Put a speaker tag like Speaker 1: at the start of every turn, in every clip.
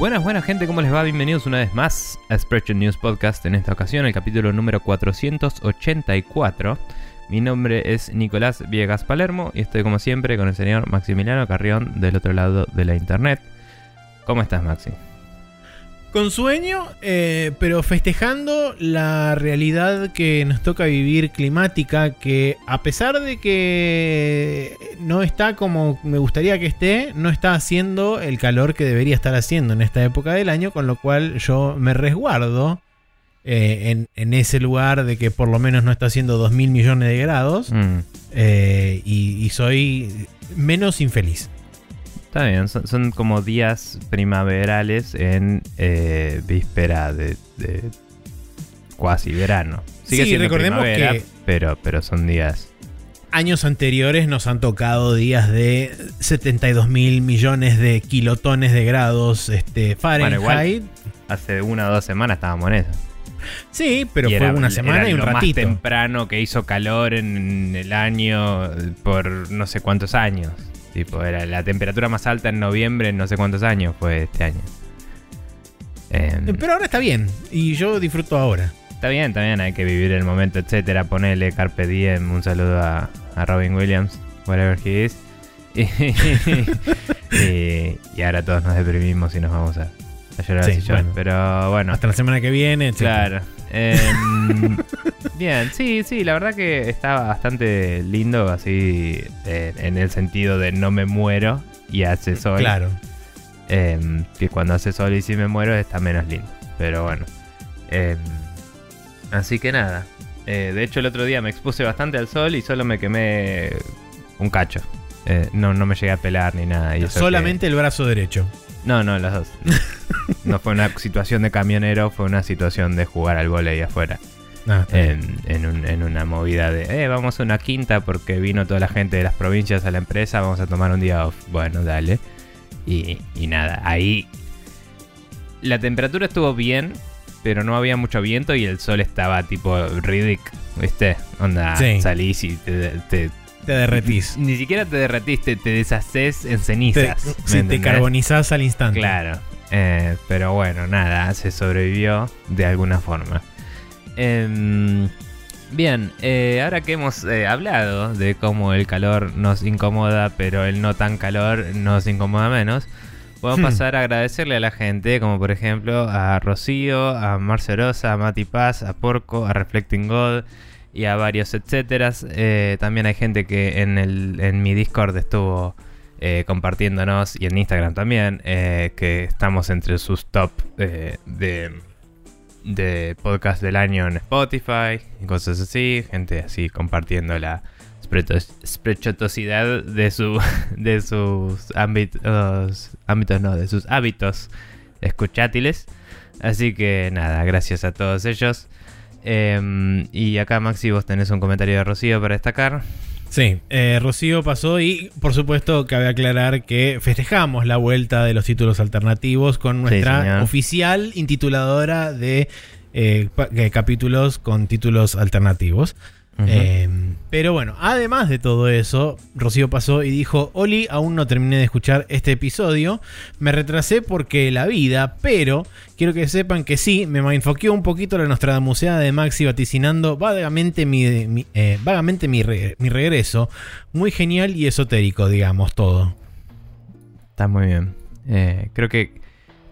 Speaker 1: Buenas, buenas gente, ¿cómo les va? Bienvenidos una vez más a Spreadshot News Podcast. En esta ocasión, el capítulo número 484. Mi nombre es Nicolás Viegas Palermo y estoy como siempre con el señor Maximiliano Carrión del otro lado de la internet. ¿Cómo estás, Maxi?
Speaker 2: Con sueño, eh, pero festejando la realidad que nos toca vivir climática, que a pesar de que no está como me gustaría que esté, no está haciendo el calor que debería estar haciendo en esta época del año, con lo cual yo me resguardo eh, en, en ese lugar de que por lo menos no está haciendo 2 mil millones de grados
Speaker 1: Mm,
Speaker 2: eh, y, y soy menos infeliz.
Speaker 1: Está bien, son, son como días primaverales en eh, víspera de, de cuasi verano. Sigue
Speaker 2: Sí,
Speaker 1: siendo
Speaker 2: recordemos
Speaker 1: primavera,
Speaker 2: que-
Speaker 1: pero, pero son días
Speaker 2: años anteriores nos han tocado días de 72 mil millones de kilotones de grados este, Fahrenheit.
Speaker 1: igual Hace una o dos semanas estábamos en eso.
Speaker 2: sí, pero
Speaker 1: Y
Speaker 2: fue
Speaker 1: era-
Speaker 2: una semana
Speaker 1: era
Speaker 2: y un
Speaker 1: lo más
Speaker 2: ratito.
Speaker 1: temprano que hizo calor en el año por no sé cuántos años. Tipo, era la temperatura más alta en noviembre en no sé cuántos años fue este año. Em,
Speaker 2: Eh, Pero ahora está bien y yo disfruto ahora.
Speaker 1: Está bien, está bien, hay que vivir el momento, etcétera. Ponele Carpe Diem, un saludo a, a Robin Williams, whatever he is. Y, y- y ahora todos nos deprimimos y nos vamos a, a llorar
Speaker 2: Sí,
Speaker 1: sillón.
Speaker 2: bueno.
Speaker 1: Pero bueno,
Speaker 2: Hasta la semana que viene, etc.
Speaker 1: claro. Em, bien, sí, sí, la verdad que está bastante lindo así eh, en el sentido de no me muero y hace sol.
Speaker 2: Claro.
Speaker 1: Em, que cuando hace sol y si me muero está menos lindo. Pero bueno. Em, así que nada. Eh, de hecho, el otro día me expuse bastante al sol y solo me quemé un cacho. Eh, no, no me llegué a pelar ni nada. y eso
Speaker 2: Solamente el brazo derecho.
Speaker 1: No, no, las dos. no fue una situación de camionero, fue una situación de jugar al volei afuera.
Speaker 2: Ah.
Speaker 1: En, en un- en una movida de, eh, vamos a una quinta porque vino toda la gente de las provincias a la empresa, vamos a tomar un día off. Bueno, dale. Y, y nada, ahí la temperatura estuvo bien, pero no había mucho viento y el sol estaba tipo ridic, ¿viste? Onda,
Speaker 2: Sí.
Speaker 1: salís y te, te-
Speaker 2: Te derretís.
Speaker 1: Ni siquiera te derretiste, te deshaces en
Speaker 2: Te,
Speaker 1: cenizas. ¿me
Speaker 2: sí, te carbonizás al instante.
Speaker 1: Claro. Eh, pero bueno, nada, se sobrevivió de alguna forma. Em, bien, eh, ahora que hemos eh, hablado de cómo el calor nos incomoda, pero el no tan calor nos incomoda menos, podemos
Speaker 2: Hmm.
Speaker 1: pasar a agradecerle a la gente, como por ejemplo a Rocío, a Marcerosa, a Mati Paz, a Porco, a Reflecting God y a varios etcétera. Eh, también hay gente que en, el, en mi Discord estuvo eh, compartiéndonos y en Instagram también, eh, que estamos entre sus top de, de podcast del año en Spotify y cosas así. Gente así compartiendo la sprechotosidad de, su, de sus ámbitos, ámbitos, no, de sus hábitos escuchátiles. Así que nada, gracias a todos ellos. Em, y acá Maxi, vos tenés un comentario de Rocío para destacar.
Speaker 2: Sí, eh, Rocío pasó y por supuesto cabe aclarar que festejamos la vuelta de los títulos alternativos con nuestra oficial intituladora de eh, eh, capítulos con títulos alternativos. Eh, pero bueno, además de todo eso, Rocío pasó y dijo, Oli, aún no terminé de escuchar este episodio, me retrasé porque la vida, pero quiero que sepan que sí, me enfoqueó un poquito la Nostradamuseada de Maxi vaticinando vagamente mi, mi- eh, vagamente mi, re- mi regreso, muy genial y esotérico, digamos, todo.
Speaker 1: Está muy bien. Eh, creo que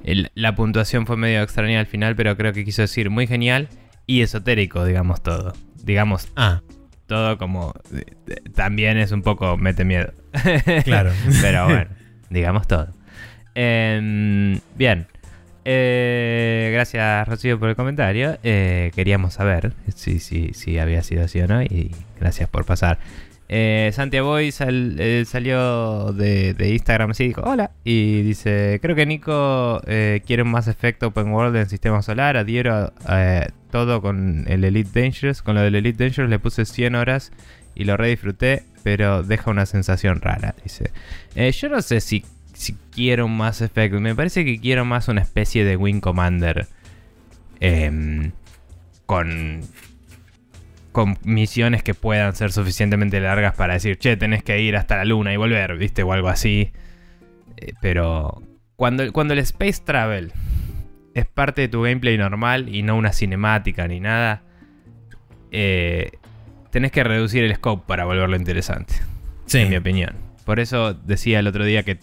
Speaker 1: el- la puntuación fue medio extraña al final, pero creo que quiso decir muy genial y esotérico, digamos todo. Digamos
Speaker 2: Ah,
Speaker 1: todo como... eh, También es un poco mete miedo.
Speaker 2: claro.
Speaker 1: pero bueno, digamos todo. Em, bien. Eh, gracias Rocío por el comentario. Eh, queríamos saber si, si, si había sido así o no y gracias por pasar. Eh, Santiago Boy eh, salió de, Instagram así dijo hola y dice creo que Nico eh, quiere más efecto open world en sistema solar. Adhiero todo con el Elite Dangerous con lo del Elite Dangerous le puse 100 horas y lo re disfruté pero deja una sensación rara dice. Yo no sé si, si quiero un Mass Effect me parece que quiero más una especie de Wing Commander em, con con misiones que puedan ser suficientemente largas para decir, che, tenés que ir hasta la luna y volver, ¿viste? O algo así. Eh, pero cuando, cuando el Space Travel es parte de tu gameplay normal y no una cinemática ni nada, eh, tenés que reducir el scope para volverlo interesante.
Speaker 2: Sí.
Speaker 1: En mi opinión. Por eso decía el otro día que.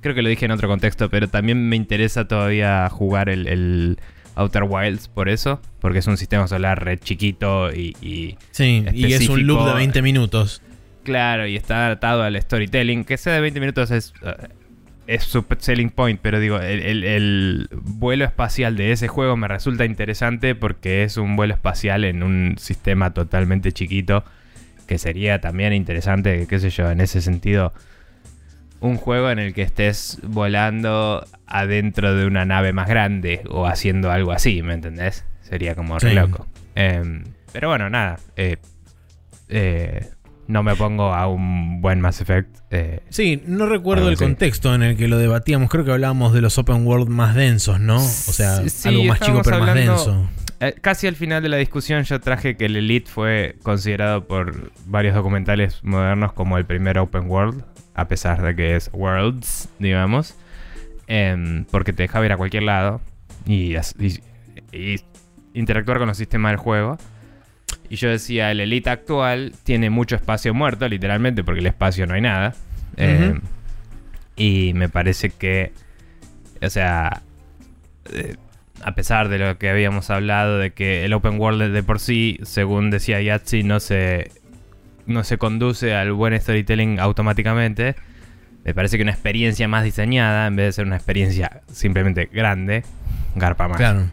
Speaker 1: Creo que lo dije en otro contexto, pero también me interesa todavía jugar el, el Outer Wilds por eso. Porque es un sistema solar re chiquito y. y
Speaker 2: Sí, y es un loop de
Speaker 1: específico.
Speaker 2: 20 minutos.
Speaker 1: Claro, y está atado al storytelling. Que sea de 20 minutos es, eh, es su selling point, pero digo, el, el- el vuelo espacial de ese juego me resulta interesante porque es un vuelo espacial en un sistema totalmente chiquito. Que sería también interesante, qué sé yo, en ese sentido. Un juego en el que estés volando adentro de una nave más grande o haciendo algo así, ¿me entendés? Sería como re
Speaker 2: Sí.
Speaker 1: loco. Em, pero bueno, nada. eh, eh, no me pongo a un buen Mass Effect. eh,
Speaker 2: Sí, no recuerdo el contexto en el que lo debatíamos. Creo que hablábamos de los open world más densos, ¿no? O sea,
Speaker 1: Sí,
Speaker 2: algo más chico pero más denso.
Speaker 1: casi al final de la discusión yo traje que el Elite fue considerado por varios documentales modernos como el primer open world, a pesar de que es Worlds, digamos. em, porque te dejaba ir a cualquier lado y, as- y- y interactuar con los sistemas del juego. Y yo decía, el Elite actual tiene mucho espacio muerto, literalmente, porque el espacio no hay nada. Em, y me parece que, o sea, eh, a pesar de lo que habíamos hablado de que el open world de- por sí, según decía Yahtzee, no se, no se conduce al buen storytelling automáticamente, me parece que una experiencia más diseñada, en vez de ser una experiencia simplemente grande, garpa más.
Speaker 2: Claro.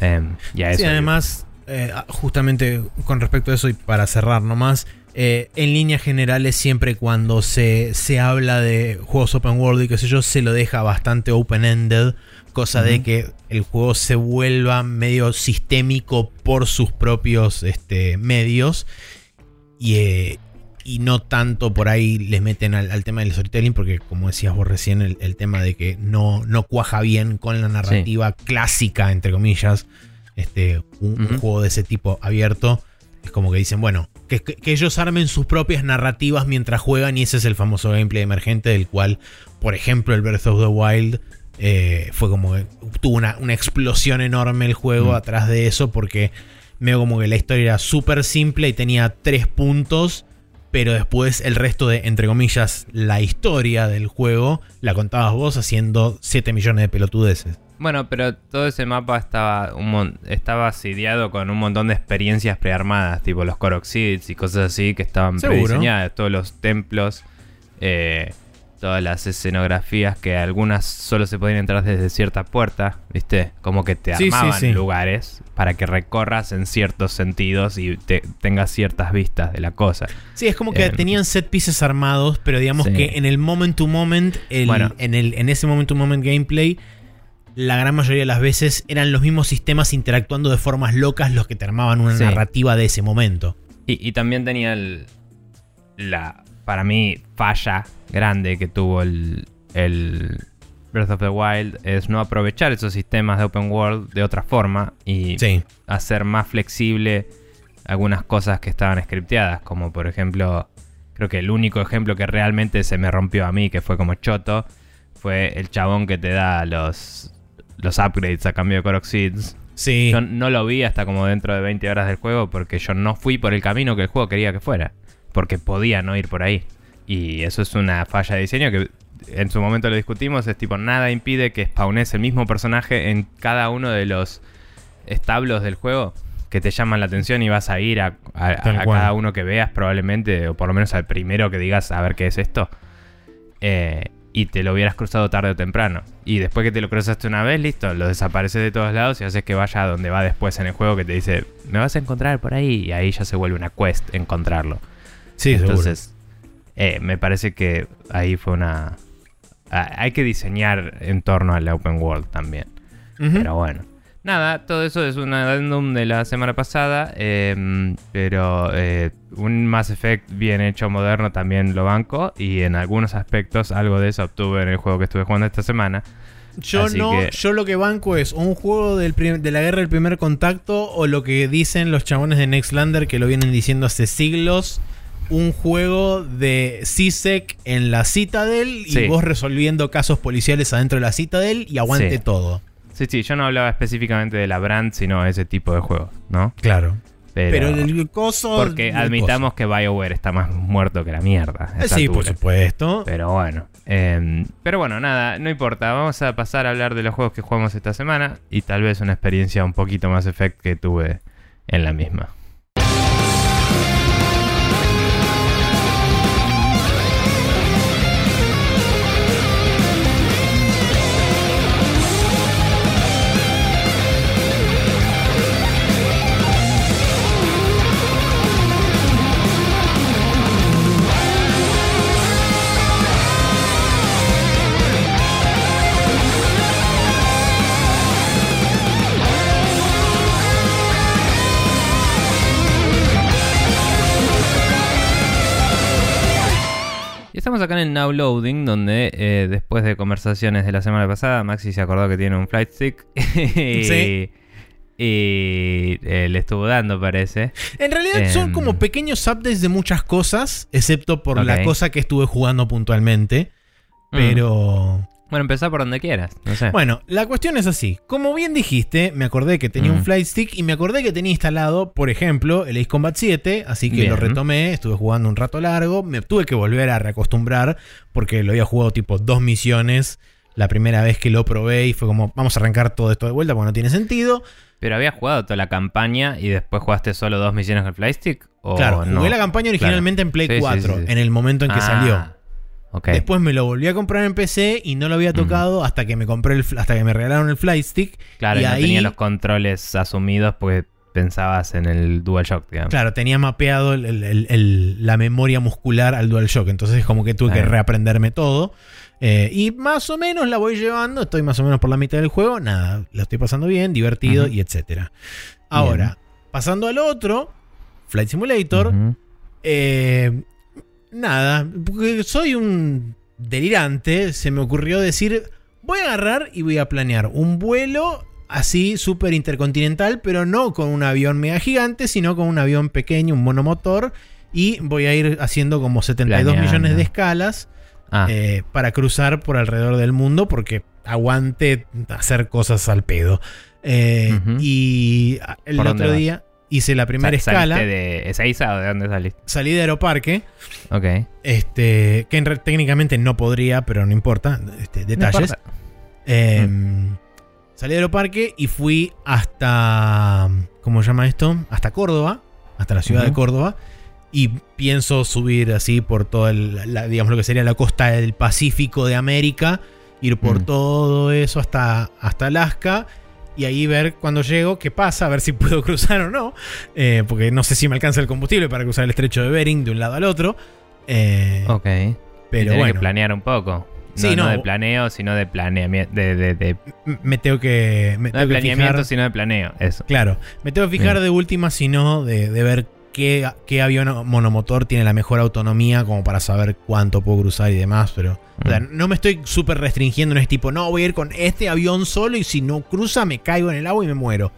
Speaker 1: Em, y a eso
Speaker 2: Sí, además, eh, justamente con respecto a eso y para cerrar nomás, eh, en líneas generales siempre cuando se, se habla de juegos open world y qué sé yo, se lo deja bastante open-ended, cosa de que el juego se vuelva medio sistémico por sus propios este, medios y, eh, y no tanto por ahí les meten al, al tema del storytelling porque como decías vos recién, el, el tema de que no, no cuaja bien con la narrativa clásica, entre comillas, este, un, juego de ese tipo abierto. Es como que dicen, bueno, que, que- que ellos armen sus propias narrativas mientras juegan y ese es el famoso gameplay emergente del cual, por ejemplo, el Breath of the Wild eh, fue como que tuvo una, una explosión enorme el juego
Speaker 1: Mm.
Speaker 2: atrás de eso porque medio como que la historia era súper simple y tenía tres puntos, pero después el resto de, entre comillas, la historia del juego la contabas vos haciendo 7 millones de pelotudeces.
Speaker 1: Bueno, pero todo ese mapa estaba un estaba asediado con un montón de experiencias prearmadas, tipo los Coroxids y cosas así que estaban
Speaker 2: Seguro.
Speaker 1: prediseñadas, todos los templos, eh, todas las escenografías que algunas solo se podían entrar desde cierta puerta, ¿viste? Como que te
Speaker 2: Sí,
Speaker 1: armaban
Speaker 2: sí.
Speaker 1: lugares para que recorras en ciertos sentidos y te- tengas ciertas vistas de la cosa.
Speaker 2: Sí, es como que
Speaker 1: Eh,
Speaker 2: tenían set pieces armados, pero digamos que en el moment to moment, el-
Speaker 1: Bueno.
Speaker 2: en, el, en ese moment to moment gameplay, la gran mayoría de las veces eran los mismos sistemas interactuando de formas locas los que te armaban una narrativa de ese momento.
Speaker 1: Y, y también tenía el, la, para mí, falla grande que tuvo el, el Breath of the Wild es no aprovechar esos sistemas de open world de otra forma y
Speaker 2: Sí.
Speaker 1: hacer más flexible algunas cosas que estaban scripteadas, como por ejemplo, creo que el único ejemplo que realmente se me rompió a mí, que fue como choto, fue el chabón que te da los, los upgrades a cambio de Coroxids.
Speaker 2: Sí.
Speaker 1: Yo no lo vi hasta como dentro de 20 horas del juego porque yo no fui por el camino que el juego quería que fuera. Porque podía no ir por ahí. Y eso es una falla de diseño que en su momento lo discutimos. Es tipo, nada impide que spawnes el mismo personaje en cada uno de los establos del juego que te llaman la atención y vas a ir a, cada uno que veas probablemente, o por lo menos al primero que digas a ver qué es esto. Eh, y te lo hubieras cruzado tarde o temprano. Y después que te lo cruzaste una vez, listo, lo desapareces de todos lados y haces que vaya a donde va después en el juego que te dice, me vas a encontrar por ahí. Y ahí ya se vuelve una quest encontrarlo.
Speaker 2: sí.
Speaker 1: Entonces, eh, me parece que ahí fue una... hay que diseñar en torno al open world también. Pero bueno. Nada, todo eso es un addendum de la semana pasada. eh, pero eh, un Mass Effect bien hecho, moderno, también lo banco. Y en algunos aspectos algo de eso obtuve en el juego que estuve jugando esta semana.
Speaker 2: Yo
Speaker 1: Así
Speaker 2: no,
Speaker 1: que-
Speaker 2: yo lo que banco es un juego del de la guerra del primer contacto o lo que dicen los chabones de Nextlander que lo vienen diciendo hace siglos un juego de CISEC en la Citadel y
Speaker 1: Sí.
Speaker 2: vos resolviendo casos policiales adentro de la Citadel y aguante
Speaker 1: Sí.
Speaker 2: todo.
Speaker 1: Sí, sí, yo no hablaba específicamente de la brand, sino de ese tipo de juegos, ¿no?
Speaker 2: Claro.
Speaker 1: Pero,
Speaker 2: Pero, el coso.
Speaker 1: porque
Speaker 2: el
Speaker 1: admitamos que BioWare está más muerto que la mierda.
Speaker 2: Eh, Sí, por supuesto.
Speaker 1: Pero bueno. eh, pero bueno, nada, no importa. Vamos a pasar a hablar de los juegos que jugamos esta semana y tal vez una experiencia un poquito más efect que tuve en la misma. Estamos acá en el Now Loading, donde eh, después de conversaciones de la semana pasada, Maxi se acordó que tiene un flight stick.
Speaker 2: Sí.
Speaker 1: y, eh, le estuvo dando, parece.
Speaker 2: En realidad son
Speaker 1: Em.
Speaker 2: como pequeños updates de muchas cosas, excepto por la cosa que estuve jugando puntualmente. Pero.
Speaker 1: Bueno, empezá por donde quieras. No sé.
Speaker 2: Bueno, la cuestión es así. Como bien dijiste, me acordé que tenía
Speaker 1: Mm.
Speaker 2: un flight stick y me acordé que tenía instalado, por ejemplo, el Ace Combat 7, así que
Speaker 1: Bien.
Speaker 2: lo retomé, estuve jugando un rato largo, me tuve que volver a reacostumbrar porque lo había jugado tipo dos misiones la primera vez que lo probé y fue como, vamos a arrancar todo esto de vuelta porque no tiene sentido.
Speaker 1: Pero habías jugado toda la campaña y después jugaste solo dos misiones con el flystick. ¿O
Speaker 2: claro,
Speaker 1: no?
Speaker 2: jugué la campaña originalmente en Play
Speaker 1: Sí, sí,
Speaker 2: 4,
Speaker 1: sí, sí.
Speaker 2: en el momento en que
Speaker 1: Ah,
Speaker 2: salió. Después me lo volví a comprar en PC y no lo había tocado hasta que me compré el, hasta que me regalaron el flight stick.
Speaker 1: claro,
Speaker 2: y
Speaker 1: no
Speaker 2: ahí-
Speaker 1: tenía los controles asumidos porque pensabas en el DualShock, digamos.
Speaker 2: Claro, tenía mapeado el- el- la memoria muscular al DualShock. Entonces es como que tuve que reaprenderme todo. Eh, y más o menos la voy llevando. Estoy más o menos por la mitad del juego. Nada, lo estoy pasando bien, divertido y etcétera. Ahora, pasando al otro, Flight Simulator. Eh, nada, porque soy un delirante. Se me ocurrió decir, voy a agarrar y voy a planear un vuelo así súper intercontinental, pero no con un avión mega gigante, sino con un avión pequeño, un monomotor. Y voy a ir haciendo como 72
Speaker 1: Planeando.
Speaker 2: millones de escalas
Speaker 1: Ah,
Speaker 2: eh, para cruzar por alrededor del mundo porque aguante hacer cosas al pedo. Eh. Y el
Speaker 1: ¿Por dónde
Speaker 2: otro
Speaker 1: vas?
Speaker 2: Hice la primera
Speaker 1: sa-
Speaker 2: escala,
Speaker 1: ¿Saliste de Ezeiza o de dónde saliste?
Speaker 2: salí de Aeroparque.
Speaker 1: Ok.
Speaker 2: Este, que en re- técnicamente no podría, pero no importa. Este,
Speaker 1: No
Speaker 2: detalles.
Speaker 1: importa.
Speaker 2: Eh, Salí de Aeroparque y fui hasta. ¿Cómo se llama esto? Hasta Córdoba. Hasta la ciudad de. Córdoba. Y pienso subir así por toda el- la, digamos lo que sería la costa del Pacífico de América. Ir por
Speaker 1: Mm.
Speaker 2: todo eso hasta, hasta Alaska. Y ahí ver cuando llego qué pasa, a ver si puedo cruzar o no. Eh, porque no sé si me alcanza el combustible para cruzar el estrecho de Bering de un lado al otro. Eh,
Speaker 1: Ok.
Speaker 2: Pero
Speaker 1: tenés
Speaker 2: bueno.
Speaker 1: que planear un poco. No,
Speaker 2: Sí,
Speaker 1: no
Speaker 2: no.
Speaker 1: de planeo, sino de planeamiento. De, de-
Speaker 2: me tengo que. Me
Speaker 1: no de
Speaker 2: que
Speaker 1: planeamiento,
Speaker 2: fijar-
Speaker 1: sino de planeo. Eso.
Speaker 2: claro, me tengo que fijar
Speaker 1: Bien.
Speaker 2: de última, sino de, de ver qué, qué avión monomotor tiene la mejor autonomía, como para saber cuánto puedo cruzar y demás. Pero o sea,
Speaker 1: Mm.
Speaker 2: no me estoy súper restringiendo, no es tipo, no, voy a ir con este avión solo y si no cruza me caigo en el agua y me muero.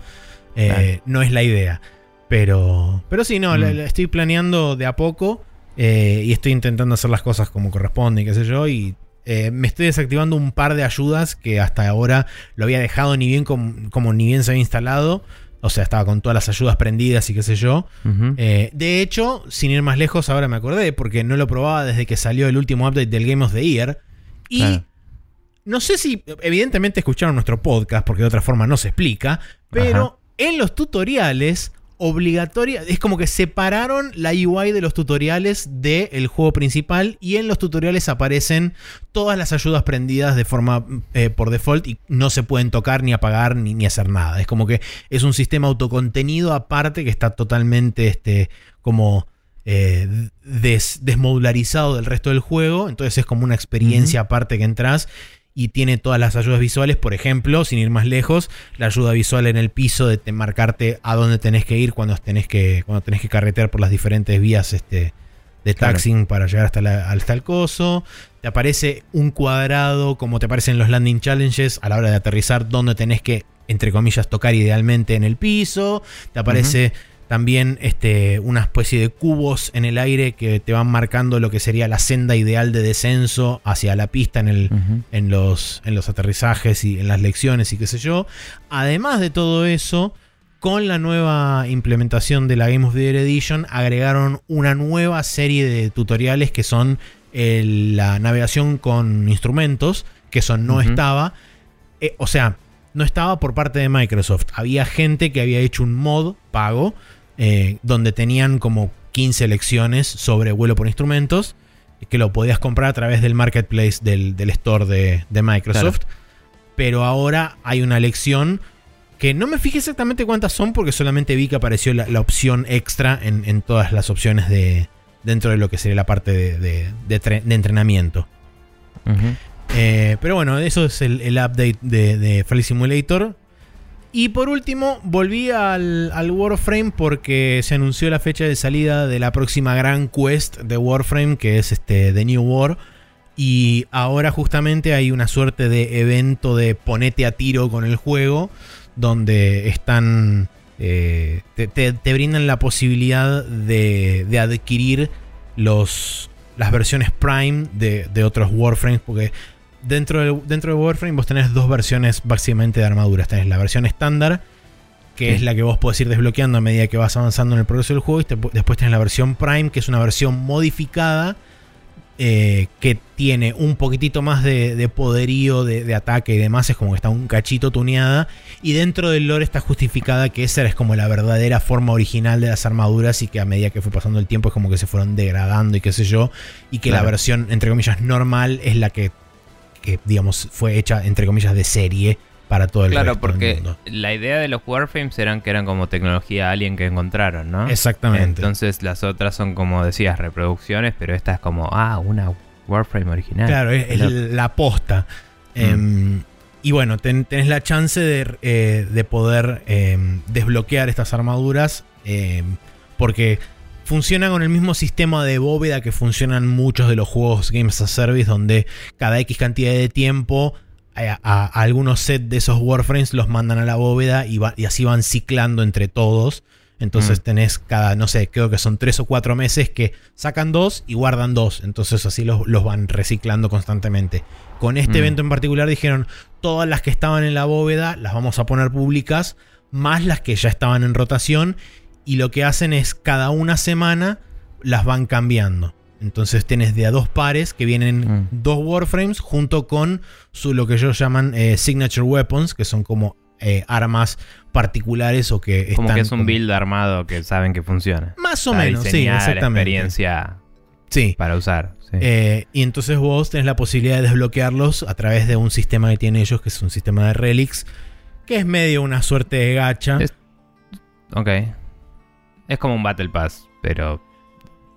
Speaker 2: Eh,
Speaker 1: Claro.
Speaker 2: No es la idea. Pero, pero sí, no,
Speaker 1: Mm.
Speaker 2: la- la estoy planeando de a poco eh, y estoy intentando hacer las cosas como corresponde y qué sé yo. Y eh, me estoy desactivando un par de ayudas que hasta ahora lo había dejado ni bien com- como ni bien se había instalado. O sea, estaba con todas las ayudas prendidas y qué sé yo. Eh, de hecho, sin ir más lejos, ahora me acordé, porque no lo probaba desde que salió el último update del Game of the Year. Y
Speaker 1: Claro.
Speaker 2: no sé si, evidentemente escucharon nuestro podcast, porque de otra forma no se explica, pero en los tutoriales, obligatoria, es como que separaron la UI de los tutoriales del juego principal y en los tutoriales aparecen todas las ayudas prendidas de forma eh, por default y no se pueden tocar ni apagar ni, ni hacer nada. Es como que es un sistema autocontenido aparte que está totalmente este, como eh, des- desmodularizado del resto del juego. Entonces es como una experiencia aparte que entras y tiene todas las ayudas visuales. Por ejemplo, sin ir más lejos, la ayuda visual en el piso de te- marcarte a dónde tenés que ir cuando tenés que, cuando tenés que carretear por las diferentes vías este, de
Speaker 1: Claro.
Speaker 2: taxing para llegar hasta, la- hasta el coso. Te aparece un cuadrado, como te aparecen los landing challenges, a la hora de aterrizar, donde tenés que, entre comillas, tocar idealmente en el piso. Te aparece también este, una especie de cubos en el aire que te van marcando lo que sería la senda ideal de descenso hacia la pista en, el, en, los, en los aterrizajes y en las lecciones y qué sé yo. Además de todo eso, con la nueva implementación de la Game of the Year Edition, agregaron una nueva serie de tutoriales que son la navegación con instrumentos, que eso no estaba. Eh, o sea, no estaba por parte de Microsoft. Había gente que había hecho un mod pago eh, donde tenían como 15 lecciones sobre vuelo por instrumentos, que lo podías comprar a través del marketplace del, store de, Microsoft. Pero ahora hay una lección que no me fijé exactamente cuántas son porque solamente vi que apareció la, opción extra en, todas las opciones de dentro de lo que sería la parte de, entrenamiento. Eh, pero bueno, eso es el, update de, de Flight Simulator. Y por último, volví al, Warframe porque se anunció la fecha de salida de la próxima gran quest de Warframe, que es este The New War. Y ahora justamente hay una suerte de evento de ponete a tiro con el juego, donde están... Eh, te, brindan la posibilidad de, adquirir los, las versiones Prime de, de otros Warframes, porque dentro de, dentro de Warframe vos tenés dos versiones básicamente de armaduras. Tenés la versión estándar, que es la que vos podés ir desbloqueando a medida que vas avanzando en el progreso del juego. Y después tenés la versión Prime, que es una versión modificada. Eh, que tiene un poquitito más de, poderío de, ataque y demás, es como que está un cachito tuneada. Y dentro del lore está justificada que esa es como la verdadera forma original de las armaduras y que a medida que fue pasando el tiempo es como que se fueron degradando y qué sé yo. Y que la versión, entre comillas, normal es la que que, digamos, fue hecha, entre comillas, de serie para todo el
Speaker 1: claro, porque la idea de los Warframes eran que eran como tecnología alien que encontraron, ¿no?
Speaker 2: Exactamente.
Speaker 1: Entonces las otras son como decías, reproducciones, pero esta es como, ah, una Warframe original.
Speaker 2: Claro, es, la posta. Mm. Em, y bueno, tenés la chance de, eh, poder em, desbloquear estas armaduras em, porque funciona con el mismo sistema de bóveda que funcionan muchos de los juegos Games as Service, donde cada X cantidad de tiempo eh, a, algunos sets de esos Warframes los mandan a la bóveda y, así van ciclando entre todos. Entonces mm. tenés cada, no sé, creo que son tres o cuatro meses que sacan dos y guardan dos. Entonces así los, van reciclando constantemente. Con este mm. evento en particular dijeron, todas las que estaban en la bóveda las vamos a poner públicas, más las que ya estaban en rotación y lo que hacen es cada una semana las van cambiando. Entonces tienes de a dos pares que vienen mm. dos Warframes junto con su, lo que ellos llaman eh, Signature Weapons, que son como eh, armas particulares o que
Speaker 1: como que es un build armado que saben que funciona.
Speaker 2: Más o menos, sí, exactamente.
Speaker 1: experiencia sí. para usar.
Speaker 2: Eh, y entonces vos tenés la posibilidad de desbloquearlos a través de un sistema que tienen ellos, que es un sistema de relics, que es medio una suerte de gacha.
Speaker 1: Ok. Es como un Battle Pass, pero.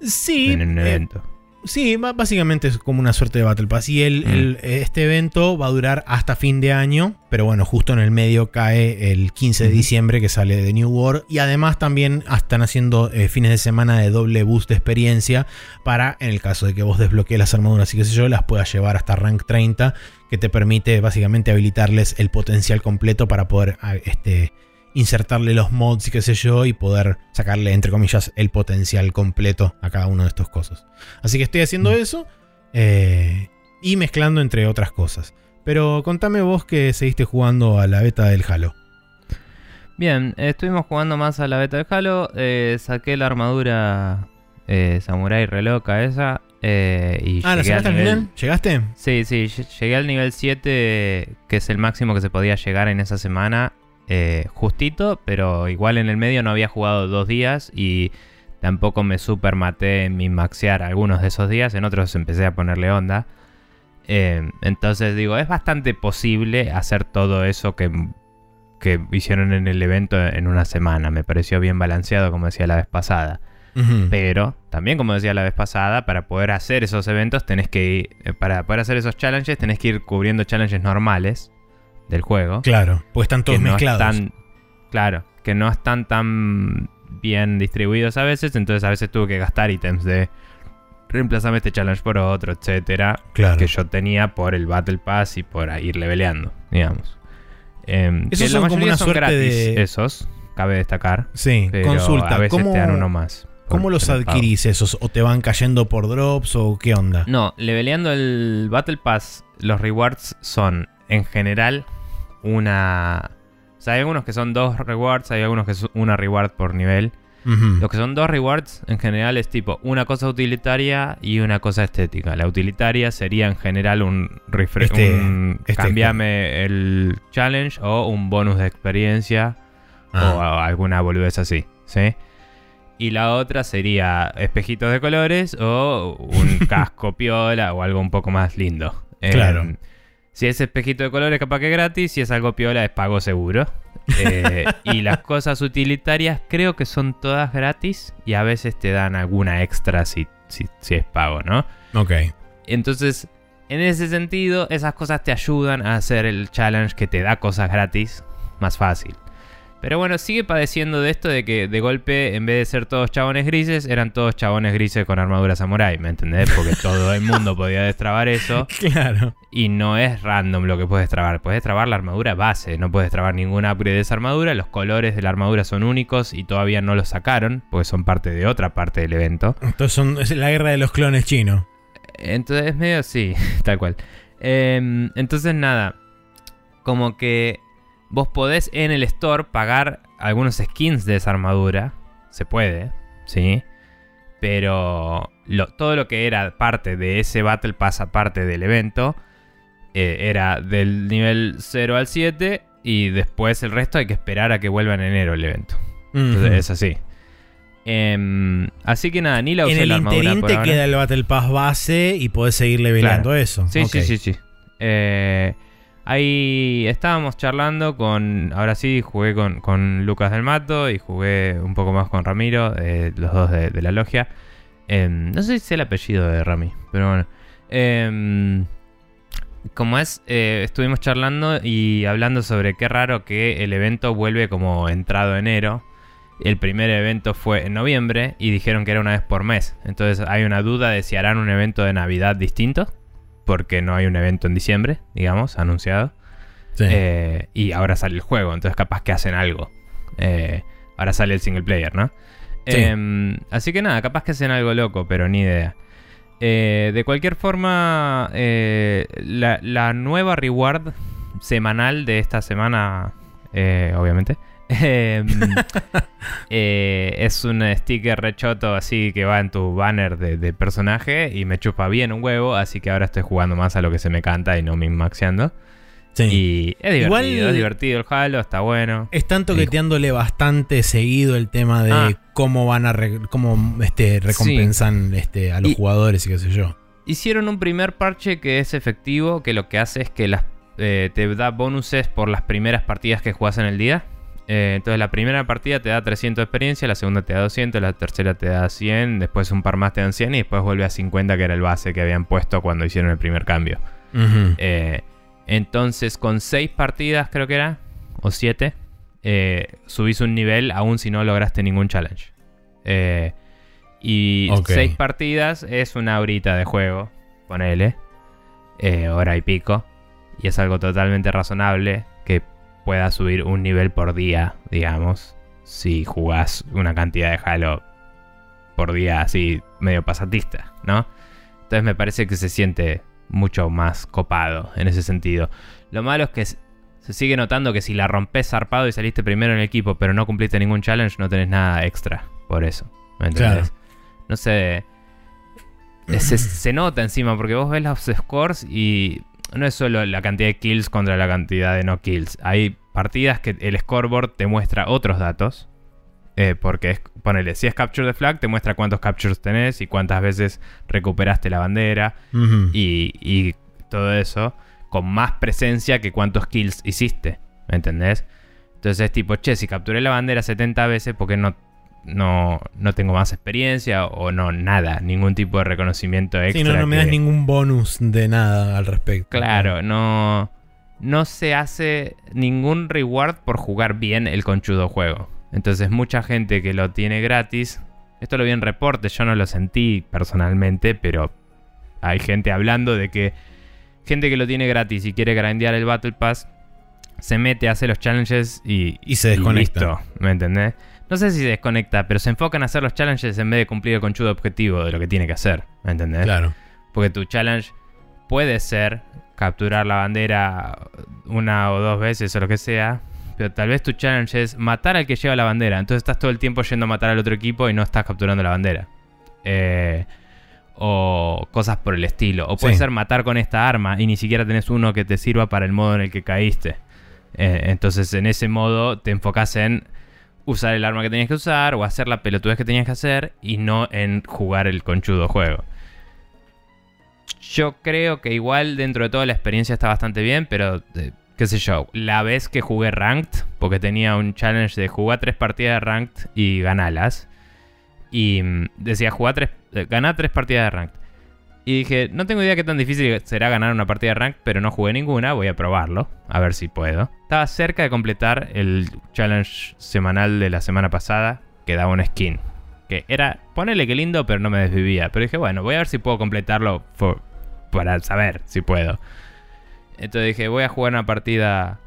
Speaker 2: Sí.
Speaker 1: En un
Speaker 2: eh,
Speaker 1: evento.
Speaker 2: sí, básicamente es como una suerte de Battle Pass. Y el, mm. este evento va a durar hasta fin de año. Pero bueno, justo en el medio cae el 15 de diciembre que sale de New World. Y además también están haciendo eh, fines de semana de doble boost de experiencia. Para, en el caso de que vos desbloquees las armaduras y qué sé yo, las puedas llevar hasta rank 30. Que te permite básicamente habilitarles el potencial completo para poder ah, este, insertarle los mods y qué sé yo, y poder sacarle, entre comillas, el potencial completo a cada una de estas cosas. Así que estoy haciendo mm. eso eh, y mezclando entre otras cosas. Pero contame vos que seguiste jugando a la beta del Halo.
Speaker 1: Bien, estuvimos jugando más a la beta del Halo. Eh, saqué la armadura eh, Samurai reloca esa. y
Speaker 2: ah, ¿la sacaste al final? ¿Llegaste?
Speaker 1: Sí, sí, llegué al nivel 7, que es el máximo que se podía llegar en esa semana. Eh, justito, pero igual en el medio no había jugado dos días y tampoco me super maté en mi maxear algunos de esos días, en otros empecé a ponerle onda. Eh, entonces digo, es bastante posible hacer todo eso que, que hicieron en el evento en una semana. Me pareció bien balanceado, como decía la vez pasada. Pero también, como decía la vez pasada, para poder hacer esos eventos tenés que ir, eh, para poder hacer esos challenges tenés que ir cubriendo challenges normales del juego.
Speaker 2: Claro, pues están todos mezclados.
Speaker 1: claro, que no están tan bien distribuidos a veces, entonces a veces tuve que gastar ítems de reemplazame este challenge por otro, etcétera,
Speaker 2: claro.
Speaker 1: que yo tenía por el Battle Pass y por ir leveleando, digamos.
Speaker 2: Eh, esos son como una suerte de
Speaker 1: esos cabe destacar.
Speaker 2: Sí,
Speaker 1: Pero
Speaker 2: consulta.
Speaker 1: a veces
Speaker 2: ¿Cómo,
Speaker 1: te dan uno más.
Speaker 2: ¿cómo los adquirís esos? ¿O te van cayendo por drops o qué onda?
Speaker 1: No, leveleando el Battle Pass, los rewards son en general una. O sea, hay algunos que son dos rewards, hay algunos que son una reward por nivel.
Speaker 2: Ujú.
Speaker 1: Lo que son dos rewards en general es tipo una cosa utilitaria y una cosa estética. La utilitaria sería en general un refresh,
Speaker 2: Este-
Speaker 1: un
Speaker 2: este-
Speaker 1: cambiame el challenge o un bonus de experiencia
Speaker 2: Ah.
Speaker 1: o alguna boludez así, ¿sí? Y la otra sería espejitos de colores o un casco piola o algo un poco más lindo.
Speaker 2: Claro.
Speaker 1: Si es espejito de colores, capaz que es gratis. Si es algo piola, es pago seguro. Eh, y las cosas utilitarias creo que son todas gratis y a veces te dan alguna extra si, si, si es pago, ¿no?
Speaker 2: Ok.
Speaker 1: Entonces, en ese sentido, esas cosas te ayudan a hacer el challenge que te da cosas gratis más fácil. Pero bueno, sigue padeciendo de esto de que de golpe, en vez de ser todos chabones grises, eran todos chabones grises con armadura samurai, ¿me entendés? Porque todo el mundo podía destrabar eso.
Speaker 2: Claro.
Speaker 1: Y no es random lo que puedes trabar. Puedes trabar la armadura base. No puedes trabar ninguna upgrade de esa armadura. Los colores de la armadura son únicos y todavía no los sacaron. Porque son parte de otra parte del evento.
Speaker 2: Entonces son, es la guerra de los clones chinos.
Speaker 1: Entonces es medio sí, tal cual. Em, entonces nada. Como que vos podés en el store pagar algunos skins de esa armadura. Se puede, ¿sí? Pero lo- todo lo que era parte de ese Battle Pass aparte del evento eh, era del nivel 0 al 7 y después el resto hay que esperar a que vuelva en enero el evento. Entonces es así. Em, así que nada, ni la usé
Speaker 2: En el
Speaker 1: la armadura
Speaker 2: interín te queda el Battle Pass base y podés seguir leveleando eso.
Speaker 1: Sí,
Speaker 2: Ok.
Speaker 1: sí, sí, sí. Eh, ahí estábamos charlando con. Ahora sí, jugué con, Lucas del Mato y jugué un poco más con Ramiro, eh, los dos de, de la logia. Em, no sé si es el apellido de Rami, pero bueno. Em, como es, eh, estuvimos charlando y hablando sobre qué raro que el evento vuelve como entrado enero. El primer evento fue en noviembre y dijeron que era una vez por mes. Entonces hay una duda de si harán un evento de Navidad distinto. Porque no hay un evento en diciembre, digamos, anunciado.
Speaker 2: Sí.
Speaker 1: Eh, y ahora sale el juego, entonces capaz que hacen algo. Eh, ahora sale el single player, ¿no?
Speaker 2: Sí.
Speaker 1: Em, así que nada, capaz que hacen algo loco, pero ni idea. Eh, de cualquier forma, la, la nueva reward semanal de esta semana, obviamente, eh, es un sticker rechoto así que va en tu banner de, de personaje y me chupa bien un huevo, así que ahora estoy jugando más a lo que se me canta y no min-maxeando.
Speaker 2: Sí.
Speaker 1: Y es divertido,
Speaker 2: Igual-
Speaker 1: es divertido el Halo, está bueno.
Speaker 2: Están toqueteándole bastante seguido el tema de
Speaker 1: Ah.
Speaker 2: cómo van a re- cómo este recompensan este, a los
Speaker 1: Y-
Speaker 2: jugadores y qué sé yo.
Speaker 1: Hicieron un primer parche que es efectivo, que lo que hace es que las, eh, te da bonuses por las primeras partidas que jugás en el día. Eh, entonces la primera partida te da 300 de experiencia, la segunda te da 200, la tercera te da 100, después un par más te dan 100 y después vuelve a 50 que era el base que habían puesto cuando hicieron el primer cambio. Eh, entonces, con 6 partidas, creo que era, o 7, subís un nivel aún si no lograste ningún challenge. Eh, y
Speaker 2: Ok.
Speaker 1: 6 partidas es una horita de juego, ponele, eh, hora y pico. Y es algo totalmente razonable puedas subir un nivel por día, digamos, si jugás una cantidad de Halo por día así medio pasatista, ¿no? Entonces me parece que se siente mucho más copado en ese sentido. Lo malo es que se sigue notando que si la rompes zarpado y saliste primero en el equipo, pero no cumpliste ningún challenge, no tenés nada extra por eso. ¿Me entendés? No sé. Se, se nota encima, porque vos ves los scores y no es solo la cantidad de kills contra la cantidad de no kills. Hay partidas que el scoreboard te muestra otros datos. Eh, porque es, ponele, si es capture the flag, te muestra cuántos captures tenés y cuántas veces recuperaste la bandera y, y todo eso con más presencia que cuántos kills hiciste. ¿Me entendés? Entonces es tipo, che, si capturé la bandera 70 veces, porque no, no, no tengo más experiencia o no nada? Ningún tipo de reconocimiento extra.
Speaker 2: Sí, no, no me das
Speaker 1: que-
Speaker 2: ningún bonus de nada al respecto.
Speaker 1: Claro, no, no se hace ningún reward por jugar bien el conchudo juego. Entonces mucha gente que lo tiene gratis, esto lo vi en reportes, yo no lo sentí personalmente, pero hay gente hablando de que gente que lo tiene gratis y quiere grandear el Battle Pass, se mete, hace los challenges y,
Speaker 2: Y se desconecta.
Speaker 1: listo, ¿me entendés? No sé si se desconecta, pero se enfoca en hacer los challenges en vez de cumplir el conchudo objetivo de lo que tiene que hacer, ¿me entendés?
Speaker 2: Claro.
Speaker 1: Porque tu challenge puede ser capturar la bandera una o dos veces o lo que sea. Pero tal vez tu challenge es matar al que lleva la bandera. Entonces estás todo el tiempo yendo a matar al otro equipo y no estás capturando la bandera. Eh, o cosas por el estilo. O puede
Speaker 2: Sí.
Speaker 1: ser matar con esta arma y ni siquiera tenés uno que te sirva para el modo en el que caíste. Eh, entonces en ese modo te enfocas en usar el arma que tenías que usar o hacer la pelotudez que tenías que hacer y no en jugar el conchudo juego. Yo creo que igual dentro de toda la experiencia está bastante bien, pero eh, qué sé yo, la vez que jugué Ranked, porque tenía un challenge de jugar tres partidas de Ranked y ganalas. Y mm, decía, jugar tres, eh, ganar tres partidas de Ranked. Y dije, no tengo idea qué tan difícil será ganar una partida de Ranked, pero no jugué ninguna, voy a probarlo, a ver si puedo. Estaba cerca de completar el challenge semanal de la semana pasada, que daba una skin. Que era, ponele que lindo, pero no me desvivía. Pero dije, bueno, voy a ver si puedo completarlo para saber si puedo. Entonces dije, voy a jugar una partida.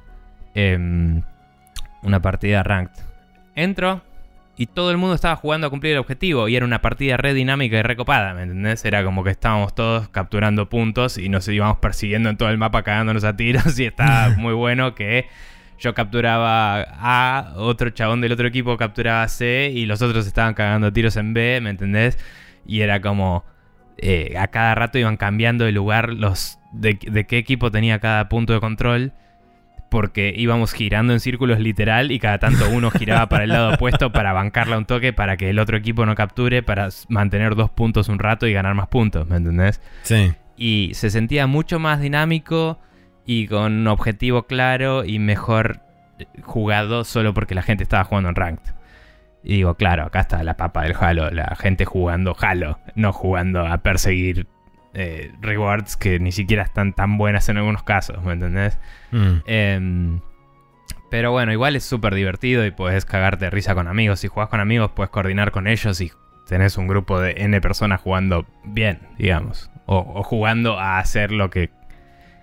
Speaker 1: em, una partida ranked. Entro y todo el mundo estaba jugando a cumplir el objetivo. Y era una partida re dinámica y recopada, ¿me entendés? Era como que estábamos todos capturando puntos y nos íbamos persiguiendo en todo el mapa cagándonos a tiros. Y estaba muy bueno que yo capturaba A, otro chabón del otro equipo capturaba C y los otros estaban cagando tiros en B, ¿me entendés? Y era como eh, a cada rato iban cambiando de lugar los de, de qué equipo tenía cada punto de control. Porque íbamos girando en círculos literal y cada tanto uno giraba para el lado opuesto para bancarla un toque para que el otro equipo no capture, para mantener dos puntos un rato y ganar más puntos, ¿me entendés?
Speaker 2: Sí.
Speaker 1: y se sentía mucho más dinámico y con un objetivo claro y mejor eh, jugado solo porque la gente estaba jugando en ranked. Y digo, claro, acá está la papa del Halo, la gente jugando Halo, no jugando a perseguir eh, rewards que ni siquiera están tan buenas en algunos casos, ¿me entendés?
Speaker 2: Mm.
Speaker 1: Em, pero bueno, igual es súper divertido y puedes cagarte de risa con amigos. Si jugás con amigos, puedes coordinar con ellos y tenés un grupo de N personas jugando bien, digamos. O, o jugando a hacer lo que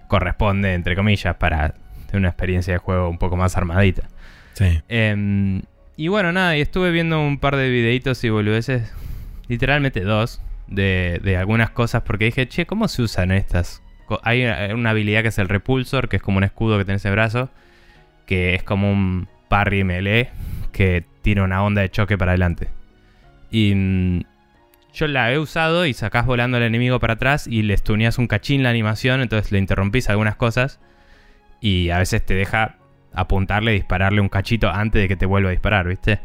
Speaker 1: corresponde, entre comillas, para tener una experiencia de juego un poco más armadita.
Speaker 2: Sí.
Speaker 1: Em, y bueno, nada, y estuve viendo un par de videitos y boludeces, literalmente dos, de, algunas cosas, porque dije, che, ¿cómo se usan estas? Hay eh, una habilidad que es el repulsor, que es como un escudo que tenés en el brazo, que es como un parry melee, que tira una onda de choque para adelante. Y mm, yo la he usado y sacás volando al enemigo para atrás y le stuneas un cachín la animación, entonces le interrumpís algunas cosas y a veces te deja apuntarle dispararle un cachito antes de que te vuelva a disparar, ¿viste?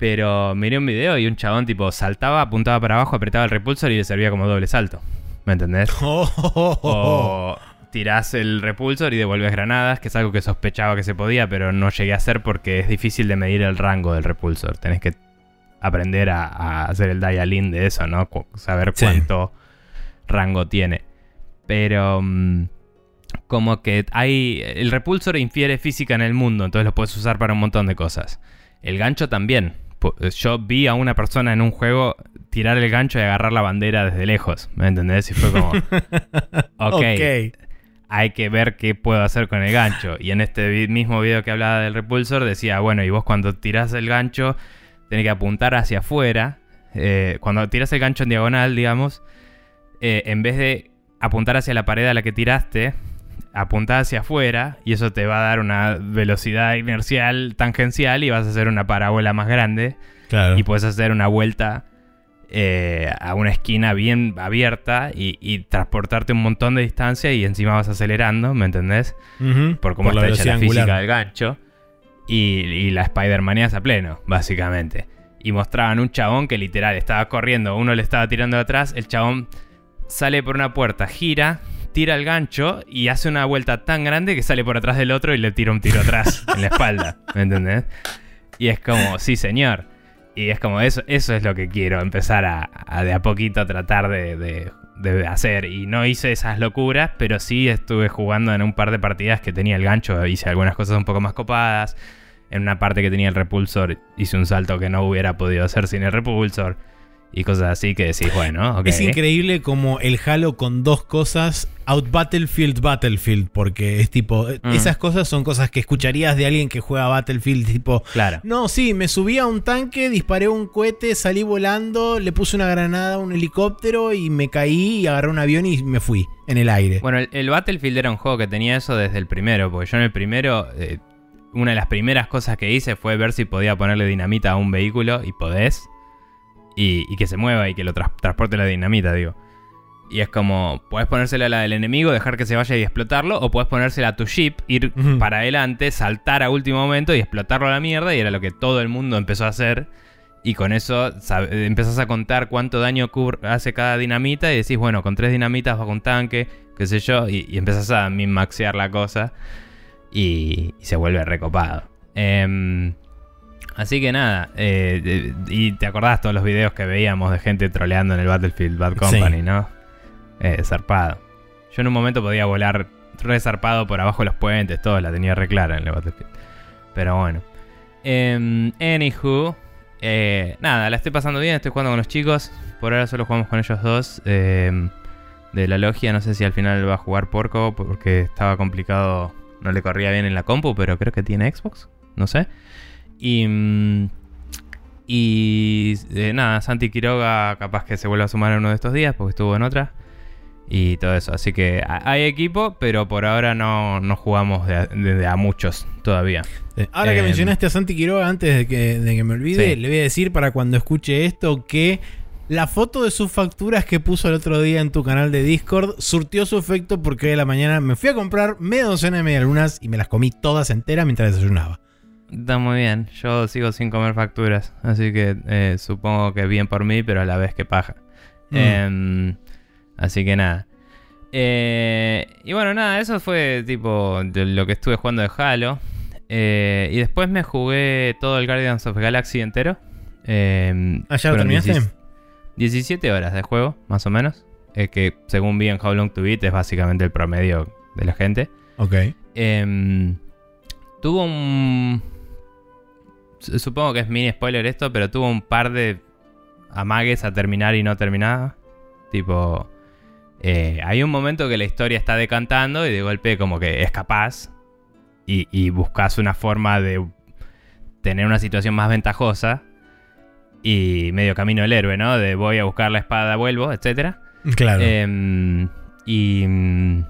Speaker 1: Pero miré un video y un chabón tipo saltaba, apuntaba para abajo, apretaba el repulsor y le servía como doble salto. ¿Me entendés?
Speaker 2: Oh, oh, oh, oh.
Speaker 1: O tirás el repulsor y devuelves granadas, que es algo que sospechaba que se podía, pero no llegué a hacer porque es difícil de medir el rango del repulsor. Tenés que aprender a, a hacer el dial-in de eso, ¿no? Cu- saber
Speaker 2: Sí.
Speaker 1: cuánto rango tiene. Pero mm, como que hay... El repulsor infiere física en el mundo, entonces lo puedes usar para un montón de cosas. El gancho también. Po- Yo vi a una persona en un juego tirar el gancho y agarrar la bandera desde lejos, ¿me entendés? Y fue como... ok,
Speaker 2: ok.
Speaker 1: hay que ver qué puedo hacer con el gancho. Y en este mismo video que hablaba del repulsor decía, bueno, y vos cuando tirás el gancho tenés que apuntar hacia afuera. Eh, cuando tiras el gancho en diagonal, digamos, eh, en vez de apuntar hacia la pared a la que tiraste, apuntá hacia afuera y eso te va a dar una velocidad inercial tangencial y vas a hacer una parábola más grande
Speaker 2: Claro.
Speaker 1: y puedes hacer una vuelta eh, a una esquina bien abierta y, y transportarte un montón de distancia y encima vas acelerando, ¿me entendés? Por cómo
Speaker 2: la
Speaker 1: está hecha la física del gancho. Y, y la Spider-Manías a pleno, básicamente. Y mostraban un chabón que literal estaba corriendo, uno le estaba tirando de atrás, el chabón sale por una puerta, gira, tira el gancho y hace una vuelta tan grande que sale por atrás del otro y le tira un tiro atrás en la espalda, ¿me entendés? Y es como, sí señor. Y es como, eso, eso es lo que quiero, empezar a, a de a poquito tratar de, de- de hacer. Y no hice esas locuras, pero sí estuve jugando en un par de partidas que tenía el gancho, hice algunas cosas un poco más copadas. En una parte que tenía el repulsor hice un salto que no hubiera podido hacer sin el repulsor. Y cosas así que decís, bueno, ok.
Speaker 2: Es increíble como el Halo con dos cosas out Battlefield Battlefield, porque es tipo,
Speaker 1: Mm.
Speaker 2: esas cosas son cosas que escucharías de alguien que juega Battlefield, tipo,
Speaker 1: Claro.
Speaker 2: no, sí, me subí a un tanque, disparé un cohete, salí volando, le puse una granada a un helicóptero y me caí y agarré un avión y me fui en el aire.
Speaker 1: Bueno, el, el Battlefield era un juego que tenía eso desde el primero, porque yo en el primero, eh, una de las primeras cosas que hice fue ver si podía ponerle dinamita a un vehículo, y podés, y, y que se mueva y que lo transporte la dinamita, digo. Y es como, puedes ponérsela a la del enemigo, dejar que se vaya y explotarlo, o puedes ponérsela a tu ship, ir para adelante, saltar a último momento y explotarlo a la mierda, y era lo que todo el mundo empezó a hacer. Y con eso eh, empezás a contar cuánto daño hace cada dinamita y decís, bueno, con tres dinamitas bajo un tanque, qué sé yo, y, y empezás a min-maxear la cosa y, y se vuelve recopado. Em, así que nada, eh, y te acordás todos los videos que veíamos de gente troleando en el Battlefield Bad Company,
Speaker 2: Sí.
Speaker 1: ¿no? Eh, zarpado. Yo en un momento podía volar re zarpado por abajo de los puentes, todo, la tenía re clara en el Battlefield. Pero bueno. Em, anywho, eh, nada, la estoy pasando bien, estoy jugando con los chicos. Por ahora solo jugamos con ellos dos. em, de la logia, no sé si al final va a jugar Porco porque estaba complicado, no le corría bien en la compu, pero creo que tiene Xbox, no sé. Y, mm, y eh, nada, Santi Quiroga capaz que se vuelva a sumar en uno de estos días porque estuvo en otra. Y todo eso, así que ha- hay equipo, pero por ahora no, no jugamos de a, de- de a muchos todavía.
Speaker 2: Eh, Ahora que
Speaker 1: Em,
Speaker 2: mencionaste a Santi Quiroga, antes de que, de que me olvide,
Speaker 1: Sí.
Speaker 2: le voy a decir para cuando escuche esto que la foto de sus facturas que puso el otro día en tu canal de Discord surtió su efecto porque hoy de la mañana me fui a comprar media docena de medialunas y me las comí todas enteras mientras desayunaba.
Speaker 1: Está muy bien, yo sigo sin comer facturas, así que eh, supongo que bien por mí, pero a la vez que paja.
Speaker 2: Mm.
Speaker 1: Em, así que nada. Eh, y bueno, nada, eso fue tipo de lo que estuve jugando de Halo. Eh, y después me jugué todo el Guardians of Galaxy entero. Em,
Speaker 2: ¿Ah, ya lo terminaste?
Speaker 1: 16 17 horas de juego, más o menos. que según vi en How Long to Beat es básicamente el promedio de la gente.
Speaker 2: Ok.
Speaker 1: Em, tuvo un. Su- Supongo que es mini spoiler esto, pero tuvo un par de amagues a terminar y no terminaba. Tipo. eh, hay un momento que la historia está decantando y de golpe, como que es capaz. Y, y buscas una forma de tener una situación más ventajosa. Y medio camino del héroe, ¿no? De voy a buscar la espada, vuelvo, etcétera.
Speaker 2: Claro.
Speaker 1: Em, y. mm,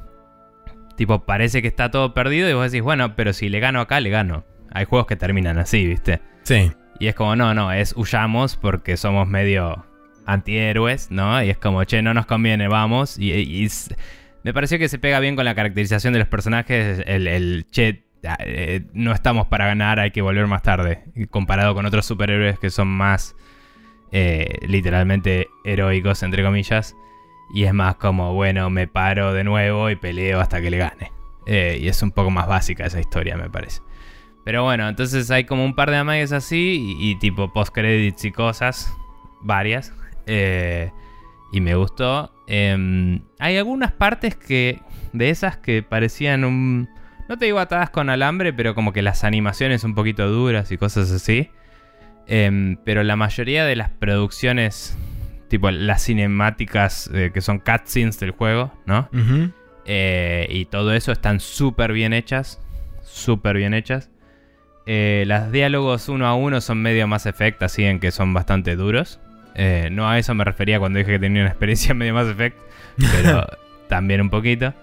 Speaker 1: tipo, parece que está todo perdido y vos decís, bueno, pero si le gano acá, le gano. Hay juegos que terminan así, ¿viste?
Speaker 2: sí.
Speaker 1: Y es como, no, no, es huyamos porque somos medio antihéroes, ¿no? Y es como, che, no nos conviene, vamos. Y, me pareció que se pega bien con la caracterización de los personajes, el, el che, ah, eh, no estamos para ganar, hay que volver más tarde. Comparado con otros superhéroes que son más eh, literalmente heroicos, entre comillas. Y es más como, bueno, me paro de nuevo y peleo hasta que le gane. Eh, y es un poco más básica esa historia, me parece. Pero bueno, entonces hay como un par de amagues así y, y tipo post-credits y cosas, varias. eh, y me gustó. Em, hay algunas partes que de esas que parecían un... No te digo atadas con alambre, pero como que las animaciones un poquito duras y cosas así. Em, pero la mayoría de las producciones, tipo las cinemáticas eh, que son cutscenes del juego, ¿no? Eh, y todo eso están súper bien hechas. Súper bien hechas. Eh, las diálogos uno a uno son medio más Effect, así en que son bastante duros. Eh, no a eso me refería cuando dije que tenía una experiencia medio más Effect, pero también un poquito.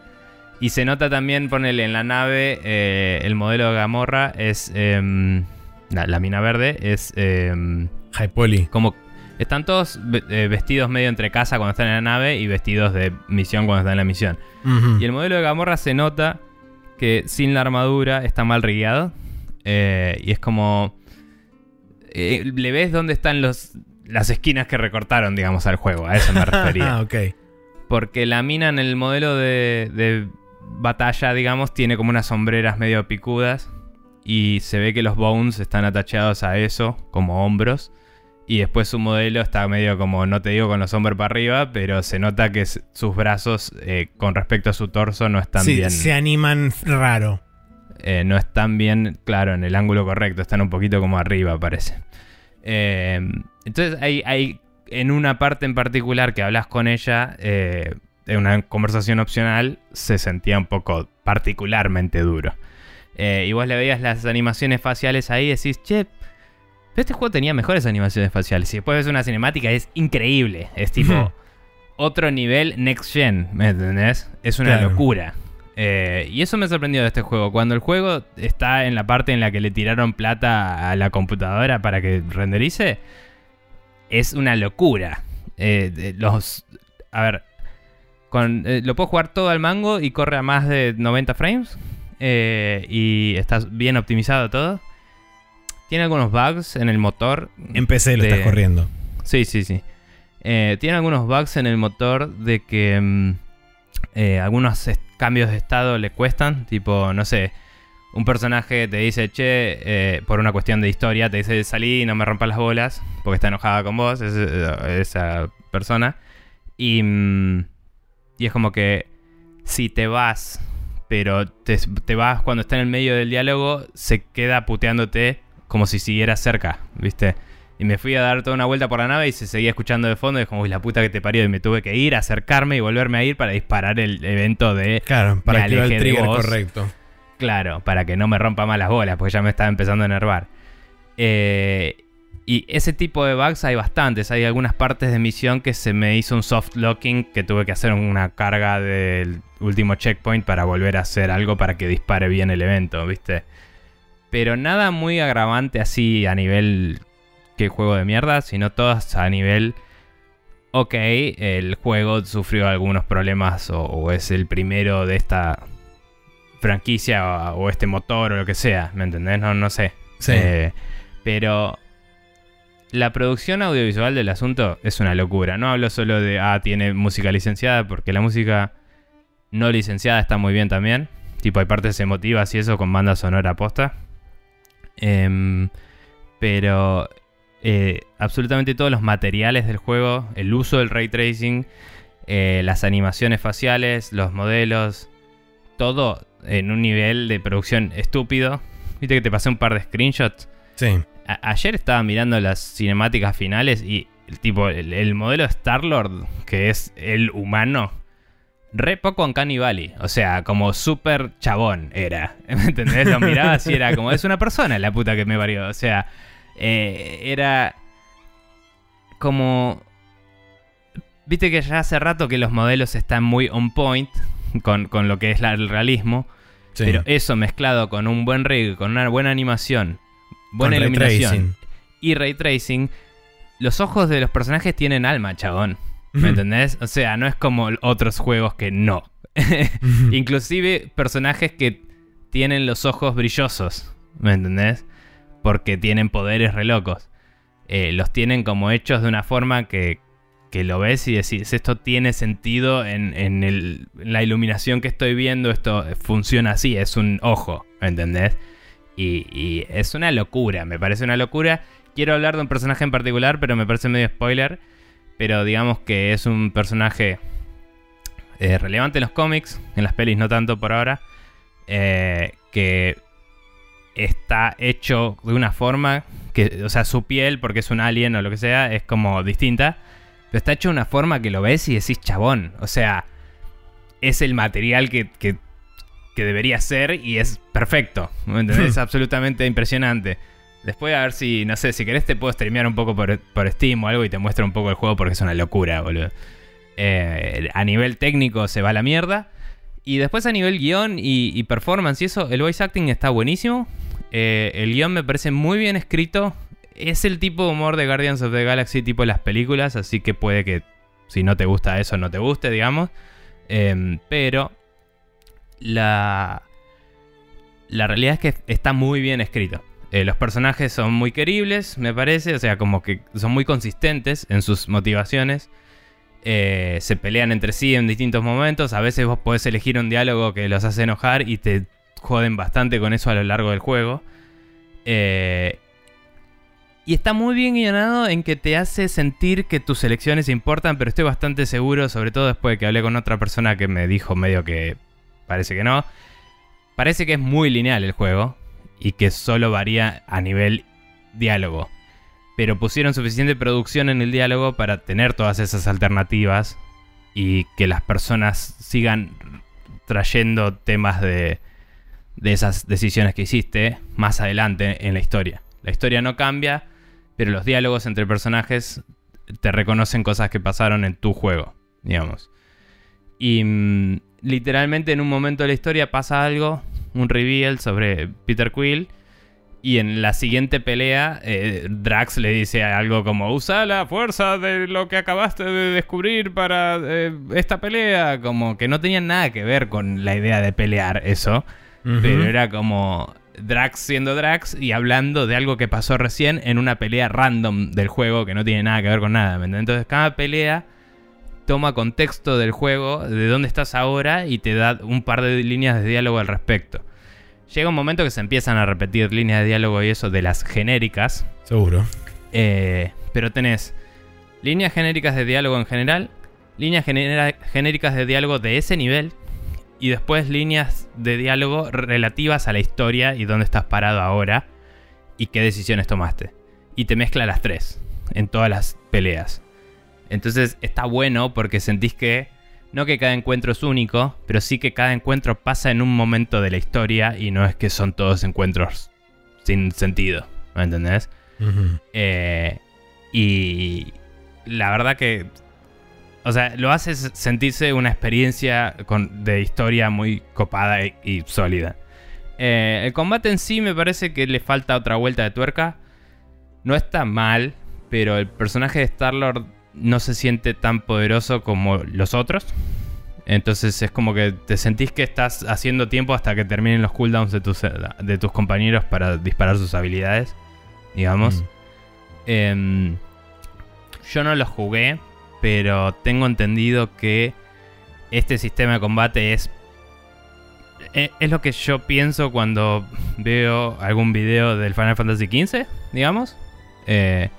Speaker 1: Y se nota también, ponele en la nave, eh, el modelo de Gamorra es. em, la, la mina verde es. em,
Speaker 2: Hi, Poli.
Speaker 1: como están todos eh, vestidos medio entre casa cuando están en la nave y vestidos de misión cuando están en la misión. Y el modelo de Gamorra se nota que sin la armadura está mal rigueado. Eh, y es como. eh, le ves dónde están los, las esquinas que recortaron, digamos, al juego. A eso me
Speaker 2: Ah,
Speaker 1: refería.
Speaker 2: ok.
Speaker 1: Porque la mina en el modelo de, de batalla, digamos, tiene como unas sombreras medio picudas. Y se ve que los bones están atachados a eso, como hombros. Y después su modelo está medio como, no te digo con los hombros para arriba, pero se nota que sus brazos eh, con respecto a su torso no están
Speaker 2: Sí,
Speaker 1: bien.
Speaker 2: se animan raro.
Speaker 1: Eh, no están bien, claro, en el ángulo correcto. Están un poquito como arriba, parece. Eh, entonces hay, hay en una parte en particular que hablas con ella, eh, en una conversación opcional, se sentía un poco particularmente duro. Y vos le veías las animaciones faciales ahí y decís, che, pero este juego tenía mejores animaciones faciales. Y después ves una cinemática, es increíble. Es tipo otro nivel next gen, ¿me entendés? Es una
Speaker 2: Claro.
Speaker 1: locura. Eh, y eso me sorprendió de este juego. Cuando el juego está en la parte en la que le tiraron plata a la computadora para que renderice, es una locura. Eh, los, a ver, con, eh, lo puedo jugar todo al mango y corre a más de 90 frames. y está bien optimizado todo. Tiene algunos bugs en el motor.
Speaker 2: En PC lo
Speaker 1: de-
Speaker 2: estás corriendo.
Speaker 1: Sí, sí, sí. Tiene algunos bugs en el motor de que mm, algunos cambios de estado le cuestan. Tipo, no sé, un personaje te dice, che, eh, por una cuestión de historia, te dice, salí y no me rompas las bolas, porque está enojada con vos, eh, esa persona. Y, mm, y es como que si te vas, pero te, te vas cuando está en el medio del diálogo, se queda puteándote como si siguieras cerca, ¿viste? Y me fui a dar toda una vuelta por la nave y se seguía escuchando de fondo. Y es como, uy, la puta que te parió. Y me tuve que ir, acercarme y volverme a ir para disparar el evento de.
Speaker 2: Claro, para activar el trigger
Speaker 1: vos.
Speaker 2: correcto.
Speaker 1: Claro, para que no me rompa más las bolas, porque ya me estaba empezando a enervar. Eh, y ese tipo de bugs hay bastantes. Hay algunas partes de misión que se me hizo un soft locking que tuve que hacer una carga del último checkpoint para volver a hacer algo para que dispare bien el evento, ¿viste? Pero nada muy agravante así a nivel que juego de mierda, sino todas a nivel ok, el juego sufrió algunos problemas o, o es el primero de esta franquicia o, o este motor o lo que sea, ¿me entendés? No, no sé.
Speaker 2: Sí.
Speaker 1: Eh, pero la producción audiovisual del asunto es una locura. No hablo solo de, ah, tiene música licenciada, porque la música no licenciada está muy bien también. Tipo, hay partes emotivas y eso con banda sonora posta. Em, pero eh, absolutamente todos los materiales del juego, el uso del ray tracing, eh, las animaciones faciales, los modelos, todo en un nivel de producción estúpido. Viste que te pasé un par de screenshots.
Speaker 2: Sí.
Speaker 1: A- ayer estaba mirando las cinemáticas finales y el tipo, el, el modelo Star-Lord, que es el humano, re poco en Valley. O sea, como súper chabón era. ¿Me entendés? Lo mirabas y era como, es una persona la puta que me parió. O sea, eh, era como... Viste que ya hace rato que los modelos están muy on point con, con lo que es la- el realismo.
Speaker 2: sí.
Speaker 1: Pero eso mezclado con un buen rig, con una buena animación, buena
Speaker 2: Con
Speaker 1: iluminación y ray tracing, los ojos de los personajes tienen alma, chabón. ¿Me entendés? O sea, no es como otros juegos que no. Inclusive personajes que tienen los ojos brillosos, ¿me entendés? Porque tienen poderes re locos. Eh, los tienen como hechos de una forma que, que lo ves y decís, esto tiene sentido en, en el- la iluminación que estoy viendo, esto funciona así, es un ojo, ¿me entendés? Y, y es una locura, me parece una locura. Quiero hablar de un personaje en particular, pero me parece medio spoiler. Pero digamos que es un personaje eh, relevante en los cómics, en las pelis no tanto por ahora, eh, que está hecho de una forma que, o sea, su piel, porque es un alien o lo que sea, es como distinta, pero está hecho de una forma que lo ves y decís chabón, o sea, es el material que, que, que debería ser y es perfecto, ¿me entendés? es absolutamente impresionante. Después a ver si, no sé, si querés te puedo streamear un poco por, por Steam o algo y te muestro un poco el juego porque es una locura, boludo. Eh, a nivel técnico se va a la mierda. Y después a nivel guion y, y performance y eso, el voice acting está buenísimo. Eh, el guion me parece muy bien escrito. Es el tipo de humor de Guardians of the Galaxy tipo las películas, así que puede que si no te gusta eso no te guste, digamos. Em, pero la, la realidad es que está muy bien escrito. Eh, los personajes son muy queribles, me parece, o sea, como que son muy consistentes en sus motivaciones. Eh, se pelean entre sí en distintos momentos. A veces vos podés elegir un diálogo que los hace enojar y te joden bastante con eso a lo largo del juego. Eh, y está muy bien guionado en que te hace sentir que tus elecciones importan, pero estoy bastante seguro, sobre todo después de que hablé con otra persona que me dijo medio que parece que no. Parece que es muy lineal el juego y que solo varía a nivel diálogo. pero pusieron suficiente producción en el diálogo para tener todas esas alternativas y que las personas sigan trayendo temas de, de esas decisiones que hiciste más adelante en la historia. La historia no cambia, pero los diálogos entre personajes te reconocen cosas que pasaron en tu juego, digamos. Y mm, literalmente en un momento de la historia pasa algo, un reveal sobre Peter Quill. Y en la siguiente pelea, eh, Drax le dice algo como: Usa la fuerza de lo que acabaste de descubrir para eh, esta pelea. Como que no tenía nada que ver con la idea de pelear eso. Pero era como Drax siendo Drax y hablando de algo que pasó recién en una pelea random del juego que no tiene nada que ver con nada. Entonces, cada pelea toma contexto del juego, de dónde estás ahora y te da un par de líneas de diálogo al respecto. Llega un momento que se empiezan a repetir líneas de diálogo y eso de las genéricas.
Speaker 2: Seguro.
Speaker 1: Eh, pero tenés líneas genéricas de diálogo en general, líneas genéricas de diálogo de ese nivel y después líneas de diálogo relativas a la historia y dónde estás parado ahora y qué decisiones tomaste. Y te mezcla las tres en todas las peleas. Entonces está bueno porque sentís que no que cada encuentro es único, pero sí que cada encuentro pasa en un momento de la historia y no es que son todos encuentros sin sentido, ¿me entendés? Eh, y la verdad que, o sea, lo hace sentirse una experiencia de historia muy copada y, sólida. Eh, el combate en sí me parece que le falta otra vuelta de tuerca. No está mal, pero el personaje de Star-Lord no se siente tan poderoso como los otros. Entonces es como que te sentís que estás haciendo tiempo hasta que terminen los cooldowns de tus, de tus compañeros para disparar sus habilidades, digamos. Mm. Em, yo no los jugué, pero tengo entendido que este sistema de combate es... E, es lo que yo pienso cuando veo algún video del Final Fantasy XV, digamos. Eh,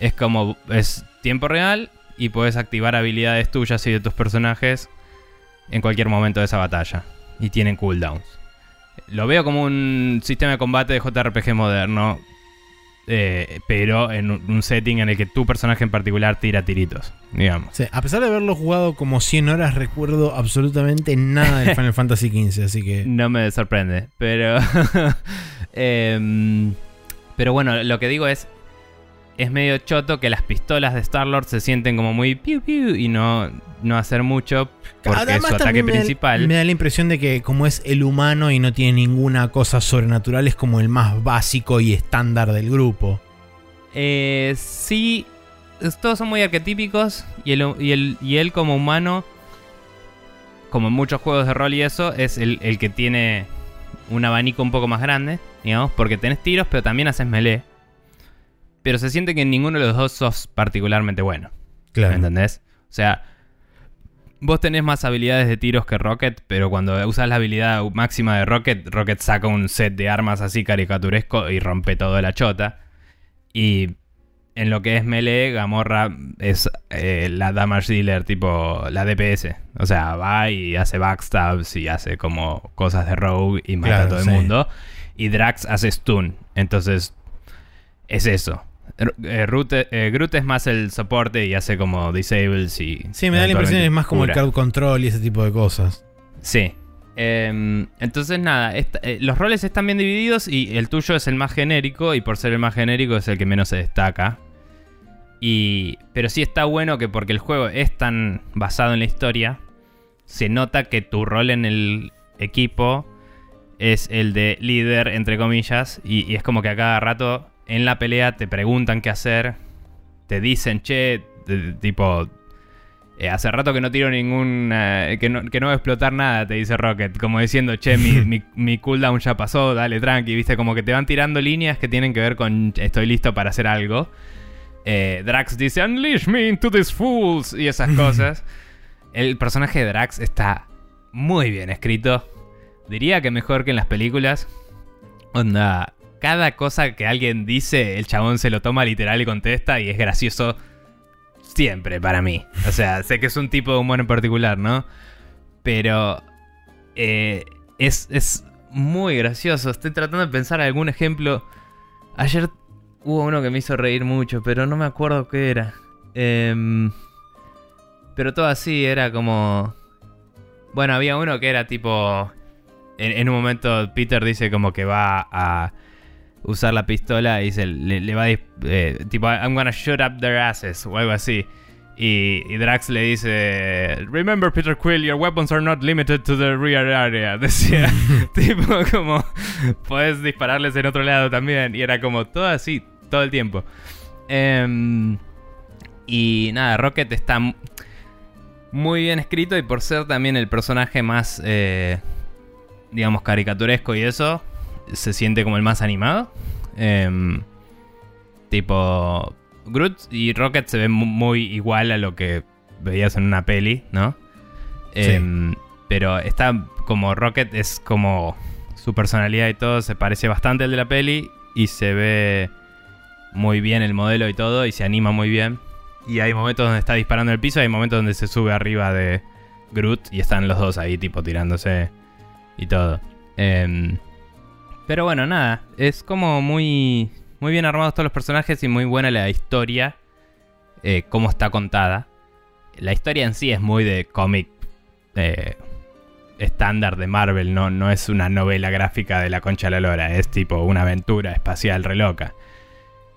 Speaker 1: es como... Es tiempo real y puedes activar habilidades tuyas y de tus personajes en cualquier momento de esa batalla. Y tienen cooldowns. Lo veo como un sistema de combate de JRPG moderno, eh, pero en un setting en el que tu personaje en particular tira tiritos, digamos.
Speaker 2: a pesar de haberlo jugado como 100 horas, recuerdo absolutamente nada del Final Fantasy XV, así que...
Speaker 1: No me sorprende, pero... Em, pero bueno, lo que digo es, es medio choto que las pistolas de Star-Lord se sienten como muy piu piu y no, no hacer mucho porque es su ataque principal.
Speaker 2: me da la impresión de que como es el humano y no tiene ninguna cosa sobrenatural, es como el más básico y estándar del grupo.
Speaker 1: Eh, sí, todos son muy arquetípicos y, el, y, él como humano, como en muchos juegos de rol y eso, es el, el que tiene un abanico un poco más grande, digamos, porque tenés tiros pero también haces melee pero se siente que en ninguno de los dos sos particularmente bueno. Claro. ¿Entendés? O sea, vos tenés más habilidades de tiros que Rocket, pero cuando usas la habilidad máxima de Rocket, Rocket saca un set de armas así caricaturesco y rompe todo la chota. Y en lo que es melee, Gamorra es eh, la damage dealer, tipo la DPS. O sea, va y hace backstabs y hace como cosas de rogue y mata a todo el mundo. Y Drax hace stun. Entonces, es eso. Eh, eh, Groot es más el soporte y hace como disables y.
Speaker 2: Sí, me da la impresión que es más como el crowd control y ese tipo de cosas.
Speaker 1: Sí. Em, entonces, nada, eh, los roles están bien divididos y el tuyo es el más genérico y por ser el más genérico es el que menos se destaca. Y, pero sí está bueno que porque el juego es tan basado en la historia, se nota que tu rol en el equipo es el de líder, entre comillas, y es como que a cada rato en la pelea te preguntan qué hacer, te dicen, che, tipo, eh, hace rato que no tiro ningún. Eh, que, no, que, no, va a explotar nada, te dice Rocket. Como diciendo, che, mi, mi, cooldown ya pasó, dale tranqui. Viste, como que te van tirando líneas que tienen que ver con estoy listo para hacer algo. Eh, Drax dice, Unleash me into these fools. Y esas cosas. El personaje de Drax está muy bien escrito. Diría que mejor que en las películas. Onda, cada cosa que alguien dice, el chabón se lo toma literal y contesta y es gracioso siempre para mí. O sea, sé que es un tipo de humor en particular, ¿no? Pero eh, es, es muy gracioso. Estoy tratando de pensar algún ejemplo. Ayer hubo uno que me hizo reír mucho, pero no me acuerdo qué era. Em, pero todo así era como... Bueno, había uno que era tipo... En, un momento Peter dice como que va a usar la pistola y se le, va a... Eh, tipo, I'm gonna shoot up their asses o algo así. Y, Drax le dice, Remember Peter Quill, your weapons are not limited to the rear area. Decía, tipo como, puedes dispararles en otro lado también. Y era como todo así, todo el tiempo. Em, y nada, Rocket está muy bien escrito y por ser también el personaje más, eh, digamos, caricaturesco y eso, se siente como el más animado. Em, tipo, Groot y Rocket se ven muy igual a lo que veías en una peli, ¿no? Em, pero está como Rocket es como su personalidad y todo se parece bastante al de la peli y se ve muy bien el modelo y todo y se anima muy bien. Y hay momentos donde está disparando el piso, hay momentos donde se sube arriba de Groot y están los dos ahí tipo tirándose y todo. Em, pero bueno, nada, es como muy muy bien armados todos los personajes y muy buena la historia, eh, cómo está contada. La historia en sí es muy de cómic eh, estándar de Marvel, no, no es una novela gráfica de la concha de la lora, es tipo una aventura espacial re loca.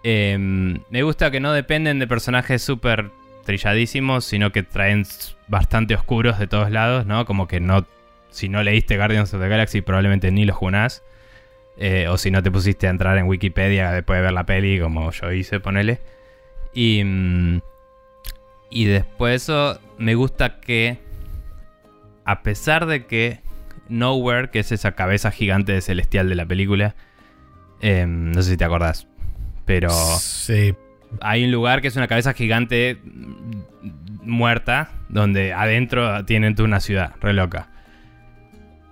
Speaker 1: Em, me gusta que no dependen de personajes súper trilladísimos, sino que traen bastante oscuros de todos lados, ¿no? Como que no. Si no leíste Guardians of the Galaxy, probablemente ni los junás. Eh, o si no te pusiste a entrar en Wikipedia después de ver la peli, como yo hice, ponele. Y, mm, y después de eso, me gusta que, a pesar de que Nowhere, que es esa cabeza gigante de celestial de la película, em, no sé si te acordás, pero
Speaker 2: sí.
Speaker 1: hay un lugar que es una cabeza gigante muerta, donde adentro tienen toda una ciudad, re loca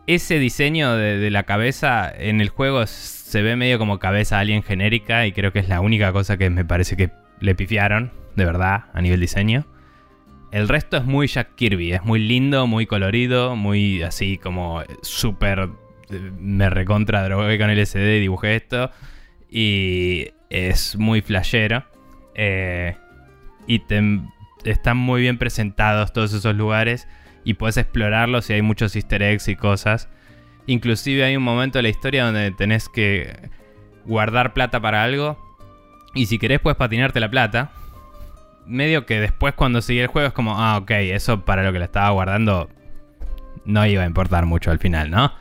Speaker 1: ese diseño de, la cabeza en el juego se ve medio como cabeza alien genérica y creo que es la única cosa que me parece que le pifiaron, de verdad, a nivel diseño. El resto es muy Jack Kirby, es muy lindo, muy colorido, muy así como súper... Me recontra drogué con LSD dibujé esto. Y es muy flashero. Eh, y están muy bien presentados todos esos lugares y puedes explorarlos y hay muchos easter eggs y cosas. Inclusive hay un momento de la historia donde tenés que guardar plata para algo y si querés puedes patinarte la plata. Medio que después cuando sigue el juego es como, ah, ok, eso para lo que la estaba guardando no iba a importar mucho al final, ¿no?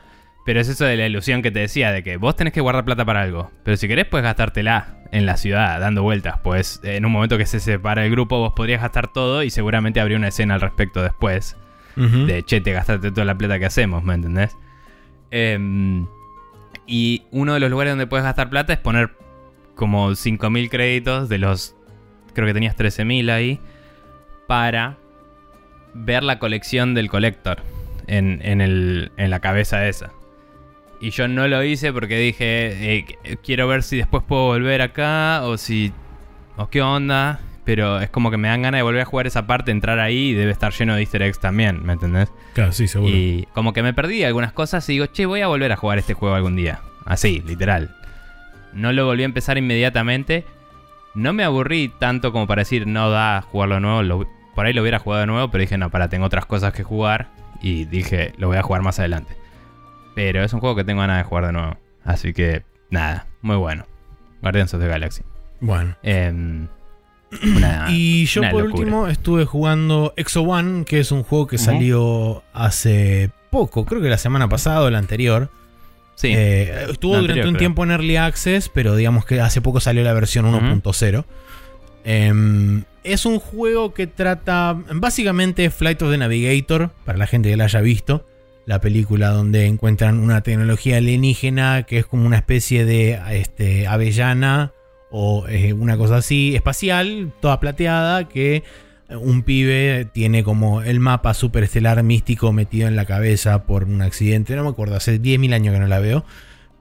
Speaker 1: Pero es eso de la ilusión que te decía, de que vos tenés que guardar plata para algo. Pero si querés puedes gastártela en la ciudad, dando vueltas. Pues en un momento que se separa el grupo vos podrías gastar todo y seguramente habría una escena al respecto después de che, te gastaste toda la plata que hacemos, ¿me entendés? Em, y uno de los lugares donde puedes gastar plata es poner como 5.000 créditos de los... Creo que tenías 13.000 ahí. Para ver la colección del colector en, en, la cabeza esa. Y yo no lo hice porque dije, eh, quiero ver si después puedo volver acá o si... o qué onda pero es como que me dan ganas de volver a jugar esa parte, entrar ahí y debe estar lleno de easter eggs también, ¿me entendés?
Speaker 2: Claro, sí, seguro.
Speaker 1: Y como que me perdí algunas cosas y digo, che, voy a volver a jugar este juego algún día. Así, literal. No lo volví a empezar inmediatamente. No me aburrí tanto como para decir, no da jugarlo nuevo. por ahí lo hubiera jugado de nuevo, pero dije, no, para, tengo otras cosas que jugar. Y dije, lo voy a jugar más adelante. Pero es un juego que tengo ganas de jugar de nuevo. Así que, nada, muy bueno. Guardians of the Galaxy.
Speaker 2: Bueno.
Speaker 1: Eh,
Speaker 2: y yo por último estuve jugando Exo One, que es un juego que salió hace poco, creo que la semana pasada o la anterior.
Speaker 1: Sí.
Speaker 2: Eh, estuvo durante un tiempo en Early Access, pero digamos que hace poco salió la versión 1.0. Em, es un juego que trata básicamente Flight of the Navigator, para la gente que la haya visto. La película donde encuentran una tecnología alienígena que es como una especie de este, avellana o eh, una cosa así espacial, toda plateada, que un pibe tiene como el mapa superestelar místico metido en la cabeza por un accidente, no me acuerdo, hace 10.000 años que no la veo.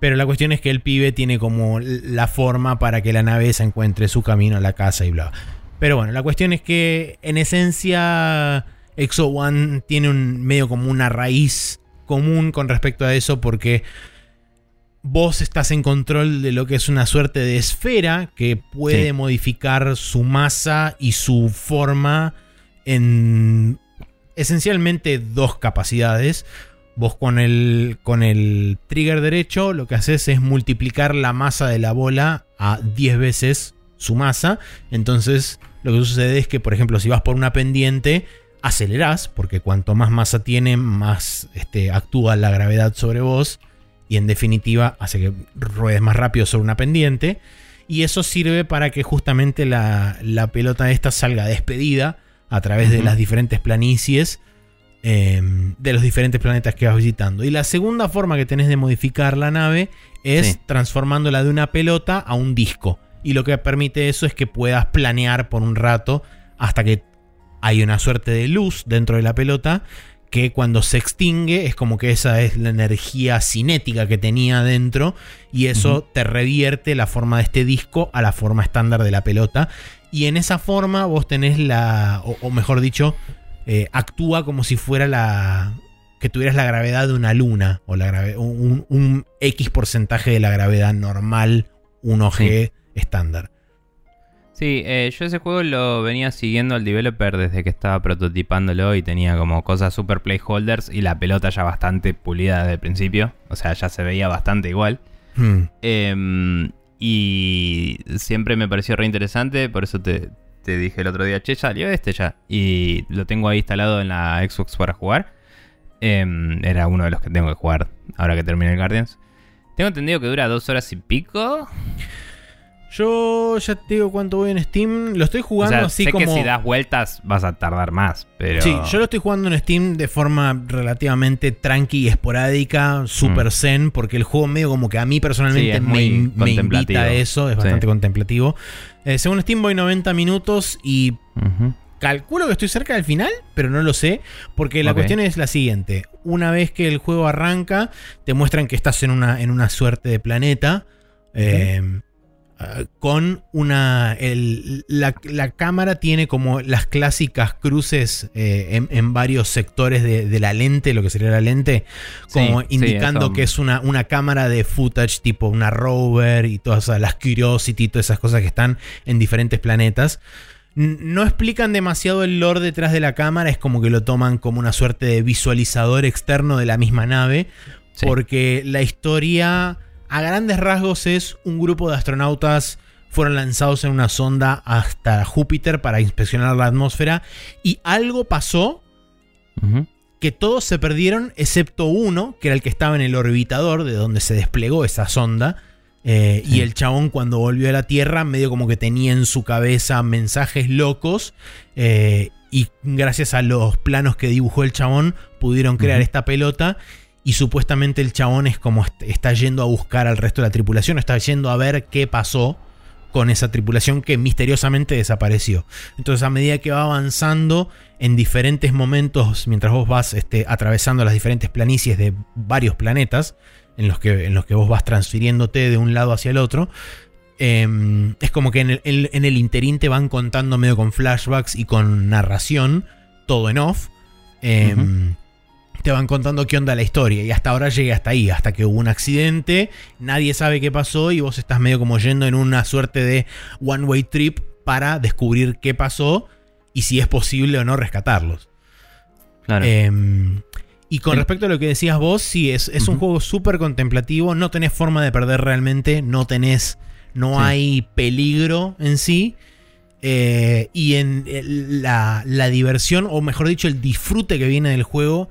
Speaker 2: Pero la cuestión es que el pibe tiene como la forma para que la nave se encuentre su camino a la casa y bla. Pero bueno, la cuestión es que en esencia Exo One tiene un medio como una raíz común con respecto a eso porque vos estás en control de lo que es una suerte de esfera que puede
Speaker 1: Sí.
Speaker 2: modificar su masa y su forma en esencialmente dos capacidades. Vos con el, con el trigger derecho lo que haces es multiplicar la masa de la bola a 10 veces su masa. Entonces lo que sucede es que, por ejemplo, si vas por una pendiente, acelerás, porque cuanto más masa tiene, más este, actúa la gravedad sobre vos. Y en definitiva hace que ruedes más rápido sobre una pendiente. Y eso sirve para que justamente la, la pelota esta salga despedida a través de las diferentes planicies eh, de los diferentes planetas que vas visitando. Y la segunda forma que tenés de modificar la nave es
Speaker 3: Sí.
Speaker 2: transformándola de una pelota a un disco. Y lo que permite eso es que puedas planear por un rato hasta que hay una suerte de luz dentro de la pelota que cuando se extingue es como que esa es la energía cinética que tenía dentro y eso te revierte la forma de este disco a la forma estándar de la pelota. Y en esa forma vos tenés la, o, o mejor dicho, eh, actúa como si fuera la, que tuvieras la gravedad de una luna o la grave- un, un X porcentaje de la gravedad normal 1G estándar.
Speaker 1: Sí, eh, yo ese juego lo venía siguiendo al developer desde que estaba prototipándolo y tenía como cosas super playholders y la pelota ya bastante pulida desde el principio. O sea, ya se veía bastante igual.
Speaker 2: Hmm.
Speaker 1: Em, y siempre me pareció re interesante, por eso te, te dije el otro día, che, salió este ya. Y lo tengo ahí instalado en la Xbox para jugar. Em, era uno de los que tengo que jugar ahora que termine el Guardians. Tengo entendido que dura dos horas y pico.
Speaker 2: Yo ya te digo cuánto voy en Steam. Lo estoy
Speaker 1: O
Speaker 2: jugando
Speaker 1: sea,
Speaker 2: así
Speaker 1: sé
Speaker 2: como.
Speaker 1: que si das vueltas vas a tardar más, pero...
Speaker 2: Sí, yo lo estoy jugando en Steam de forma relativamente tranqui y esporádica, super
Speaker 1: Mm.
Speaker 2: zen, porque el juego medio como que a mí
Speaker 1: Sí,
Speaker 2: personalmente
Speaker 1: es
Speaker 2: me, me invita a eso, es
Speaker 1: Sí.
Speaker 2: bastante contemplativo. Eh, según Steam voy 90 minutos y calculo que estoy cerca del final, pero no lo sé, porque la cuestión es la siguiente. Una vez que el juego arranca, te muestran que estás en una, en una suerte de planeta. eh, ah, con una... el- la, la cámara tiene como las clásicas cruces eh, en, en varios sectores de, de la lente, lo que sería la lente, como
Speaker 1: Sí,
Speaker 2: indicando que es una, una cámara de footage tipo una rover y todas las Curiosity, todas esas cosas que están en diferentes planetas. No explican demasiado el lore detrás de la cámara, es como que lo toman como una suerte de visualizador externo de la misma nave,
Speaker 1: Sí.
Speaker 2: porque la historia a grandes rasgos es un grupo de astronautas fueron lanzados en una sonda hasta Júpiter para inspeccionar la atmósfera y algo pasó que todos se perdieron excepto uno, que era el que estaba en el orbitador de donde se desplegó esa sonda. Eh,
Speaker 1: Sí.
Speaker 2: Y el chabón cuando volvió a la Tierra medio como que tenía en su cabeza mensajes locos eh, y gracias a los planos que dibujó el chabón pudieron crear esta pelota y supuestamente el chabón es como est- está yendo a buscar al resto de la tripulación, está yendo a ver qué pasó con esa tripulación que misteriosamente desapareció. Entonces a medida que va avanzando en diferentes momentos, mientras vos vas este, atravesando las diferentes planicies de varios planetas, en los, que, en los que vos vas transfiriéndote de un lado hacia el otro, eh, es como que en el, en- el interín te van contando medio con flashbacks y con narración, todo en off.
Speaker 1: Ujú.
Speaker 2: Te van contando qué onda la historia y hasta ahora llegué hasta ahí, hasta que hubo un accidente, nadie sabe qué pasó y vos estás medio como yendo en una suerte de one-way trip para descubrir qué pasó y si es posible o no rescatarlos.
Speaker 1: Claro.
Speaker 2: Eh, y con respecto a lo que decías vos, sí, es, es un juego súper contemplativo, no tenés forma de perder realmente, no tenés, no
Speaker 1: Sí.
Speaker 2: hay peligro en sí. eh, y en la, la diversión, o mejor dicho, el disfrute que viene del juego,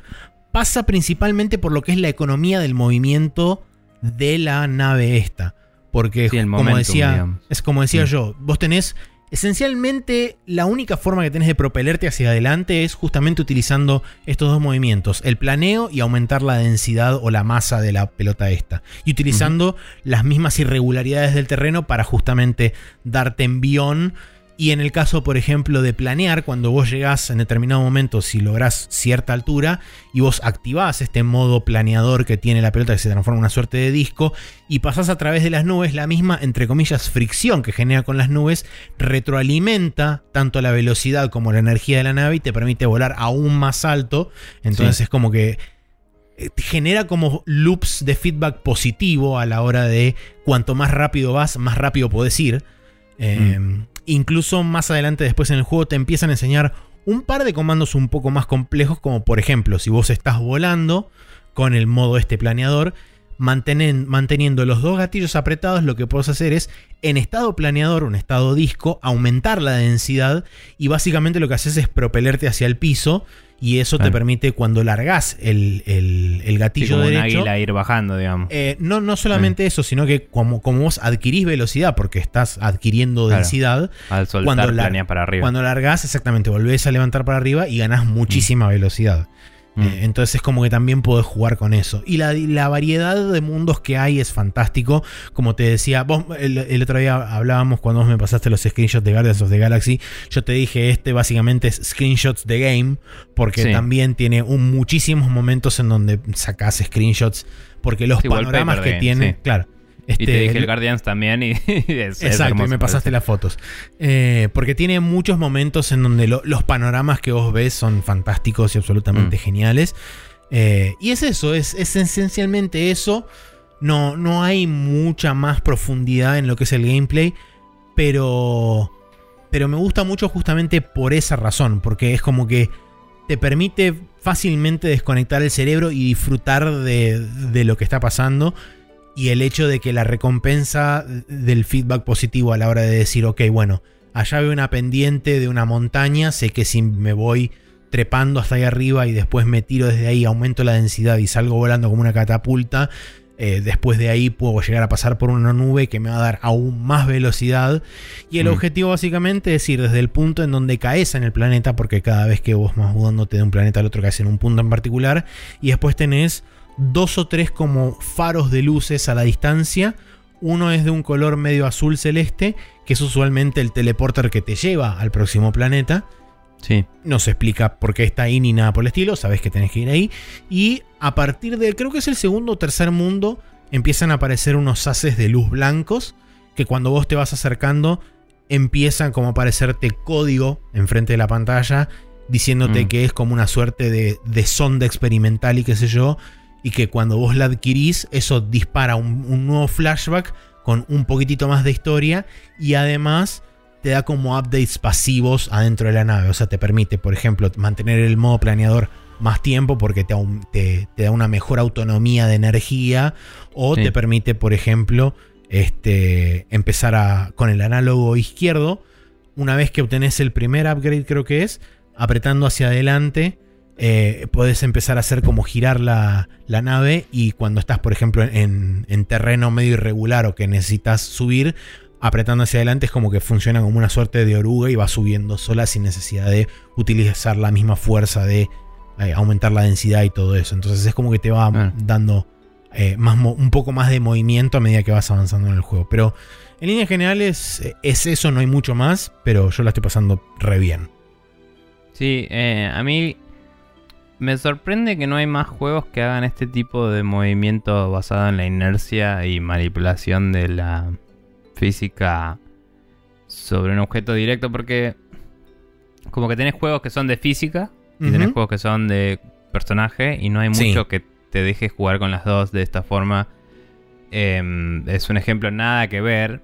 Speaker 2: pasa principalmente por lo que es la economía del movimiento de la nave esta. Porque,
Speaker 1: Sí,
Speaker 2: como decía,
Speaker 1: digamos.
Speaker 2: es como decía yo, vos tenés esencialmente la única forma que tenés de propelerte hacia adelante es justamente utilizando estos dos movimientos, el planeo y aumentar la densidad o la masa de la pelota esta. Y utilizando las mismas irregularidades del terreno para justamente darte envión. Y en el caso, por ejemplo, de planear, cuando vos llegás en determinado momento, si lográs cierta altura y vos activás este modo planeador que tiene la pelota que se transforma en una suerte de disco y pasás a través de las nubes, la misma, entre comillas, fricción que genera con las nubes retroalimenta tanto la velocidad como la energía de la nave y te permite volar aún más alto. Entonces
Speaker 1: Sí.
Speaker 2: es como que eh, genera como loops de feedback positivo a la hora de cuanto más rápido vas, más rápido podés ir. Eh,
Speaker 1: Mm.
Speaker 2: Incluso más adelante después en el juego te empiezan a enseñar un par de comandos un poco más complejos, como por ejemplo si vos estás volando con el modo este planeador, manteniendo los dos gatillos apretados, lo que puedes hacer es en estado planeador, un estado disco, aumentar la densidad y básicamente lo que haces es propelerte hacia el piso y eso te permite cuando largás el, el- el
Speaker 1: Sí,
Speaker 2: gatillo
Speaker 1: como un
Speaker 2: derecho.
Speaker 1: águila ir bajando, digamos.
Speaker 2: Eh, no, no solamente eso, sino que como, como vos adquirís velocidad, porque estás adquiriendo
Speaker 1: Claro.
Speaker 2: densidad,
Speaker 1: Al soltar,
Speaker 2: cuando la-
Speaker 1: planeas para arriba.
Speaker 2: cuando largás, exactamente, volvés a levantar para arriba y ganás muchísima velocidad.
Speaker 1: Mm.
Speaker 2: Eh, entonces es como que también podés jugar con eso. Y la, la variedad de mundos que hay es fantástico. Como te decía, vos el, el otro día hablábamos cuando vos me pasaste los screenshots de Guardians of the Galaxy. Yo te dije, este básicamente es screenshots de game. Porque
Speaker 1: Sí.
Speaker 2: también tiene un- muchísimos momentos en donde sacás screenshots. Porque los
Speaker 1: Sí,
Speaker 2: panoramas que
Speaker 1: game,
Speaker 2: tiene,
Speaker 1: sí.
Speaker 2: claro.
Speaker 1: Y te
Speaker 2: este,
Speaker 1: dije el Guardians también y es,
Speaker 2: Exacto, y me pasaste las fotos. Eh, porque tiene muchos momentos en donde lo- los panoramas que vos ves son fantásticos y absolutamente
Speaker 1: Mm.
Speaker 2: geniales. Eh, y es eso, es, es esencialmente eso. No, no hay mucha más profundidad en lo que es el gameplay, pero, pero me gusta mucho justamente por esa razón, porque es como que te permite fácilmente desconectar el cerebro y disfrutar de, de lo que está pasando. Y el hecho de que la recompensa del feedback positivo a la hora de decir, ok, bueno, allá veo una pendiente de una montaña, sé que si me voy trepando hasta ahí arriba y después me tiro desde ahí, aumento la densidad y salgo volando como una catapulta, eh, después de ahí puedo llegar a pasar por una nube que me va a dar aún más velocidad. Y el
Speaker 1: Mm.
Speaker 2: objetivo básicamente es ir desde el punto en donde caes en el planeta, porque cada vez que vos vas mudándote de un planeta al otro caes en un punto en particular, y después tenés dos o tres como faros de luces a la distancia. Uno es de un color medio azul celeste, que es usualmente el teleporter que te lleva al próximo planeta.
Speaker 1: Sí.
Speaker 2: No se explica por qué está ahí ni nada por el estilo, sabes que tenés que ir ahí. Y a partir de, creo que es el segundo o tercer mundo, empiezan a aparecer unos haces de luz blancos, que cuando vos te vas acercando, empiezan como a aparecerte código enfrente de la pantalla, diciéndote
Speaker 1: Mm.
Speaker 2: que es como una suerte de, de sonda experimental y qué sé yo, y que cuando vos la adquirís, eso dispara un, un nuevo flashback con un poquitito más de historia y además te da como updates pasivos adentro de la nave. O sea, te permite, por ejemplo, mantener el modo planeador más tiempo porque te, aum- te- te da una mejor autonomía de energía. O
Speaker 1: Sí.
Speaker 2: te permite, por ejemplo, este, empezar a, con el análogo izquierdo. Una vez que obtenés el primer upgrade, creo que es, apretando hacia adelante, eh, podés empezar a hacer como girar la, la nave. Y cuando estás, por ejemplo, en, en terreno medio irregular o que necesitas subir, apretando hacia adelante es como que funciona como una suerte de oruga y va subiendo sola sin necesidad de utilizar la misma fuerza de eh, aumentar la densidad y todo eso. Entonces es como que te va dando eh, más un poco más de movimiento a medida que vas avanzando en el juego. Pero en líneas generales eh, es eso, no hay mucho más, pero yo la estoy pasando re bien.
Speaker 1: Sí, eh, a mí me sorprende que no hay más juegos que hagan este tipo de movimiento basado en la inercia y manipulación de la física sobre un objeto directo porque como que tenés juegos que son de física y tenés juegos que son de personaje y no hay
Speaker 2: Sí.
Speaker 1: mucho que te deje jugar con las dos de esta forma. Em, es un ejemplo nada que ver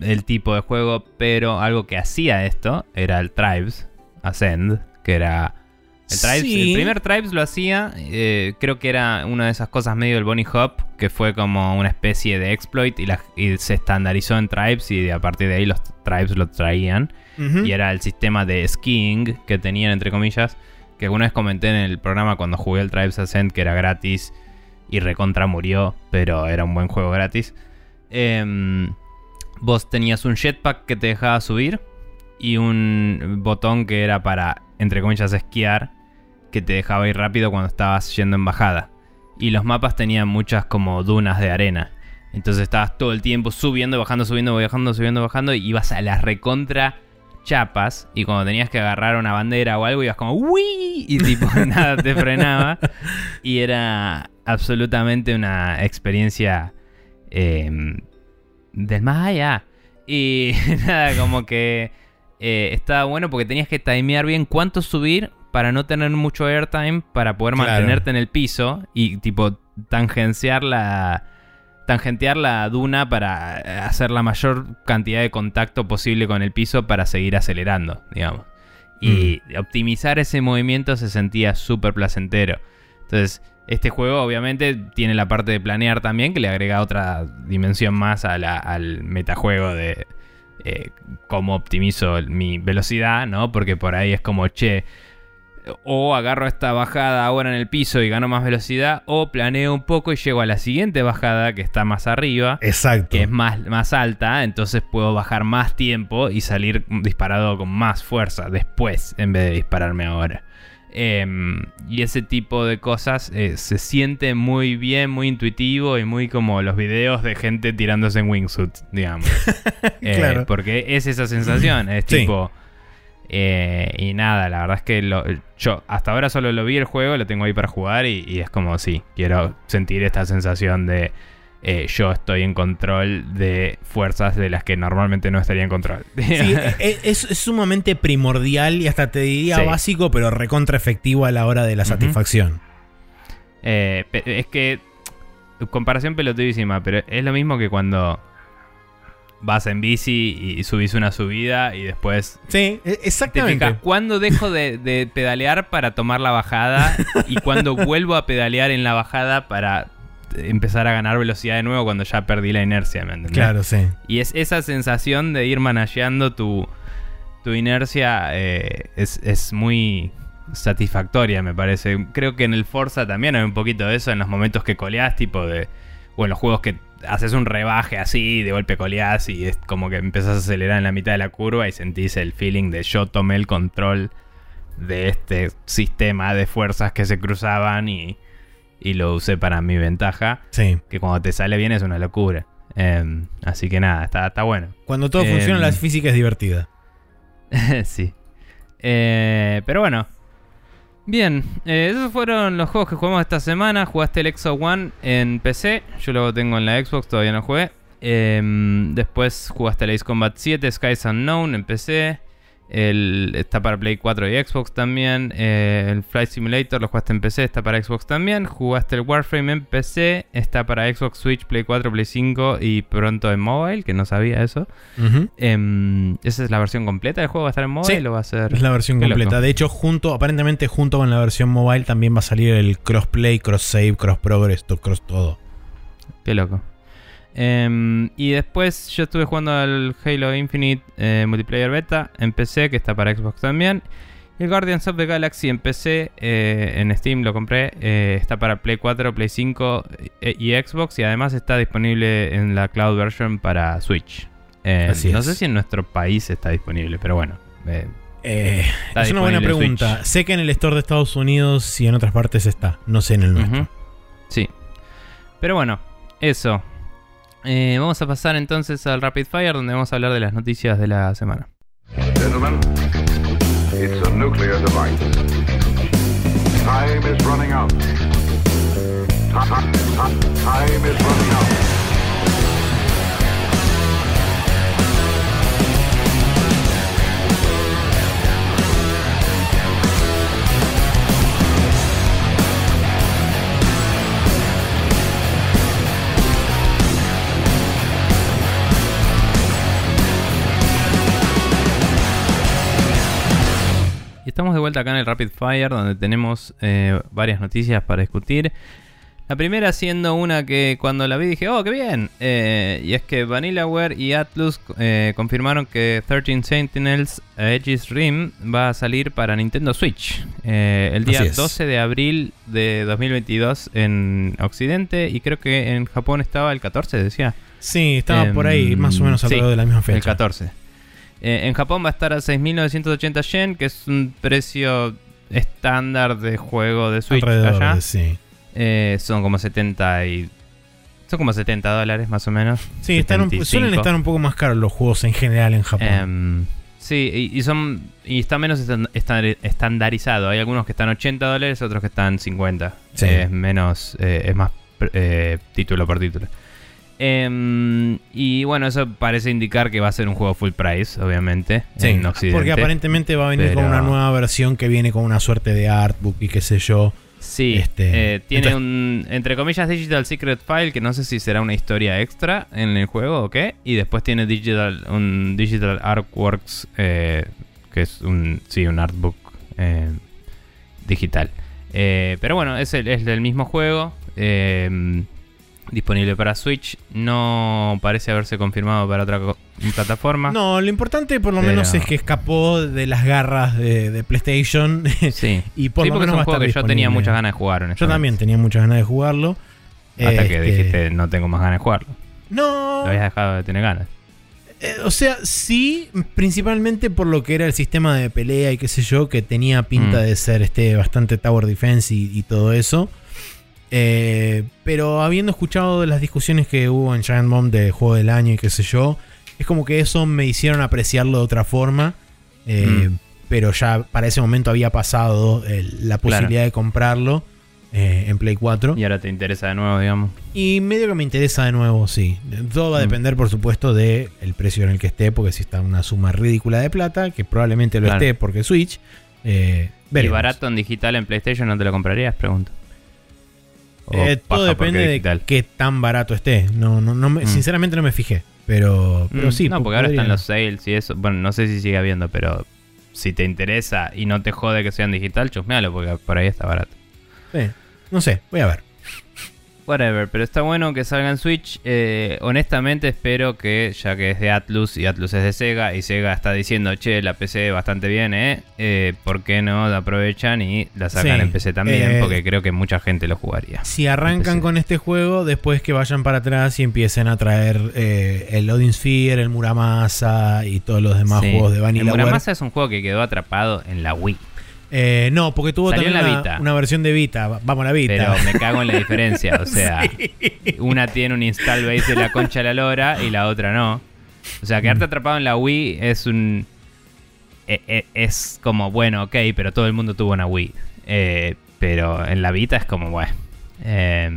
Speaker 1: el tipo de juego, pero algo que hacía esto era el Tribes Ascend, que era el Tribes.
Speaker 2: Sí.
Speaker 1: El primer Tribes lo hacía, eh, creo que era una de esas cosas medio del Bunny Hop, que fue como una especie de exploit y, la- y se estandarizó en Tribes y a partir de ahí los Tribes lo traían y era el sistema de skiing que tenían, entre comillas, que alguna vez comenté en el programa cuando jugué el Tribes Ascent, que era gratis y recontra murió, pero era un buen juego gratis. Em, vos tenías un jetpack que te dejaba subir y un botón que era para, entre comillas, esquiar, que te dejaba ir rápido cuando estabas yendo en bajada. Y los mapas tenían muchas como dunas de arena. Entonces estabas todo el tiempo subiendo, bajando, subiendo, bajando, subiendo, bajando. Y ibas a las recontra chapas. Y cuando tenías que agarrar una bandera o algo, ibas como ¡Wii! Y tipo, nada te frenaba. Y era absolutamente una experiencia eh, del más allá. Y nada, como que eh, estaba bueno porque tenías que timear bien cuánto subir para no tener mucho airtime, para poder
Speaker 2: Claro.
Speaker 1: mantenerte en el piso y tipo tangenciar la tangentear la duna para eh, hacer la mayor cantidad de contacto posible con el piso para seguir acelerando, digamos. Y optimizar ese movimiento se sentía súper placentero. Entonces, este juego obviamente tiene la parte de planear también, que le agrega otra dimensión más a la- al metajuego de eh, cómo optimizo mi velocidad, ¿no? Porque por ahí es como, che, o agarro esta bajada ahora en el piso y gano más velocidad, o planeo un poco y llego a la siguiente bajada que está más arriba
Speaker 2: Exacto.
Speaker 1: que es más, más alta, entonces puedo bajar más tiempo y salir disparado con más fuerza después en vez de dispararme ahora. Em, y ese tipo de cosas eh, se siente muy bien, muy intuitivo y muy como los videos de gente tirándose en wingsuit, digamos. Eh,
Speaker 2: Claro.
Speaker 1: porque es esa sensación, es
Speaker 2: Sí.
Speaker 1: tipo... eh, y nada, la verdad es que lo- yo hasta ahora solo lo vi el juego, lo tengo ahí para jugar y, y es como, sí, quiero sentir esta sensación de eh, yo estoy en control de fuerzas de las que normalmente no estaría en control.
Speaker 2: Sí, e- es, es sumamente primordial y hasta te diría
Speaker 1: Sí.
Speaker 2: básico, pero recontra efectivo a la hora de la satisfacción.
Speaker 1: Eh, es que, comparación pelotudísima, pero es lo mismo que cuando vas en bici y subís una subida y después
Speaker 2: Sí, e-
Speaker 1: te fijas
Speaker 2: exactamente.
Speaker 1: cuándo dejo de, de pedalear para tomar la bajada y cuándo vuelvo a pedalear en la bajada para empezar a ganar velocidad de nuevo cuando ya perdí la inercia, ¿me entendés?
Speaker 2: Claro, sí.
Speaker 1: Y es esa sensación de ir manageando tu, tu inercia eh, es, es muy satisfactoria, me parece. Creo que en el Forza también hay un poquito de eso en los momentos que coleás, tipo de. O en los juegos que haces un rebaje así, de golpe coleás y es como que empezás a acelerar en la mitad de la curva y sentís el feeling de yo tomé el control de este sistema de fuerzas que se cruzaban y, y lo usé para mi ventaja.
Speaker 2: Sí.
Speaker 1: Que cuando te sale bien es una locura. Em, así que nada, está, está bueno.
Speaker 2: Cuando todo
Speaker 1: Em,
Speaker 2: funciona, la física es divertida.
Speaker 1: sí. Eh, pero bueno. Bien, eh, esos fueron los juegos que jugamos esta semana. Jugaste el Exo One en PC. Yo lo tengo en la Xbox, todavía no jugué. Em, después jugaste el Ace Combat 7, Skies Unknown en PC. El, está para Play 4 y Xbox también. Eh, el Flight Simulator lo jugaste en PC, está para Xbox también. Jugaste el Warframe en PC, está para Xbox, Switch, Play 4, Play 5 y pronto en mobile, que no sabía eso. Em, ¿Esa es la versión completa del juego? ¿Va a estar en mobile
Speaker 2: Sí,
Speaker 1: o va a ser.?
Speaker 2: Es la versión completa.
Speaker 1: loco.
Speaker 2: De hecho, junto, aparentemente junto con la versión mobile también va a salir el crossplay, cross save, cross progress, cross todo.
Speaker 1: Qué loco. Em, y después yo estuve jugando al Halo Infinite eh, Multiplayer Beta en PC, que está para Xbox también. Y el Guardians of the Galaxy en PC, eh, en Steam lo compré, eh, está para Play 4, Play 5 eh, y Xbox. Y además está disponible en la cloud version para Switch. Eh,
Speaker 2: Así
Speaker 1: no
Speaker 2: es.
Speaker 1: sé si en nuestro país está disponible, pero bueno.
Speaker 2: es una buena pregunta.
Speaker 1: Switch.
Speaker 2: Sé que en el store de Estados Unidos y en otras partes está. No sé en el nuestro.
Speaker 1: Sí. Pero bueno, eso. Eh, vamos a pasar entonces al Rapid Fire, donde vamos a hablar de las noticias de la semana. Estamos de vuelta acá en el Rapid Fire, donde tenemos eh, varias noticias para discutir. La primera siendo una que cuando la vi dije, oh, qué bien. Eh, y es que Vanillaware y Atlus eh, confirmaron que 13 Sentinels Aegis Rim va a salir para Nintendo Switch. eh, el día
Speaker 2: Así es.
Speaker 1: 12 de abril de 2022 en Occidente y creo que en Japón estaba el 14, decía.
Speaker 2: Sí, estaba
Speaker 1: Em,
Speaker 2: por ahí, más o menos
Speaker 1: sí,
Speaker 2: alrededor de la misma fecha.
Speaker 1: El 14. Eh, en Japón va a estar a 6.980 yen, que es un precio estándar de juego de Switch
Speaker 2: Alrededor,
Speaker 1: allá.
Speaker 2: de- sí.
Speaker 1: Eh, son como 70 y... Son como 70 dólares más o menos.
Speaker 2: Sí, están un-
Speaker 1: 75.
Speaker 2: suelen estar un poco más caros los juegos en general en Japón.
Speaker 1: Em, sí, y, y son y está menos estan- estan- estandarizado. Hay algunos que están 80 dólares, otros que están 50.
Speaker 2: Sí.
Speaker 1: Es menos, eh, es más eh, título por título. Em, y bueno, eso parece indicar que va a ser un juego full price, obviamente, en Occidente.
Speaker 2: porque aparentemente va a venir con una nueva versión que viene con una suerte de artbook y qué sé yo.
Speaker 1: Sí,
Speaker 2: Este,
Speaker 1: eh, tiene
Speaker 2: entonces-
Speaker 1: un, entre comillas, Digital Secret File, que no sé si será una historia extra en el juego o qué. Y después tiene digital, un Digital Artworks, eh, que es un, sí, un artbook eh, digital. Eh, pero bueno, es, el, es del mismo juego. eh, disponible para Switch. No parece haberse confirmado para otra plataforma.
Speaker 2: No, lo importante por lo
Speaker 1: Pero-
Speaker 2: menos es que escapó de las garras de, de PlayStation.
Speaker 1: Sí,
Speaker 2: y por
Speaker 1: Sí,
Speaker 2: lo
Speaker 1: porque
Speaker 2: menos
Speaker 1: es
Speaker 2: va
Speaker 1: un juego que yo tenía muchas ganas de jugar.
Speaker 2: Yo
Speaker 1: honestamente.
Speaker 2: también tenía muchas ganas de jugarlo.
Speaker 1: Hasta que
Speaker 2: Este,
Speaker 1: dijiste, no tengo más ganas de jugarlo.
Speaker 2: No,
Speaker 1: Lo habías dejado de tener ganas.
Speaker 2: Eh, o sea, sí, principalmente por lo que era el sistema de pelea y qué sé yo, que tenía pinta
Speaker 1: Mm.
Speaker 2: de ser este bastante Tower Defense y, y todo eso. Eh, pero habiendo escuchado las discusiones que hubo en Giant Bomb de juego del año y qué sé yo, es como que eso me hicieron apreciarlo de otra forma. Eh,
Speaker 1: Mm.
Speaker 2: Pero ya para ese momento había pasado el- la posibilidad de comprarlo eh, en Play 4.
Speaker 1: Y ahora te interesa de nuevo, digamos.
Speaker 2: Y medio que me interesa de nuevo, sí. Todo va a
Speaker 1: Mm.
Speaker 2: depender, por supuesto, del el precio en el que esté, porque si está una suma ridícula de plata, que probablemente lo
Speaker 1: Claro.
Speaker 2: esté porque Switch,
Speaker 1: ¿Y barato en digital en PlayStation no te lo comprarías? Pregunto.
Speaker 2: Eh, todo depende de qué tan barato esté. No, no, no me-
Speaker 1: Mm.
Speaker 2: Sinceramente no me fijé, pero, pero
Speaker 1: Mm,
Speaker 2: sí.
Speaker 1: No,
Speaker 2: po-
Speaker 1: porque ahora están los sales y eso. Bueno, no sé si sigue habiendo, pero si te interesa y no te jode que sean digital, chusmealo, porque por ahí está barato.
Speaker 2: Sí, no sé, voy a ver.
Speaker 1: Whatever, pero está bueno que salga en Switch. Eh, honestamente espero que, ya que es de Atlus y Atlus es de Sega, y Sega está diciendo, che, la PC bastante bien, ¿eh? eh ¿Por qué no la aprovechan y la sacan
Speaker 2: Sí,
Speaker 1: en PC también?
Speaker 2: eh,
Speaker 1: porque creo que mucha gente lo jugaría.
Speaker 2: Si arrancan con este juego, después que vayan para atrás y empiecen a traer eh, el Loading Sphere, el Muramasa y todos los demás
Speaker 1: Sí.
Speaker 2: juegos de
Speaker 1: El
Speaker 2: Vanillaware.
Speaker 1: Muramasa es un juego que quedó atrapado en la Wii.
Speaker 2: Eh, no, porque tuvo
Speaker 1: Salió
Speaker 2: también
Speaker 1: la
Speaker 2: una, versión de Vita. Va- Vamos a la Vita.
Speaker 1: Pero me cago en la diferencia. O sea, una tiene un install base de la concha de la lora y la otra no. O sea, quedarte atrapado en la Wii es un. e- e- Es como, bueno, ok, pero todo el mundo tuvo una Wii. Eh, pero en la Vita es como, bueno. eh,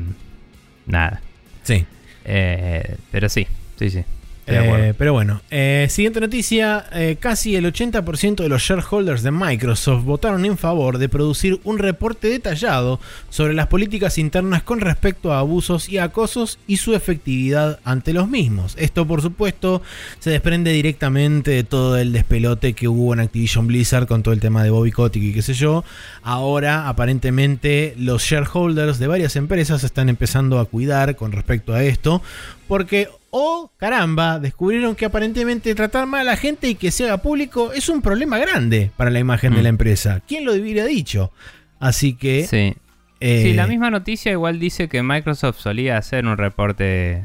Speaker 1: nada.
Speaker 2: Sí.
Speaker 1: Eh, pero sí, sí, sí.
Speaker 2: Eh, pero bueno, eh, siguiente noticia. eh, casi el 80% de los shareholders de Microsoft votaron en favor de producir un reporte detallado sobre las políticas internas con respecto a abusos y acosos y su efectividad ante los mismos. Esto, por supuesto, se desprende directamente de todo el despelote que hubo en Activision Blizzard con todo el tema de Bobby Kotick y qué sé yo. Ahora, aparentemente, los shareholders de varias empresas están empezando a cuidar con respecto a esto. Porque, oh caramba, descubrieron que aparentemente tratar mal a la gente y que se haga público es un problema grande para la imagen de
Speaker 1: Mm.
Speaker 2: la empresa. ¿Quién lo hubiera dicho? Así que...
Speaker 1: sí.
Speaker 2: eh,
Speaker 1: Sí, la misma noticia igual dice que Microsoft solía hacer un reporte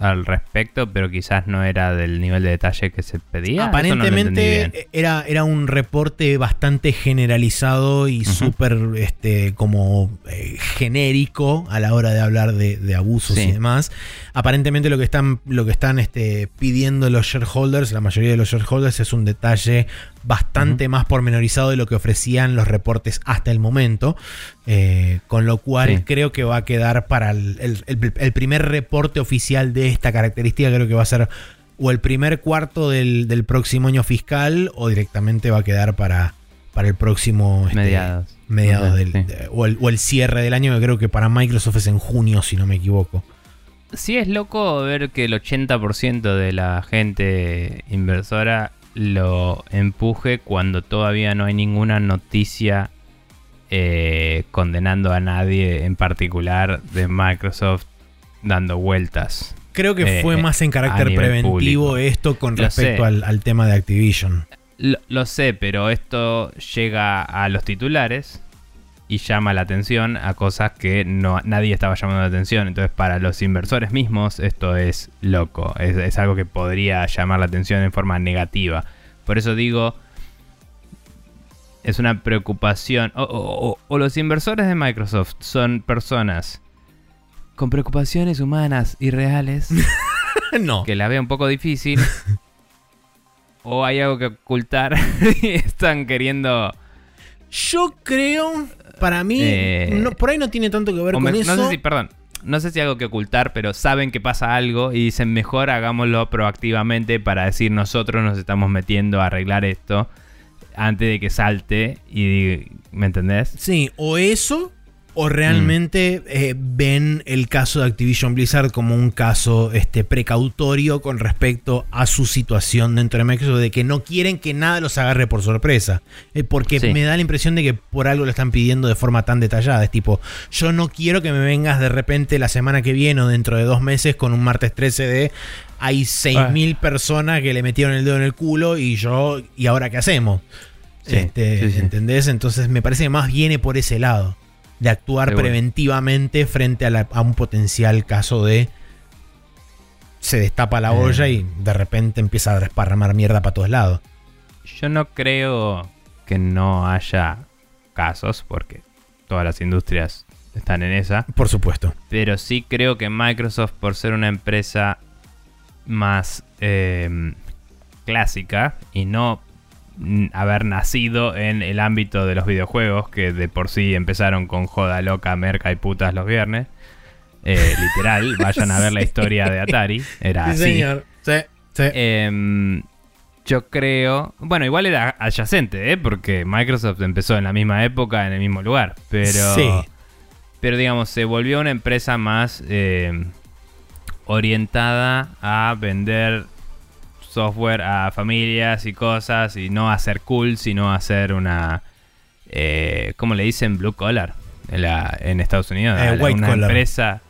Speaker 1: al respecto, pero quizás no era del nivel de detalle que se pedía. No
Speaker 2: Aparentemente era, era un reporte bastante generalizado y
Speaker 1: Ujú.
Speaker 2: súper este, como eh, genérico a la hora de hablar de, de abusos
Speaker 1: Sí.
Speaker 2: y demás. Aparentemente lo que están, lo que están este, pidiendo los shareholders, la mayoría de los shareholders, es un detalle bastante más pormenorizado de lo que ofrecían los reportes hasta el momento. Eh, con lo cual
Speaker 1: Sí.
Speaker 2: creo que va a quedar para el, el- el- el primer reporte oficial de esta característica, creo que va a ser o el primer cuarto del, del próximo año fiscal o directamente va a quedar para, para el próximo este,
Speaker 1: Mediados.
Speaker 2: mediados del,
Speaker 1: sí.
Speaker 2: de- o, el, o el cierre del año, que creo que para Microsoft es en junio, si no me equivoco.
Speaker 1: Sí, es loco ver que el 80% de la gente inversora lo empuje cuando todavía no hay ninguna noticia eh, condenando a nadie en particular de Microsoft dando vueltas.
Speaker 2: Creo que fue
Speaker 1: eh,
Speaker 2: más en carácter preventivo
Speaker 1: público.
Speaker 2: esto con
Speaker 1: Lo
Speaker 2: respecto al, al tema de Activision.
Speaker 1: Lo, lo sé, pero esto llega a los titulares y llama la atención a cosas que no, nadie estaba llamando la atención. Entonces, para los inversores mismos, esto es loco. Es, es algo que podría llamar la atención en forma negativa. Por eso digo, es una preocupación. O, o- o- o los inversores de Microsoft son personas con preocupaciones humanas y reales
Speaker 2: no.
Speaker 1: que la veo un poco difícil. o hay algo que ocultar y están queriendo.
Speaker 2: Yo creo, para mí,
Speaker 1: Eh,
Speaker 2: no- por ahí no tiene tanto que ver con
Speaker 1: me-
Speaker 2: eso.
Speaker 1: no sé si, perdón. no sé si algo que ocultar, pero saben que pasa algo y dicen mejor hagámoslo proactivamente para decir nosotros nos estamos metiendo a arreglar esto antes de que salte y ¿me entendés?
Speaker 2: Sí, o eso, o realmente eh, ven el caso de Activision Blizzard como un caso este, precautorio con respecto a su situación dentro de Microsoft, de que no quieren que nada los agarre por sorpresa. Eh, porque
Speaker 1: Sí.
Speaker 2: me da la impresión de que por algo lo están pidiendo de forma tan detallada. Es tipo, yo no quiero que me vengas de repente la semana que viene o dentro de dos meses con un martes 13 de hay 6.000 personas que le metieron el dedo en el culo y yo, ¿y ahora qué hacemos?
Speaker 1: Sí,
Speaker 2: Este,
Speaker 1: sí.
Speaker 2: ¿Entendés? Entonces me parece que más viene por ese lado. De actuar
Speaker 1: Seguro.
Speaker 2: preventivamente frente a, la- a un potencial caso de. Se destapa la
Speaker 1: Eh.
Speaker 2: olla y de repente empieza a desparramar mierda para todos lados.
Speaker 1: Yo no creo que no haya casos, porque todas las industrias están en esa.
Speaker 2: Por supuesto.
Speaker 1: Pero sí creo que Microsoft, por ser una empresa más eh, clásica y no haber nacido en el ámbito de los videojuegos, que de por sí empezaron con joda loca, merca y putas los viernes. eh, literal, vayan a ver la historia de Atari. Era así.
Speaker 2: Sí, sí.
Speaker 1: Em, yo creo. Bueno, igual era adyacente, ¿eh? Porque Microsoft empezó en la misma época, en el mismo lugar. Pero.
Speaker 2: Sí.
Speaker 1: Pero digamos, se volvió una empresa más eh, orientada a vender software a familias y cosas. Y no a ser cool, sino a ser una. Eh, ¿Cómo le dicen? Blue collar. En, la- en Estados Unidos.
Speaker 2: Eh, white
Speaker 1: una
Speaker 2: collar.
Speaker 1: empresa.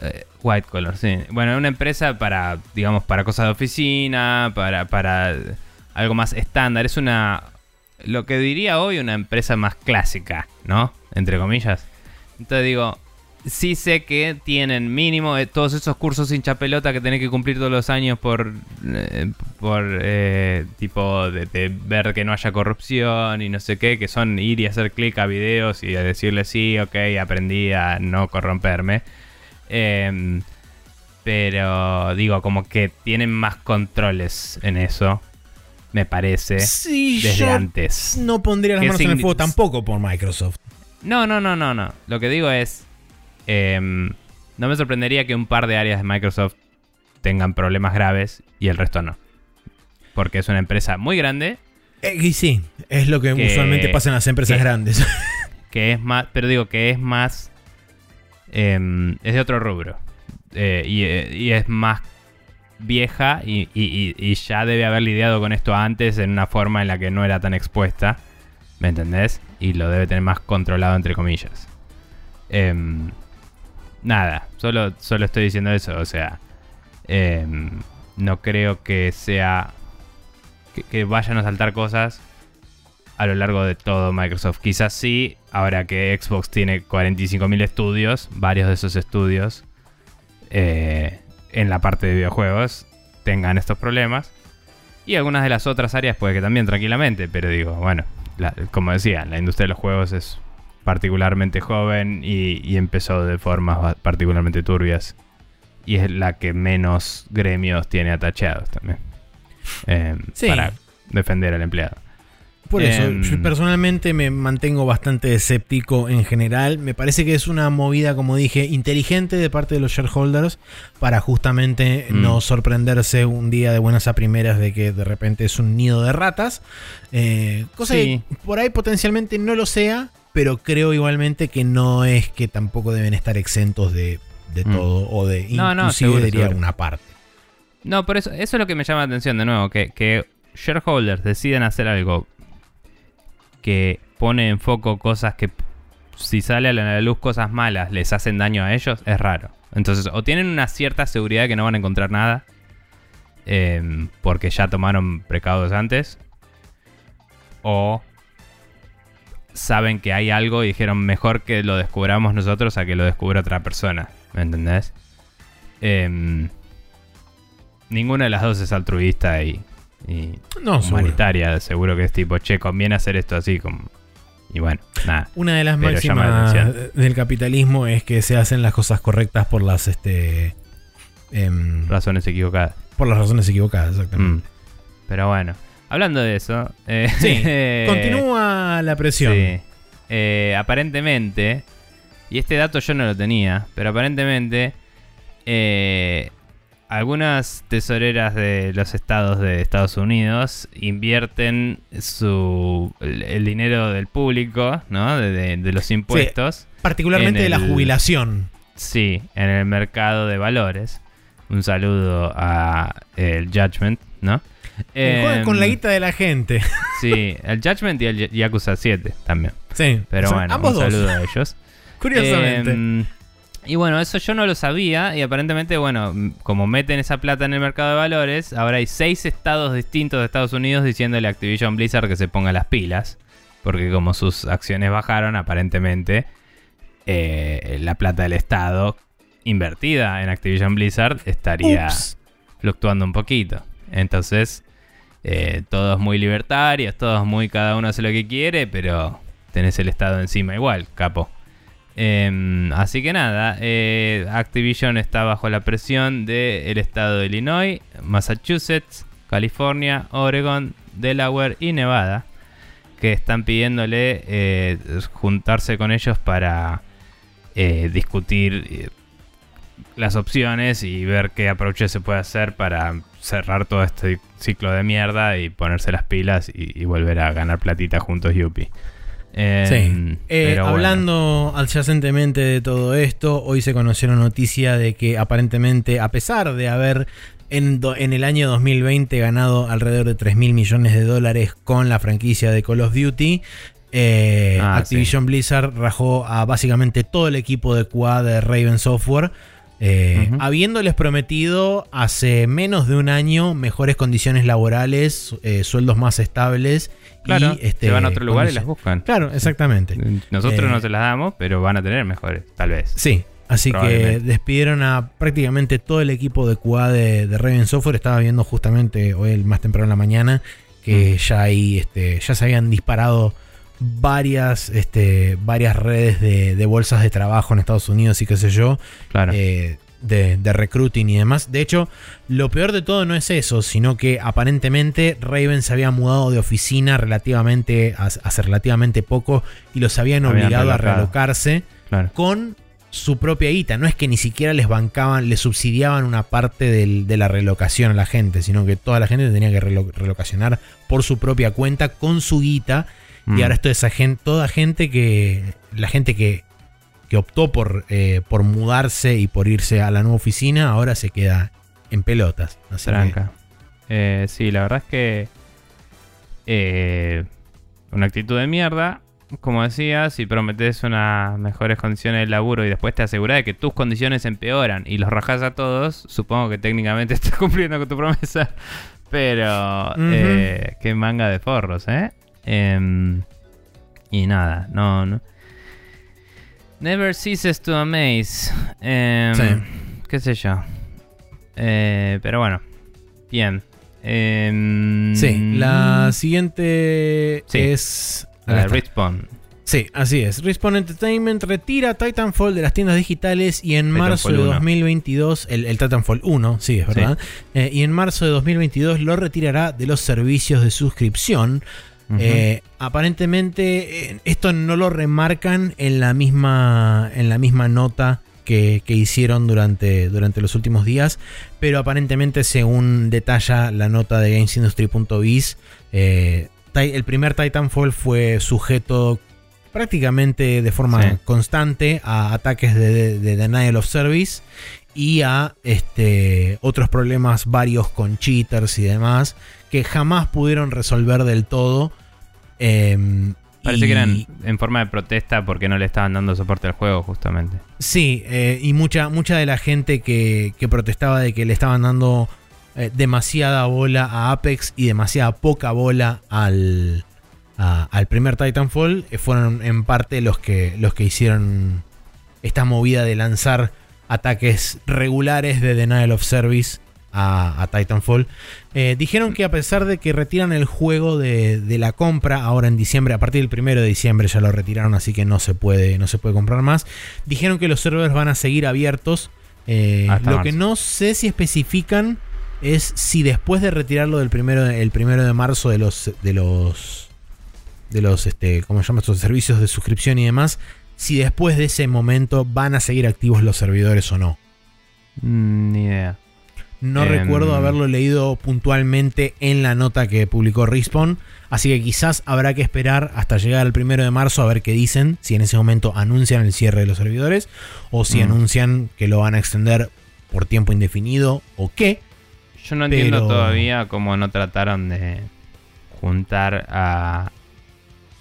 Speaker 1: eh, white collar, sí. Bueno, una empresa para, digamos, para cosas de oficina, para, para algo más estándar. Es una, lo que diría hoy, una empresa más clásica, ¿no? Entre comillas. Entonces digo, sí sé que tienen mínimo eh, todos esos cursos hincha pelota que tenés que cumplir todos los años por, eh, por eh, tipo de, de ver que no haya corrupción y no sé qué, que son ir y hacer clic a videos y a decirle sí, ok, aprendí a no corromperme. Em, pero digo, como que tienen más controles en eso, me parece,
Speaker 2: Sí,
Speaker 1: desde
Speaker 2: yo
Speaker 1: antes.
Speaker 2: no pondría las
Speaker 1: ¿Qué
Speaker 2: manos en el fuego tampoco por Microsoft.
Speaker 1: No, no, no, no, no. Lo que digo es. Em, no me sorprendería que un par de áreas de Microsoft tengan problemas graves y el resto no. Porque es una empresa muy grande
Speaker 2: Eh, y sí, es lo que,
Speaker 1: Que-
Speaker 2: usualmente pasa en las empresas
Speaker 1: que-
Speaker 2: grandes.
Speaker 1: que es más. Pero digo que es más. em, es de otro rubro. Eh, y, eh, y es más vieja y, y- y- y ya debe haber lidiado con esto antes en una forma en la que no era tan expuesta. ¿Me entendés? Y lo debe tener más controlado entre comillas. Em, nada, solo, solo estoy diciendo eso. O sea, em, no creo que sea... Que, vayan a saltar cosas a lo largo de todo Microsoft. Quizás sí, ahora que Xbox tiene 45.000 estudios, varios de esos estudios eh, en la parte de videojuegos tengan estos problemas. Y algunas de las otras áreas puede que también tranquilamente, pero digo, bueno, como decía, la industria de los juegos es particularmente joven y, y empezó de formas particularmente turbias. Y es la que menos gremios tiene atacheados también. eh,
Speaker 2: Sí.
Speaker 1: Para defender al empleado.
Speaker 2: Por eso,
Speaker 1: Em.
Speaker 2: yo personalmente me mantengo bastante escéptico en general. Me parece que es una movida, como dije, inteligente de parte de los shareholders para justamente
Speaker 1: Mm.
Speaker 2: no sorprenderse un día de buenas a primeras de que de repente es un nido de ratas. Eh, cosa
Speaker 1: Sí.
Speaker 2: que por ahí potencialmente no lo sea, pero creo igualmente que no es que tampoco deben estar exentos de, de
Speaker 1: Mm.
Speaker 2: todo o de
Speaker 1: No, no,
Speaker 2: inclusive
Speaker 1: seguro,
Speaker 2: diría
Speaker 1: seguro.
Speaker 2: una parte.
Speaker 1: No, por eso, eso es lo que me llama la atención de nuevo, que, que shareholders deciden hacer algo que pone en foco cosas que si sale a la luz cosas malas les hacen daño a ellos, es raro. Entonces, o tienen una cierta seguridad de que no van a encontrar nada, em, porque ya tomaron precaudos antes, o saben que hay algo y dijeron mejor que lo descubramos nosotros a que lo descubra otra persona. ¿Me entendés? Em, ninguna de las dos es altruista y, y
Speaker 2: No,
Speaker 1: humanitaria. Seguro que es tipo, che, conviene hacer esto así como... Y bueno, nada.
Speaker 2: Una de las
Speaker 1: la
Speaker 2: máximas del capitalismo es que se hacen las cosas correctas por las este em,
Speaker 1: Razones equivocadas.
Speaker 2: por las razones equivocadas, exactamente.
Speaker 1: Mm. Pero bueno, hablando de eso... eh,
Speaker 2: Sí, continúa la presión.
Speaker 1: Sí. Eh, aparentemente, y este dato yo no lo tenía, pero aparentemente eh, algunas tesoreras de los estados de Estados Unidos invierten su el, el dinero del público, ¿no? De, de- de los impuestos.
Speaker 2: Particularmente
Speaker 1: En
Speaker 2: de la jubilación.
Speaker 1: Sí, en el mercado de valores. Un saludo a el Judgment, ¿no?
Speaker 2: Juegan
Speaker 1: Em,
Speaker 2: con la guita de la gente.
Speaker 1: Sí, el Judgment y el Yakuza 7 también.
Speaker 2: Sí.
Speaker 1: Pero
Speaker 2: o sea,
Speaker 1: bueno,
Speaker 2: ambos
Speaker 1: un
Speaker 2: dos.
Speaker 1: saludo a ellos.
Speaker 2: Curiosamente.
Speaker 1: Em, y bueno, eso yo no lo sabía y aparentemente, bueno, como meten esa plata en el mercado de valores, ahora hay seis estados distintos de Estados Unidos diciéndole a Activision Blizzard que se ponga las pilas, porque como sus acciones bajaron, aparentemente eh, la plata del estado invertida en Activision Blizzard estaría
Speaker 2: Ups.
Speaker 1: fluctuando un poquito. Entonces, eh, todos muy libertarios, todos muy cada uno hace lo que quiere, pero tenés el Estado encima igual, capo. Em, así que nada, eh, Activision está bajo la presión del estado de Illinois, Massachusetts, California, Oregon, Delaware y Nevada, que están pidiéndole eh, juntarse con ellos para discutir las opciones y ver qué approach se puede hacer para cerrar todo este ciclo de mierda y ponerse las pilas y, y volver a ganar platita juntos, Yupi. Em,
Speaker 2: Sí. Eh,
Speaker 1: bueno.
Speaker 2: hablando adyacentemente de todo esto, hoy se conoció la noticia de que aparentemente, a pesar de haber en, do- en el año 2020 ganado alrededor de 3 mil millones de dólares con la franquicia de Call of Duty, eh,
Speaker 1: Ah,
Speaker 2: Activision Blizzard rajó a básicamente todo el equipo de QA de Raven Software. Eh. Habiéndoles prometido hace menos de un año mejores condiciones laborales, eh, sueldos más estables.
Speaker 1: Claro,
Speaker 2: y, este,
Speaker 1: se van a otro lugar y las buscan.
Speaker 2: Claro, exactamente.
Speaker 1: Nosotros
Speaker 2: Eh,
Speaker 1: no se las damos, pero van a tener mejores, tal vez.
Speaker 2: Sí, así que despidieron a prácticamente todo el equipo de QA de, de Raven Software. Estaba viendo justamente hoy, el más temprano en la mañana, que ya ahí este, ya se habían disparado varias, este, varias redes de, de bolsas de trabajo en Estados Unidos y qué sé yo,
Speaker 1: Claro.
Speaker 2: eh, de, de recruiting y demás. De hecho, lo peor de todo no es eso, sino que aparentemente Raven se había mudado de oficina relativamente hace relativamente poco y los habían
Speaker 1: Habían
Speaker 2: obligado a
Speaker 1: relocado.
Speaker 2: relocarse
Speaker 1: claro.
Speaker 2: con su propia guita. No es que ni siquiera les bancaban, les subsidiaban una parte del- de la relocación a la gente, sino que toda la gente tenía que relo- relocacionar por su propia cuenta con su guita.
Speaker 1: Mm.
Speaker 2: Y ahora esto esa gente, toda gente que. La gente que, que optó por, eh, por mudarse y por irse a la nueva oficina, ahora se queda en pelotas. Así que-.
Speaker 1: Eh, sí, la verdad es que. eh, una actitud de mierda. Como decía, si prometes unas mejores condiciones de laburo y después te aseguras de que tus condiciones empeoran y los rajas a todos, supongo que técnicamente estás cumpliendo con tu promesa. Pero. Eh, qué manga de forros, ¿eh? Em, y nada, no, no. Never ceases to amaze. Em,
Speaker 2: Sí.
Speaker 1: Qué sé yo. Eh, pero bueno. Bien. Em,
Speaker 2: Sí, la siguiente
Speaker 1: Sí.
Speaker 2: es.
Speaker 1: la. Respawn.
Speaker 2: Sí, así es. Respawn Entertainment retira Titanfall de las tiendas digitales y en
Speaker 1: Titanfall
Speaker 2: marzo de
Speaker 1: 1.
Speaker 2: 2022, el, el Titanfall 1, sí, es verdad, Eh, y en marzo de 2022 lo retirará de los servicios de suscripción. Eh, aparentemente eh, esto no lo remarcan en la misma, en la misma nota que, que hicieron durante, durante los últimos días, pero aparentemente según detalla la nota de GamesIndustry.biz, eh, el primer Titanfall fue sujeto prácticamente de forma
Speaker 1: Sí.
Speaker 2: constante a ataques de, de- de denial of service y a este, otros problemas varios con cheaters y demás que jamás pudieron resolver del todo. Em,
Speaker 1: Parece
Speaker 2: y-
Speaker 1: que eran en forma de protesta porque no le estaban dando soporte al juego, justamente.
Speaker 2: Sí, eh, y mucha, mucha de la gente que, que protestaba de que le estaban dando eh, demasiada bola a Apex y demasiada poca bola al, a- al primer Titanfall eh, fueron en parte los que, los que hicieron esta movida de lanzar ataques regulares de Denial of Service a, a Titanfall. Eh, dijeron que a pesar de que retiran el juego de, de la compra ahora en diciembre, a partir del primero de diciembre ya lo retiraron, así que no se puede, no se puede comprar más. Dijeron que los servers van a seguir abiertos. Eh, lo
Speaker 1: marzo.
Speaker 2: que no sé si especifican es si después de retirarlo del primero, el primero de marzo de los de los de los este, ¿cómo se llama? estos servicios de suscripción y demás, si después de ese momento van a seguir activos los servidores o no.
Speaker 1: Mm, Ni idea.
Speaker 2: No recuerdo haberlo leído puntualmente en la nota que publicó Respawn, así que quizás habrá que esperar hasta llegar al primero de marzo a ver qué dicen, si en ese momento anuncian el cierre de los servidores o si
Speaker 1: Mm.
Speaker 2: anuncian que lo van a extender por tiempo indefinido o qué.
Speaker 1: Yo no entiendo
Speaker 2: Pero-
Speaker 1: todavía cómo no trataron de juntar a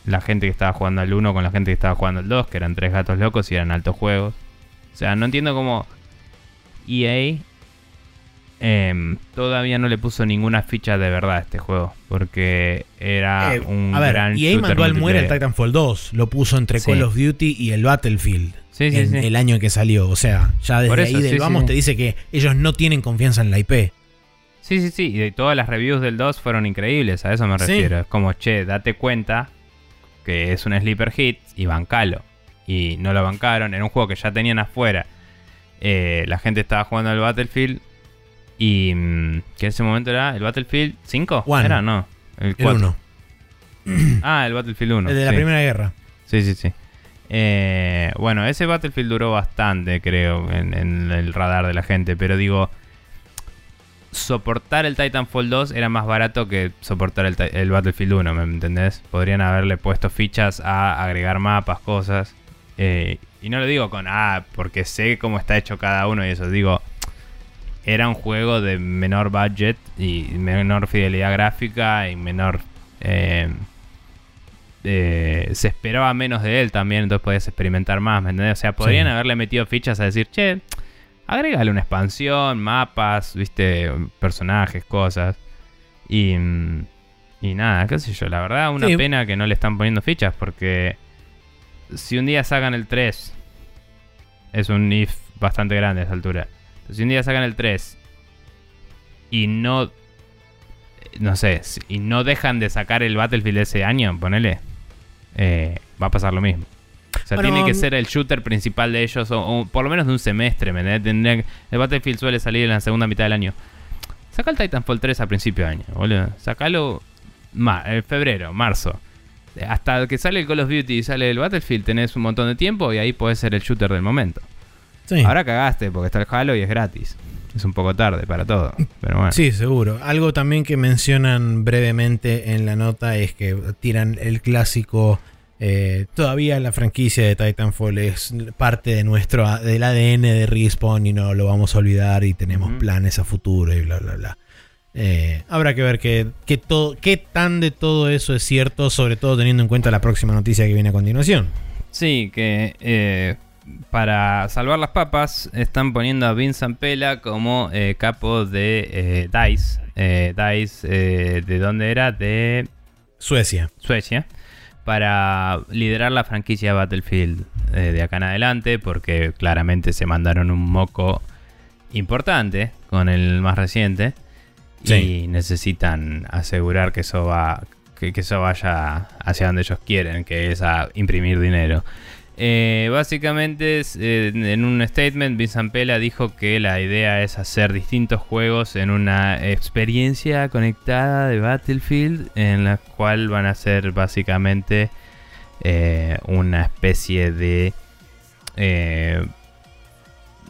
Speaker 1: la gente que estaba jugando al 1 con la gente que estaba jugando al 2, que eran tres gatos locos y eran altos juegos. O sea, no entiendo cómo EA em, todavía no le puso ninguna ficha de verdad a este juego. Porque era
Speaker 2: Eh,
Speaker 1: un
Speaker 2: a ver,
Speaker 1: gran
Speaker 2: EA
Speaker 1: shooter
Speaker 2: mandó al muere el. Titanfall 2, lo puso entre
Speaker 1: Sí.
Speaker 2: Call of Duty y el Battlefield.
Speaker 1: Sí, sí,
Speaker 2: en
Speaker 1: sí.
Speaker 2: el año que salió. O sea, ya desde
Speaker 1: eso,
Speaker 2: ahí del vamos te dice que ellos no tienen confianza en la IP.
Speaker 1: Sí, sí, sí. Y de todas las reviews del 2 fueron increíbles. A eso me refiero. Es como, che, date cuenta que es un sleeper hit y bancalo. Y no lo bancaron. Era un juego que ya tenían afuera. Eh, la gente estaba jugando al Battlefield. Y mm, que en ese momento era el Battlefield 5.
Speaker 2: One.
Speaker 1: Era, no. El
Speaker 2: El
Speaker 1: 4.
Speaker 2: 1.
Speaker 1: Ah, el Battlefield 1.
Speaker 2: el de la
Speaker 1: sí.
Speaker 2: Primera Guerra.
Speaker 1: Sí, sí, sí. Eh, bueno, ese Battlefield duró bastante, creo, en, en el radar de la gente. Pero digo, soportar el Titanfall 2 era más barato que soportar el Battlefield 1, ¿me entendés? Podrían haberle puesto fichas a agregar mapas, cosas. Eh, y no lo digo con, ah, porque sé cómo está hecho cada uno y eso. Digo, era un juego de menor budget y menor fidelidad gráfica y menor... eh, eh, se esperaba menos de él también, entonces podías experimentar más, ¿me entendés? O sea, podrían
Speaker 2: Sí.
Speaker 1: haberle metido fichas a decir, che, agrégale una expansión, mapas, viste, personajes, cosas. Y, y nada, qué sé yo, la verdad, una
Speaker 2: Sí.
Speaker 1: pena que no le están poniendo fichas, porque si un día sacan el 3, es un if bastante grande a esa altura. Si un día sacan el 3 y no no sé, y no dejan de sacar el Battlefield ese año, ponele, eh, va a pasar lo mismo. O sea,
Speaker 2: Bueno,
Speaker 1: tiene que
Speaker 2: mm,
Speaker 1: ser el shooter principal de ellos, o, o por lo menos de un semestre, el Battlefield suele salir en la segunda mitad del año. Saca el Titanfall 3 a principio de año, boludo. Sacalo ma- en febrero, marzo. Hasta que sale el Call of Duty y sale el Battlefield tenés un montón de tiempo y ahí podés ser el shooter del momento.
Speaker 2: Sí.
Speaker 1: Ahora cagaste porque está el Halo y es gratis. Es un poco tarde para todo, pero bueno.
Speaker 2: Sí, seguro. Algo también que mencionan brevemente en la nota es que tiran el clásico. eh, todavía la franquicia de Titanfall es parte de nuestro del ADN de Respawn y no lo vamos a olvidar y tenemos planes a futuro y bla bla bla. Eh, habrá que ver qué qué todo, qué tan de todo eso es cierto, sobre todo teniendo en cuenta la próxima noticia que viene a continuación.
Speaker 1: Sí, que eh, para salvar las papas están poniendo a Vincent Pela como eh, capo de eh, DICE. Eh, DICE, ¿de dónde era? De
Speaker 2: Suecia.
Speaker 1: Suecia. Para liderar la franquicia Battlefield de acá en adelante, porque claramente se mandaron un moco importante con el más reciente.
Speaker 2: Sí.
Speaker 1: Y necesitan asegurar que eso va. Que, que eso vaya hacia donde ellos quieren, que es a imprimir dinero. Eh, básicamente, eh, en un statement, Vincent Pela dijo que la idea es hacer distintos juegos en una experiencia conectada de Battlefield, en la cual van a ser básicamente eh, una especie de.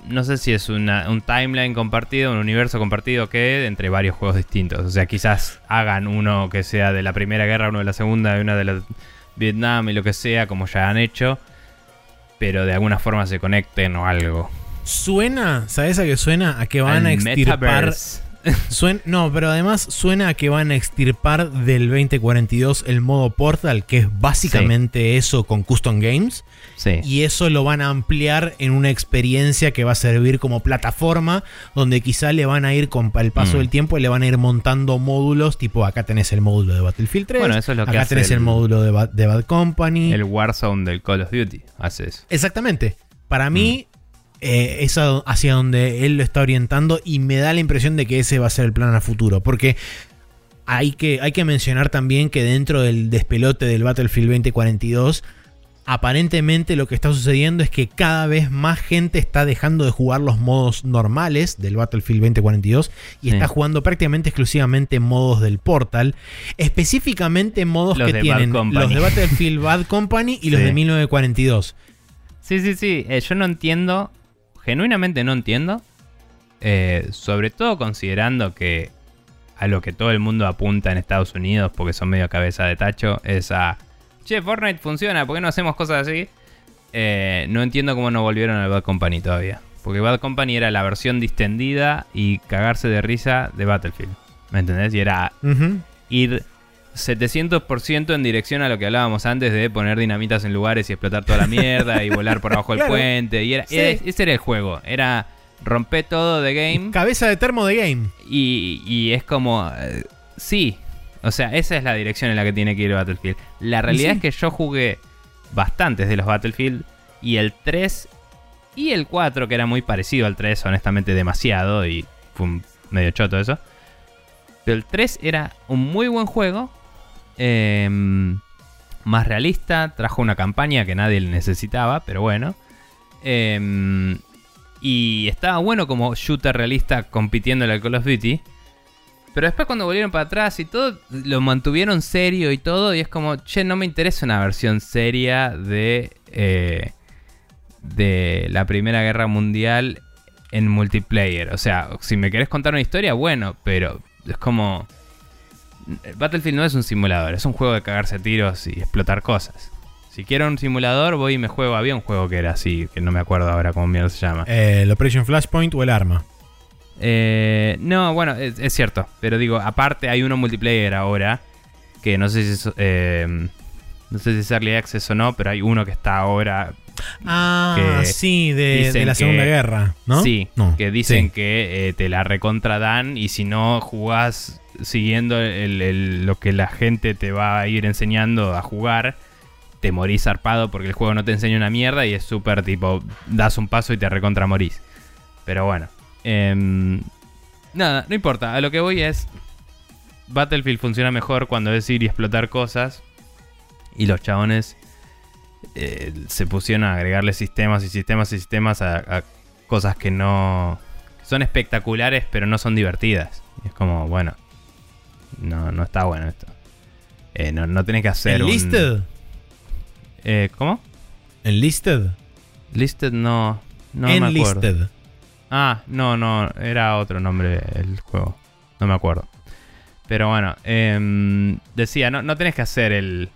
Speaker 1: no sé si es una- un timeline compartido, un universo compartido que entre varios juegos distintos. O sea, quizás hagan uno que sea de la Primera Guerra, uno de la Segunda uno de la Vietnam y lo que sea, como ya han hecho. Pero de alguna forma se conecten o algo.
Speaker 2: Suena, ¿sabes a qué suena? A que van
Speaker 1: Al
Speaker 2: a extirpar
Speaker 1: Metaverse.
Speaker 2: Suen- no, pero además suena a que van a extirpar del 2042 el modo Portal, que es básicamente eso con Custom Games,
Speaker 1: Sí.
Speaker 2: y eso lo van a ampliar en una experiencia que va a servir como plataforma, donde quizá le van a ir con el paso
Speaker 1: Mm.
Speaker 2: del tiempo le van a ir montando módulos, tipo acá tenés el módulo de Battlefield 3,
Speaker 1: Bueno, eso es lo que
Speaker 2: acá
Speaker 1: hace
Speaker 2: tenés el,
Speaker 1: el-
Speaker 2: módulo de, Ba- de Bad Company.
Speaker 1: El Warzone del Call of Duty hace eso.
Speaker 2: Exactamente. Para mí eh, es hacia donde él lo está orientando y me da la impresión de que ese va a ser el plan a futuro. Porque hay que, hay que mencionar también que dentro del despelote del Battlefield 2042, aparentemente lo que está sucediendo es que cada vez más gente está dejando de jugar los modos normales del Battlefield 2042 y
Speaker 1: Sí.
Speaker 2: está jugando prácticamente exclusivamente modos del Portal, específicamente modos
Speaker 1: Los
Speaker 2: que tienen los de Battlefield Bad Company y los de 1942.
Speaker 1: Sí, sí, sí. eh, yo no entiendo, genuinamente no entiendo. eh, sobre todo considerando que a lo que todo el mundo apunta en Estados Unidos, porque son medio cabeza de tacho, es a. Che, Fortnite funciona, ¿por qué no hacemos cosas así? Eh, no entiendo cómo no volvieron al Bad Company todavía. Porque Bad Company era la versión distendida y cagarse de risa de Battlefield. ¿Me entendés? Y era
Speaker 2: Ujú.
Speaker 1: ir 700% en dirección a lo que hablábamos antes de poner dinamitas en lugares y explotar toda la mierda y volar por abajo del
Speaker 2: Claro.
Speaker 1: puente. Y era,
Speaker 2: Sí.
Speaker 1: era- ese era el juego. Era romper todo de game
Speaker 2: Cabeza de termo de game.
Speaker 1: y, y es como... eh, sí. O sea, esa es la dirección en la que tiene que ir Battlefield. La realidad
Speaker 2: sí.
Speaker 1: es que yo jugué bastantes de los Battlefield y el 3 y el 4, que era muy parecido al 3, honestamente demasiado y fue un medio choto eso. Pero el 3 era un muy buen juego. eh, más realista. Trajo una campaña que nadie necesitaba, pero bueno. eh, y estaba bueno como shooter realista compitiendo en el Call of Duty. Pero después cuando volvieron para atrás y todo, lo mantuvieron serio y todo. Y es como, che, no me interesa una versión seria de, eh, de la Primera Guerra Mundial en multiplayer. O sea, si me querés contar una historia, bueno, pero es como... Battlefield no es un simulador, es un juego de cagarse tiros y explotar cosas. Si quiero un simulador, voy y me juego. Había un juego que era así, que no me acuerdo ahora cómo mierda se llama.
Speaker 2: Eh, el Operation Flashpoint o el arma.
Speaker 1: Eh, no, bueno, es, es cierto. Pero digo, aparte hay uno multiplayer ahora. Que no sé si es, eh, no sé si es Early Access o no, pero hay uno que está ahora.
Speaker 2: Ah, sí, de, la
Speaker 1: que-
Speaker 2: Segunda Guerra, ¿no?
Speaker 1: Sí,
Speaker 2: No,
Speaker 1: que dicen
Speaker 2: sí.
Speaker 1: que eh, te la recontra dan y si no jugás siguiendo el- el- lo que la gente te va a ir enseñando a jugar, te morís zarpado porque el juego no te enseña una mierda y es súper tipo, das un paso y te recontra morís. Pero bueno, em, nada, no importa, a lo que voy es, Battlefield funciona mejor cuando es ir y explotar cosas y los chabones eh, se pusieron a agregarle sistemas y sistemas y sistemas a, a cosas que no que son espectaculares pero no son divertidas. Y es como, bueno, no, no está bueno esto. Eh, no, no tenés que hacer un...
Speaker 2: ¿Enlisted?
Speaker 1: Eh, ¿Cómo?
Speaker 2: ¿Enlisted?
Speaker 1: Listed no... No me acuerdo. Ah, no, no, era otro nombre el juego. No me acuerdo. Pero bueno, em, decía, no, no tenés que hacer el,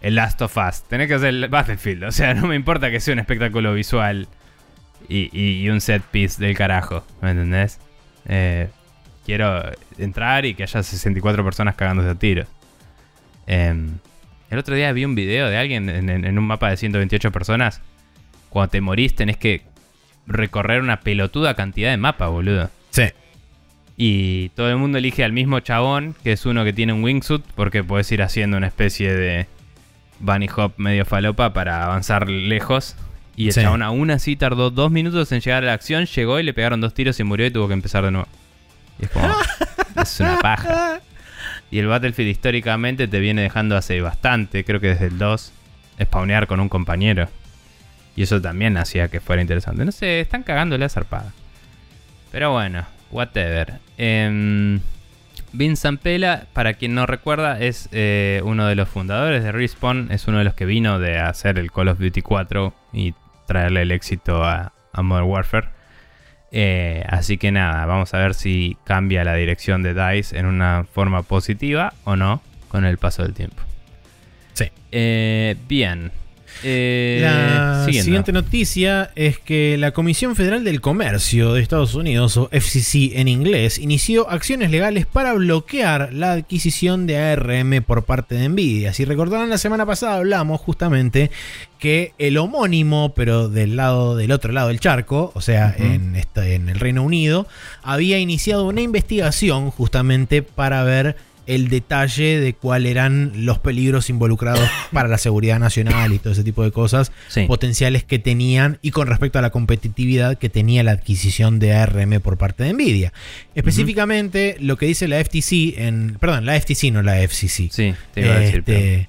Speaker 1: el Last of Us, tenés que hacer el Battlefield. O sea, no me importa que sea un espectáculo visual y, un set piece del carajo, ¿me entendés? Eh, quiero entrar y que haya 64 personas cagándose a tiros. Em, el otro día vi un video de alguien en, en- en un mapa de 128 personas. Cuando te morís tenés que recorrer una pelotuda cantidad de mapas, boludo.
Speaker 2: Sí.
Speaker 1: Y todo el mundo elige al mismo chabón, que es uno que tiene un wingsuit, porque puedes ir haciendo una especie de bunny hop medio falopa para avanzar lejos. Y el
Speaker 2: Sí.
Speaker 1: chabón aún así tardó dos minutos en llegar a la acción, llegó y le pegaron dos tiros y murió y tuvo que empezar de nuevo. Y es como, es una paja. Y el Battlefield históricamente te viene dejando hace bastante, creo que desde el 2, spawnear con un compañero. Y eso también hacía que fuera interesante. No sé, están cagando la zarpada. Pero bueno, whatever. Em, Vince Zampella, para quien no recuerda, es eh, uno de los fundadores de Respawn. Es uno de los que vino de hacer el Call of Duty 4 y traerle el éxito a, a Modern Warfare. Eh, así que nada, vamos a ver si cambia la dirección de DICE en una forma positiva o no con el paso del tiempo.
Speaker 2: Sí.
Speaker 1: Eh, bien. Eh,
Speaker 2: La
Speaker 1: siguiendo.
Speaker 2: siguiente noticia es que la Comisión Federal del Comercio de Estados Unidos, o FCC en inglés, inició acciones legales para bloquear la adquisición de ARM por parte de Nvidia. Si recordarán, la semana pasada hablamos justamente que el homónimo, pero del lado del otro lado del charco, o sea, en, esta- en el Reino Unido, había iniciado una investigación justamente para ver el detalle de cuáles eran los peligros involucrados para la seguridad nacional y todo ese tipo de cosas
Speaker 1: Sí.
Speaker 2: potenciales que tenían y con respecto a la competitividad que tenía la adquisición de ARM por parte de Nvidia. Específicamente lo que dice la FTC en perdón, la FTC no la FCC.
Speaker 1: Sí, te iba a decir. pero-
Speaker 2: Este,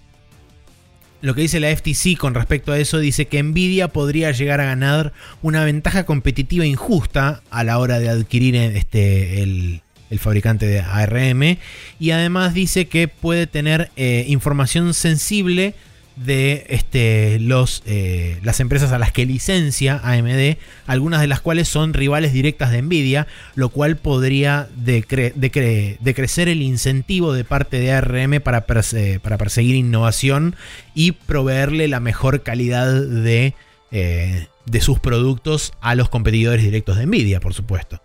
Speaker 2: Lo que dice la FTC con respecto a eso dice que Nvidia podría llegar a ganar una ventaja competitiva injusta a la hora de adquirir este, el, el fabricante de ARM y además dice que puede tener eh, información sensible de este, los, eh, las empresas a las que licencia AMD, algunas de las cuales son rivales directas de Nvidia, lo cual podría decre- decre- decrecer el incentivo de parte de ARM para, perse- para perseguir innovación y proveerle la mejor calidad de, eh, de sus productos a los competidores directos de Nvidia, por supuesto.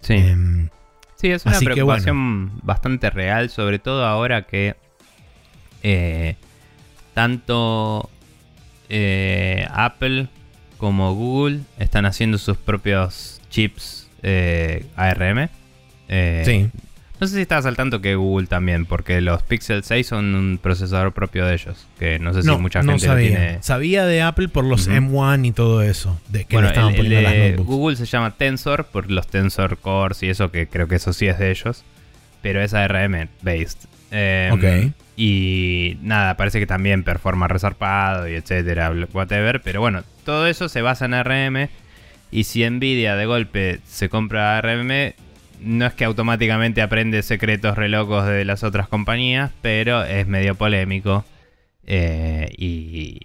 Speaker 1: Sí.
Speaker 2: Em,
Speaker 1: Sí, es una
Speaker 2: Así
Speaker 1: preocupación bastante real, sobre todo ahora que eh, tanto eh, Apple como Google están haciendo sus propios chips eh, ARM. Eh,
Speaker 2: sí.
Speaker 1: No sé si estabas al tanto que Google también, porque los Pixel 6 son un procesador propio de ellos, que no sé si
Speaker 2: No,
Speaker 1: mucha
Speaker 2: no
Speaker 1: gente lo
Speaker 2: sabía.
Speaker 1: tiene.
Speaker 2: Sabía de Apple por los
Speaker 1: Ujú.
Speaker 2: M1 y todo eso, de que
Speaker 1: bueno,
Speaker 2: estaban
Speaker 1: el,
Speaker 2: poniendo las notebooks.
Speaker 1: Google se llama Tensor por los Tensor Cores y eso, que creo que eso sí es de ellos. Pero es ARM based. Em,
Speaker 2: Ok.
Speaker 1: Y nada, parece que también performa resarpado y etcétera, whatever. Pero bueno, todo eso se basa en ARM. Y si Nvidia de golpe se compra ARM, no es que automáticamente aprende secretos relocos de las otras compañías, pero es medio polémico. Eh, y,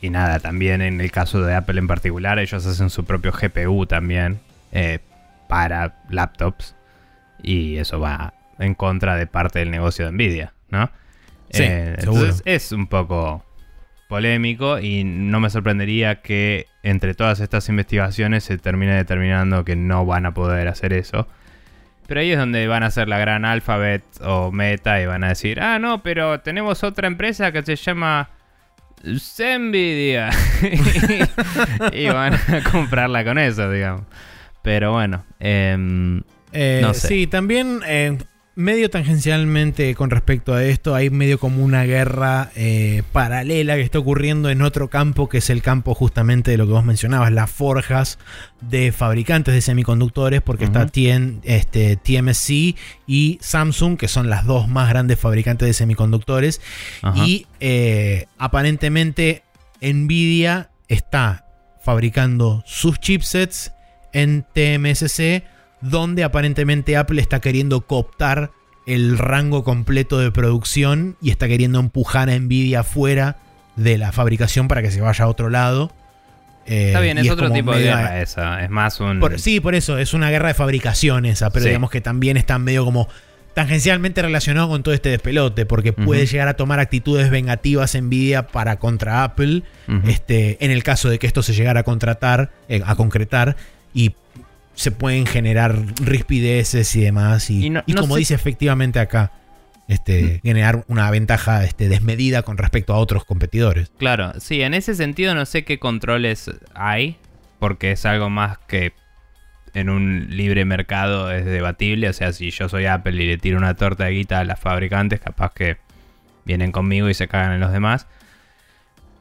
Speaker 1: y nada, también en el caso de Apple en particular, ellos hacen su propio GPU también eh, para laptops. Y eso va en contra de parte del negocio de Nvidia, ¿no?
Speaker 2: Sí,
Speaker 1: Eh, entonces es un poco polémico y no me sorprendería que entre todas estas investigaciones se termine determinando que no van a poder hacer eso. Pero ahí es donde van a hacer la gran Alphabet o Meta y van a decir, ah, no, pero tenemos otra empresa que se llama Nvidia. y van a comprarla con eso, digamos. Pero bueno, em,
Speaker 2: Eh,
Speaker 1: no sé.
Speaker 2: Sí, también eh, medio tangencialmente con respecto a esto, hay medio como una guerra eh, paralela que está ocurriendo en otro campo, que es el campo justamente de lo que vos mencionabas, las forjas de fabricantes de semiconductores, porque está. TN este, y Samsung, que son las dos más grandes fabricantes de semiconductores. Y eh, aparentemente Nvidia está fabricando sus chipsets en TMSC, donde aparentemente Apple está queriendo cooptar el rango completo de producción y está queriendo empujar a Nvidia fuera de la fabricación para que se vaya a otro lado. Eh,
Speaker 1: Está bien, es otro tipo de guerra esa. Es más un.
Speaker 2: por- sí, por eso, es una guerra de fabricación esa, pero
Speaker 1: Sí.
Speaker 2: digamos que también está medio como tangencialmente relacionado con todo este despelote, porque puede llegar a tomar actitudes vengativas Nvidia para contra Apple, este, en el caso de que esto se llegara a contratar, eh, a concretar, y se pueden generar rispideces y demás, y,
Speaker 1: Y no-
Speaker 2: y
Speaker 1: no
Speaker 2: como
Speaker 1: sé-
Speaker 2: dice efectivamente acá, este, generar una ventaja este, desmedida con respecto a otros competidores.
Speaker 1: Claro, sí, en ese sentido no sé qué controles hay, porque es algo más que en un libre mercado es debatible. O sea, si yo soy Apple y le tiro una torta de guita a las fabricantes, capaz que vienen conmigo y se cagan en los demás.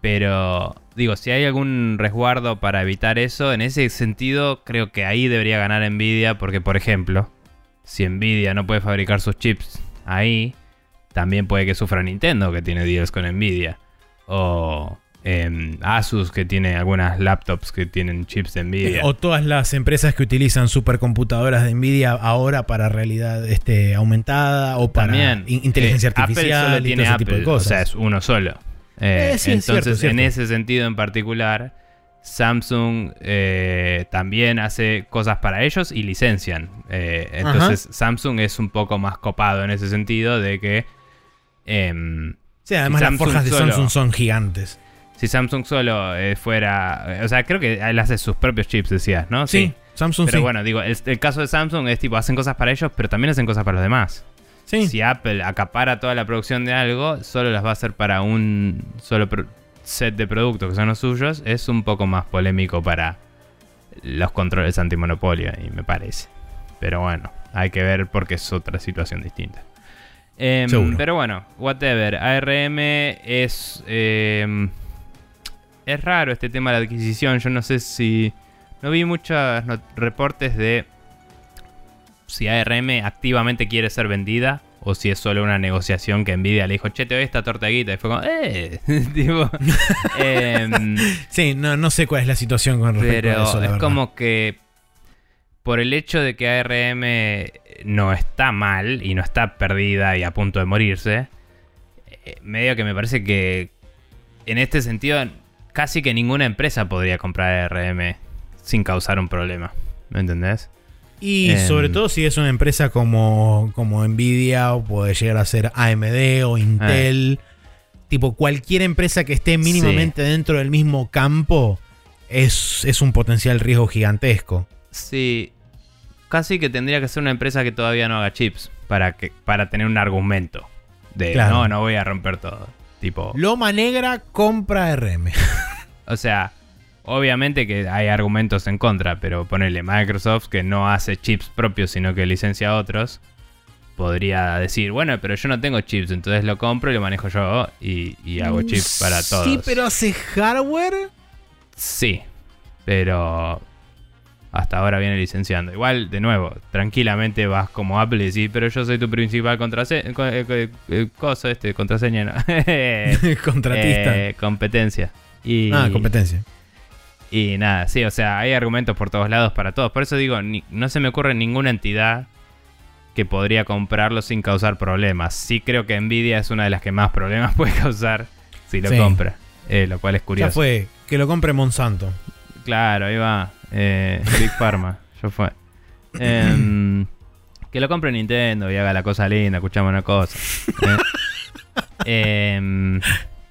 Speaker 1: Pero digo, si hay algún resguardo para evitar eso, en ese sentido creo que ahí debería ganar Nvidia, porque por ejemplo, si Nvidia no puede fabricar sus chips ahí, también puede que sufra Nintendo, que tiene deals con Nvidia. O em, Asus, que tiene algunas laptops que tienen chips de Nvidia.
Speaker 2: Eh, O todas las empresas que utilizan supercomputadoras de Nvidia ahora para realidad este, aumentada o para
Speaker 1: También.
Speaker 2: in- inteligencia
Speaker 1: eh,
Speaker 2: artificial
Speaker 1: Apple solo
Speaker 2: y
Speaker 1: tiene
Speaker 2: todo ese tipo
Speaker 1: Apple,
Speaker 2: de cosas.
Speaker 1: o sea, es uno solo. Eh,
Speaker 2: Eh, sí, es
Speaker 1: entonces,
Speaker 2: cierto, es cierto.
Speaker 1: en ese sentido en particular, Samsung eh, también hace cosas para ellos y licencian. Entonces, Samsung es un poco más copado en ese sentido de que em,
Speaker 2: Sí, además
Speaker 1: si
Speaker 2: las
Speaker 1: Samsung
Speaker 2: forjas de
Speaker 1: solo-
Speaker 2: Samsung son gigantes.
Speaker 1: si Samsung solo fuera, o sea, creo que él hace sus propios chips, decías, ¿no?
Speaker 2: Sí, Samsung
Speaker 1: Pero
Speaker 2: sí.
Speaker 1: bueno, digo, el, el caso de Samsung es tipo, hacen cosas para ellos, pero también hacen cosas para los demás.
Speaker 2: Sí.
Speaker 1: Si Apple acapara toda la producción de algo, solo las va a hacer para un solo set de productos que son los suyos, es un poco más polémico para los controles antimonopolio, y me parece. Pero bueno, hay que ver porque es otra situación distinta. Em, pero bueno, whatever. ARM es. em, es raro este tema de la adquisición. Yo no sé si. No vi muchos reportes de si ARM activamente quiere ser vendida o si es solo una negociación que Nvidia le dijo, che, te doy esta torta de guita. Y fue como, eh. tipo, em,
Speaker 2: Sí, no, no sé cuál es la situación con respecto
Speaker 1: pero
Speaker 2: a eso.
Speaker 1: es
Speaker 2: verdad.
Speaker 1: como que por el hecho de que ARM no está mal y no está perdida y a punto de morirse, eh, medio que me parece que en este sentido, casi que ninguna empresa podría comprar RM sin causar un problema. ¿Me entendés?
Speaker 2: Y
Speaker 1: Em.
Speaker 2: sobre todo si es una empresa como, como Nvidia o puede llegar a ser AMD o Intel. Tipo, cualquier empresa que esté mínimamente dentro del mismo campo es, es un potencial riesgo gigantesco.
Speaker 1: Sí. Casi que tendría que ser una empresa que todavía no haga chips para, que, para tener un argumento. De
Speaker 2: Claro.
Speaker 1: no, no voy a romper todo. Tipo.
Speaker 2: Loma Negra compra RM.
Speaker 1: O sea, obviamente que hay argumentos en contra, pero ponerle Microsoft que no hace chips propios, sino que licencia a otros, podría decir, bueno, pero yo no tengo chips, entonces lo compro y lo manejo yo y, y hago chips para todos.
Speaker 2: Sí, pero hace hardware.
Speaker 1: Sí, pero hasta ahora viene licenciando. Igual, de nuevo, tranquilamente vas como Apple y decís, pero yo soy tu principal contraseña, cosa este, contraseña, ¿no?
Speaker 2: Contratista.
Speaker 1: Eh, competencia. Y,
Speaker 2: ah, competencia.
Speaker 1: Y nada, sí, o sea, hay argumentos por todos lados para todos. Por eso digo, ni- no se me ocurre ninguna entidad que podría comprarlo sin causar problemas. Sí creo que Nvidia es una de las que más problemas puede causar si lo
Speaker 2: Sí.
Speaker 1: compra. eh, lo cual es
Speaker 2: Ya
Speaker 1: curioso.
Speaker 2: fue. Que lo compre Monsanto.
Speaker 1: Claro, ahí va. Eh, Big Pharma, ya fue. Em, que lo compre Nintendo y haga la cosa linda, escuchamos una cosa. ¿eh? Em,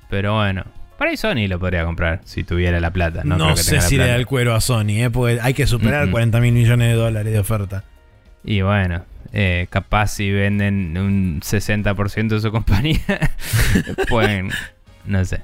Speaker 1: pero bueno, por ahí Sony lo podría comprar si tuviera la plata. No,
Speaker 2: No,
Speaker 1: creo que
Speaker 2: sé
Speaker 1: tenga la
Speaker 2: si le da el cuero a Sony, ¿eh? porque hay que superar
Speaker 1: Mm-mm.
Speaker 2: 40 mil millones de dólares de oferta.
Speaker 1: Y bueno, eh, capaz si venden un 60% de su compañía, pueden, no sé.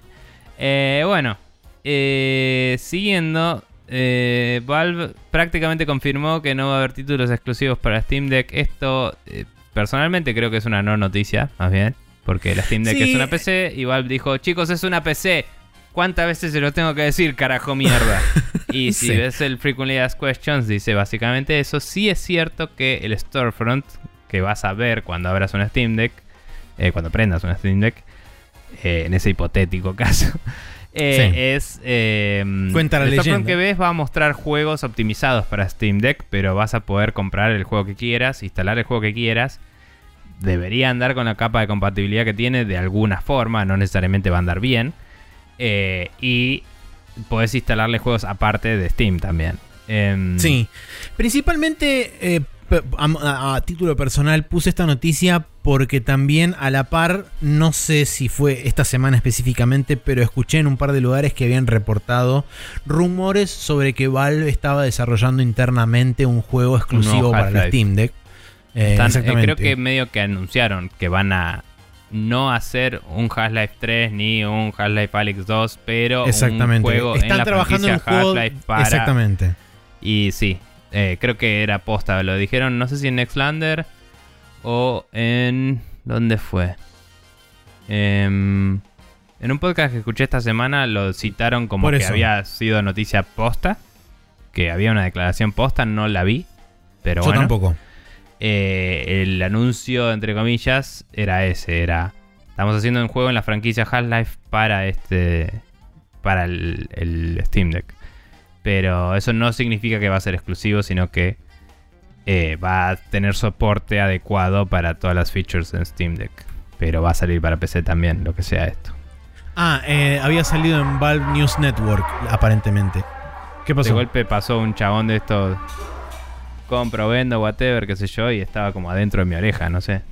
Speaker 1: Eh, bueno, eh, siguiendo, eh, Valve prácticamente confirmó que no va a haber títulos exclusivos para Steam Deck. Esto, eh, personalmente, creo que es una no noticia, más bien, porque la Steam Deck
Speaker 2: Sí.
Speaker 1: es una PC y Valve dijo, chicos, es una PC. ¿Cuántas veces se lo tengo que decir, carajo mierda? Y si
Speaker 2: Sí.
Speaker 1: ves el Frequently Asked Questions, dice básicamente eso. Sí es cierto que el storefront que vas a ver cuando abras una Steam Deck, eh, cuando prendas una Steam Deck, eh, en ese hipotético caso, eh,
Speaker 2: Sí.
Speaker 1: es... eh,
Speaker 2: Cuenta la
Speaker 1: el storefront que ves va a mostrar juegos optimizados para Steam Deck, pero vas a poder comprar el juego que quieras, instalar el juego que quieras. Debería andar con la capa de compatibilidad que tiene de alguna forma, no necesariamente va a andar bien. Eh, y podés instalarle juegos aparte de Steam también. Em,
Speaker 2: Sí. Principalmente, eh, a, a- a título personal, puse esta noticia porque también a la par, no sé si fue esta semana específicamente, pero escuché en un par de lugares que habían reportado rumores sobre que Valve estaba desarrollando internamente un juego exclusivo para la. Steam Deck. Eh,
Speaker 1: están- eh,
Speaker 2: exactamente.
Speaker 1: creo que medio que anunciaron que van a no hacer un Half-Life 3 ni un Half-Life Alyx 2, pero
Speaker 2: Exactamente.
Speaker 1: un juego
Speaker 2: Están
Speaker 1: en la
Speaker 2: trabajando en.
Speaker 1: Half-Life para...
Speaker 2: Exactamente.
Speaker 1: Y sí, eh, creo que era posta. Lo dijeron, no sé si en Nextlander o en. ¿Dónde fue? Em, en un podcast que escuché esta semana lo citaron como que había sido noticia posta. Que había una declaración posta, no la vi. Pero
Speaker 2: Yo
Speaker 1: bueno.
Speaker 2: tampoco.
Speaker 1: Eh, el anuncio, entre comillas, era ese, era... Estamos haciendo un juego en la franquicia Half-Life para este... Para el, el Steam Deck. Pero eso no significa que va a ser exclusivo, sino que eh, va a tener soporte adecuado para todas las features en Steam Deck. Pero va a salir para PC también, lo que sea esto.
Speaker 2: Ah, eh, había salido en Valve News Network, aparentemente. ¿Qué
Speaker 1: De
Speaker 2: pasó?
Speaker 1: golpe pasó un chabón de estos... Compro, vendo, whatever, qué sé yo, y estaba como adentro de mi oreja, no sé.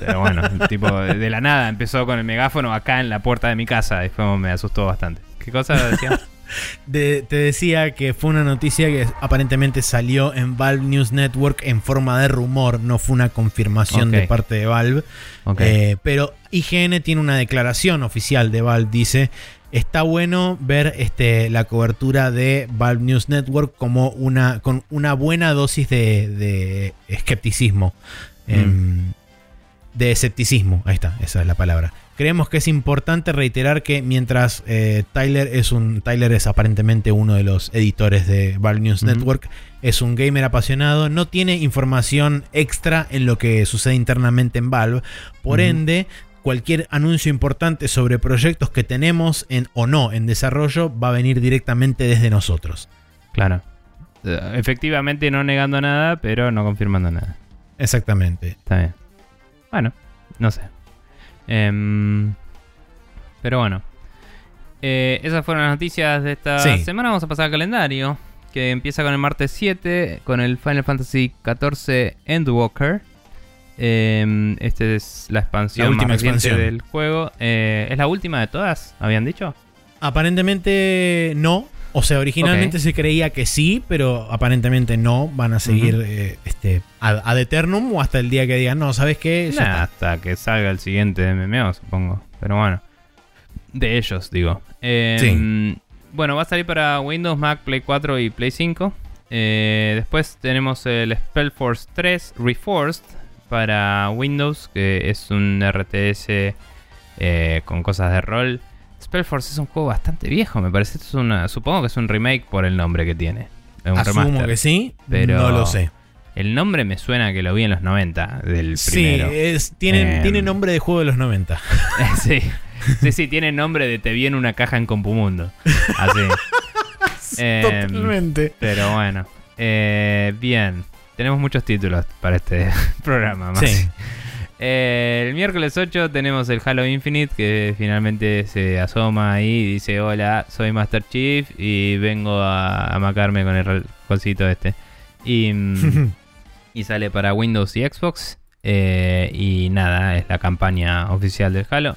Speaker 1: Pero bueno, tipo, de la nada empezó con el megáfono acá en la puerta de mi casa y fue, me asustó bastante. ¿Qué cosa decía?
Speaker 2: De- te decía que fue una noticia que aparentemente salió en Valve News Network en forma de rumor, no fue una confirmación de parte de Valve. Eh, pero IGN tiene una declaración oficial de Valve, dice, está bueno ver este, la cobertura de Valve News Network como una, con una buena dosis de, de escepticismo.
Speaker 1: Mm.
Speaker 2: Em, de escepticismo, ahí está, esa es la palabra. Creemos que es importante reiterar que mientras eh, Tyler es un Tyler es aparentemente uno de los editores de Valve News. Network, es un gamer apasionado, no tiene información extra en lo que sucede internamente en Valve, por ende cualquier anuncio importante sobre proyectos que tenemos en, o no en desarrollo va a venir directamente desde nosotros.
Speaker 1: Claro. Eh, Efectivamente no negando nada, pero no confirmando nada.
Speaker 2: Exactamente.
Speaker 1: Está bien. Bueno, no sé. Em, pero bueno. Eh, esas fueron las noticias de esta
Speaker 2: Sí.
Speaker 1: semana. Vamos a pasar al calendario. Que empieza con el martes 7. Con el Final Fantasy XIV Endwalker. Eh, esta es la expansión
Speaker 2: La última
Speaker 1: más reciente
Speaker 2: expansión.
Speaker 1: del juego. Eh, ¿Es la última de todas? ¿Habían dicho?
Speaker 2: Aparentemente no. O sea, originalmente se creía que sí, pero aparentemente no. Van a seguir eh, este, ad, ad eternum o hasta el día que digan, no, ¿sabes qué? Ya
Speaker 1: Nah,
Speaker 2: está.
Speaker 1: hasta que salga el siguiente MMO, supongo. Pero bueno. De ellos, digo. Eh,
Speaker 2: Sí.
Speaker 1: Bueno, va a salir para Windows, Mac, Play 4 y Play 5. Eh, después tenemos el Spellforce 3 Reforced para Windows, que es un RTS eh, con cosas de rol. Spellforce es un juego bastante viejo, me parece. Esto es una, supongo que es un remake por el nombre que tiene. Es un
Speaker 2: Asumo
Speaker 1: remaster.
Speaker 2: que sí,
Speaker 1: pero
Speaker 2: no lo sé.
Speaker 1: El nombre me suena que lo vi en los 90 del
Speaker 2: Sí,
Speaker 1: primero.
Speaker 2: es, tiene,
Speaker 1: Em.
Speaker 2: tiene nombre de juego de los 90.
Speaker 1: sí. sí, sí, tiene nombre de Te vi en una caja en Compumundo. Así. Em,
Speaker 2: Totalmente.
Speaker 1: Pero bueno. Eh, bien. Tenemos muchos títulos para este programa. Más.
Speaker 2: Sí.
Speaker 1: Eh, el miércoles 8 tenemos el Halo Infinite que finalmente se asoma ahí y dice hola, soy Master Chief y vengo a, a macarme con el cosito este. Y, mm, y sale para Windows y Xbox. Eh, y nada, es la campaña oficial del Halo.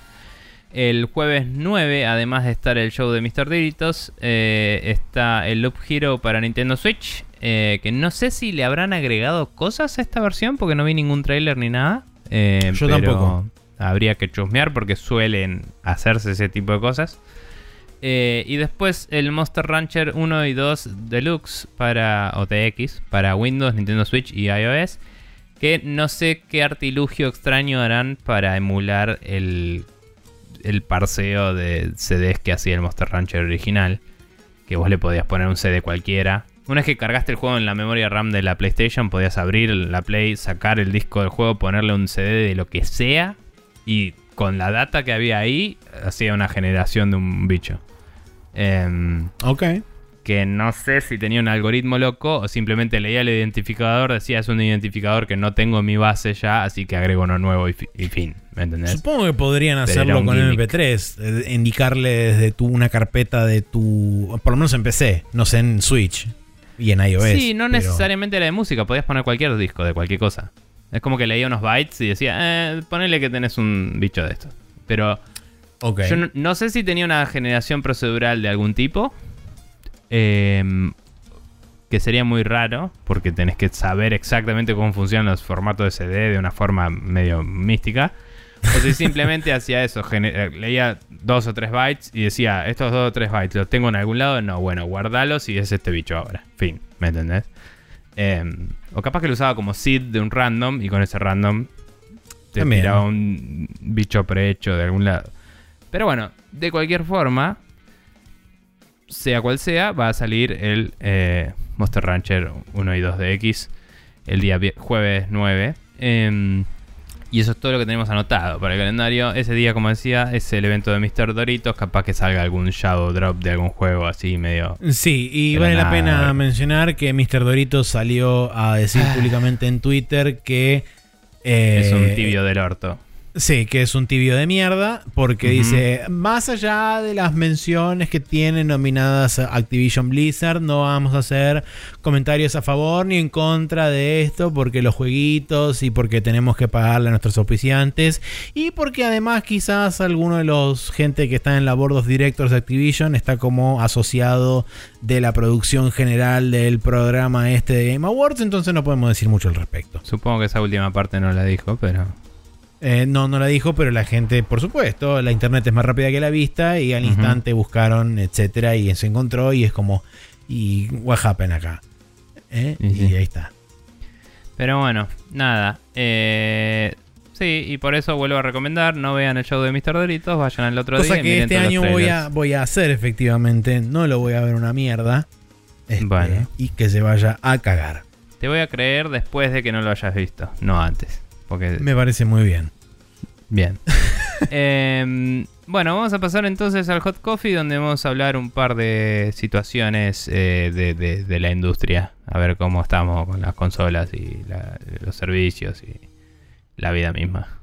Speaker 1: El jueves 9, además de estar el show de Mr. Doritos, eh, está el Loop Hero para Nintendo Switch. Eh, que no sé si le habrán agregado cosas a esta versión, porque no vi ningún trailer ni nada. eh,
Speaker 2: Yo
Speaker 1: pero
Speaker 2: tampoco.
Speaker 1: Habría que chusmear porque suelen hacerse ese tipo de cosas. Eh, y después el Monster Rancher 1 y 2 Deluxe para OTX, para Windows, Nintendo Switch y iOS. Que no sé qué artilugio extraño harán para emular el, el parseo de CDs que hacía el Monster Rancher original. Que vos le podías poner un CD cualquiera. Una vez que cargaste el juego en la memoria RAM de la PlayStation, podías abrir la Play, sacar el disco del juego, ponerle un CD de lo que sea. Y con la data que había ahí, hacía una generación de un bicho. Em,
Speaker 2: Ok.
Speaker 1: que no sé si tenía un algoritmo loco o simplemente leía el identificador, decía es un identificador que no tengo en mi base ya, así que agrego uno nuevo y, fi- y fin. ¿Me entendés?
Speaker 2: Supongo que podrían
Speaker 1: Pero
Speaker 2: hacerlo con
Speaker 1: gimmick.
Speaker 2: MP3, eh, indicarle desde tu, una carpeta de tu, por lo menos en PC, no sé en Switch y en iOS.
Speaker 1: Sí, no
Speaker 2: pero-
Speaker 1: necesariamente era de música, podías poner cualquier disco de cualquier cosa. Es como que leía unos bytes y decía, eh, ponele que tenés un bicho de estos. Pero
Speaker 2: Ok.
Speaker 1: yo no, no sé si tenía una generación procedural de algún tipo. em, que sería muy raro, porque tenés que saber exactamente cómo funcionan los formatos de CD de una forma medio mística. O si simplemente hacía eso, eh, leía dos o tres bytes y decía, estos dos o tres bytes los tengo en algún lado, no, bueno, guardalos y es este bicho ahora. Fin, ¿me entendés? Em, o capaz que lo usaba como seed de un random y con ese random te
Speaker 2: También.
Speaker 1: tiraba un bicho prehecho de algún lado. Pero bueno, de cualquier forma, sea cual sea, va a salir el eh, Monster Rancher 1 y 2 de X el día jueves 9. Em, y eso es todo lo que tenemos anotado para el calendario. Ese día, como decía, es el evento de Mr. Doritos. Capaz que salga algún Shadow Drop de algún juego así medio.
Speaker 2: Sí, y vale
Speaker 1: la
Speaker 2: pena mencionar que Mr. Dorito salió a decir
Speaker 1: Ah.
Speaker 2: públicamente en Twitter que... eh,
Speaker 1: es un tibio del orto.
Speaker 2: Sí, que es un tibio de mierda, porque dice, más allá de las menciones que tienen nominadas Activision Blizzard, no vamos a hacer comentarios a favor ni en contra de esto, porque los jueguitos y porque tenemos que pagarle a nuestros auspiciantes, y porque además quizás alguno de los gente que está en la board of directors de Activision está como asociado de la producción general del programa este de Game Awards, entonces no podemos decir mucho al respecto.
Speaker 1: Supongo que esa última parte no la dijo, pero.
Speaker 2: Eh, no, no la dijo, pero la gente, por supuesto, la internet es más rápida que la vista y al instante buscaron, etcétera, y se encontró y es como, y what happened acá. ¿Eh?
Speaker 1: Y
Speaker 2: Y,
Speaker 1: sí.
Speaker 2: ahí está.
Speaker 1: Pero bueno, nada. Eh, sí, y por eso vuelvo a recomendar: no vean el show de Mr. Doritos, vayan al otro
Speaker 2: Cosa
Speaker 1: día. y
Speaker 2: que
Speaker 1: miren
Speaker 2: este año voy a, voy a hacer efectivamente, no lo voy a ver una mierda. Este,
Speaker 1: Bueno.
Speaker 2: Y que se vaya a cagar.
Speaker 1: Te voy a creer después de que no lo hayas visto, no antes. Porque.
Speaker 2: Me parece muy bien.
Speaker 1: Bien. Em, bueno, vamos a pasar entonces al Hot Coffee, donde vamos a hablar un par de situaciones eh, de, de- de la industria. A ver cómo estamos con las consolas y la- los servicios y la vida misma.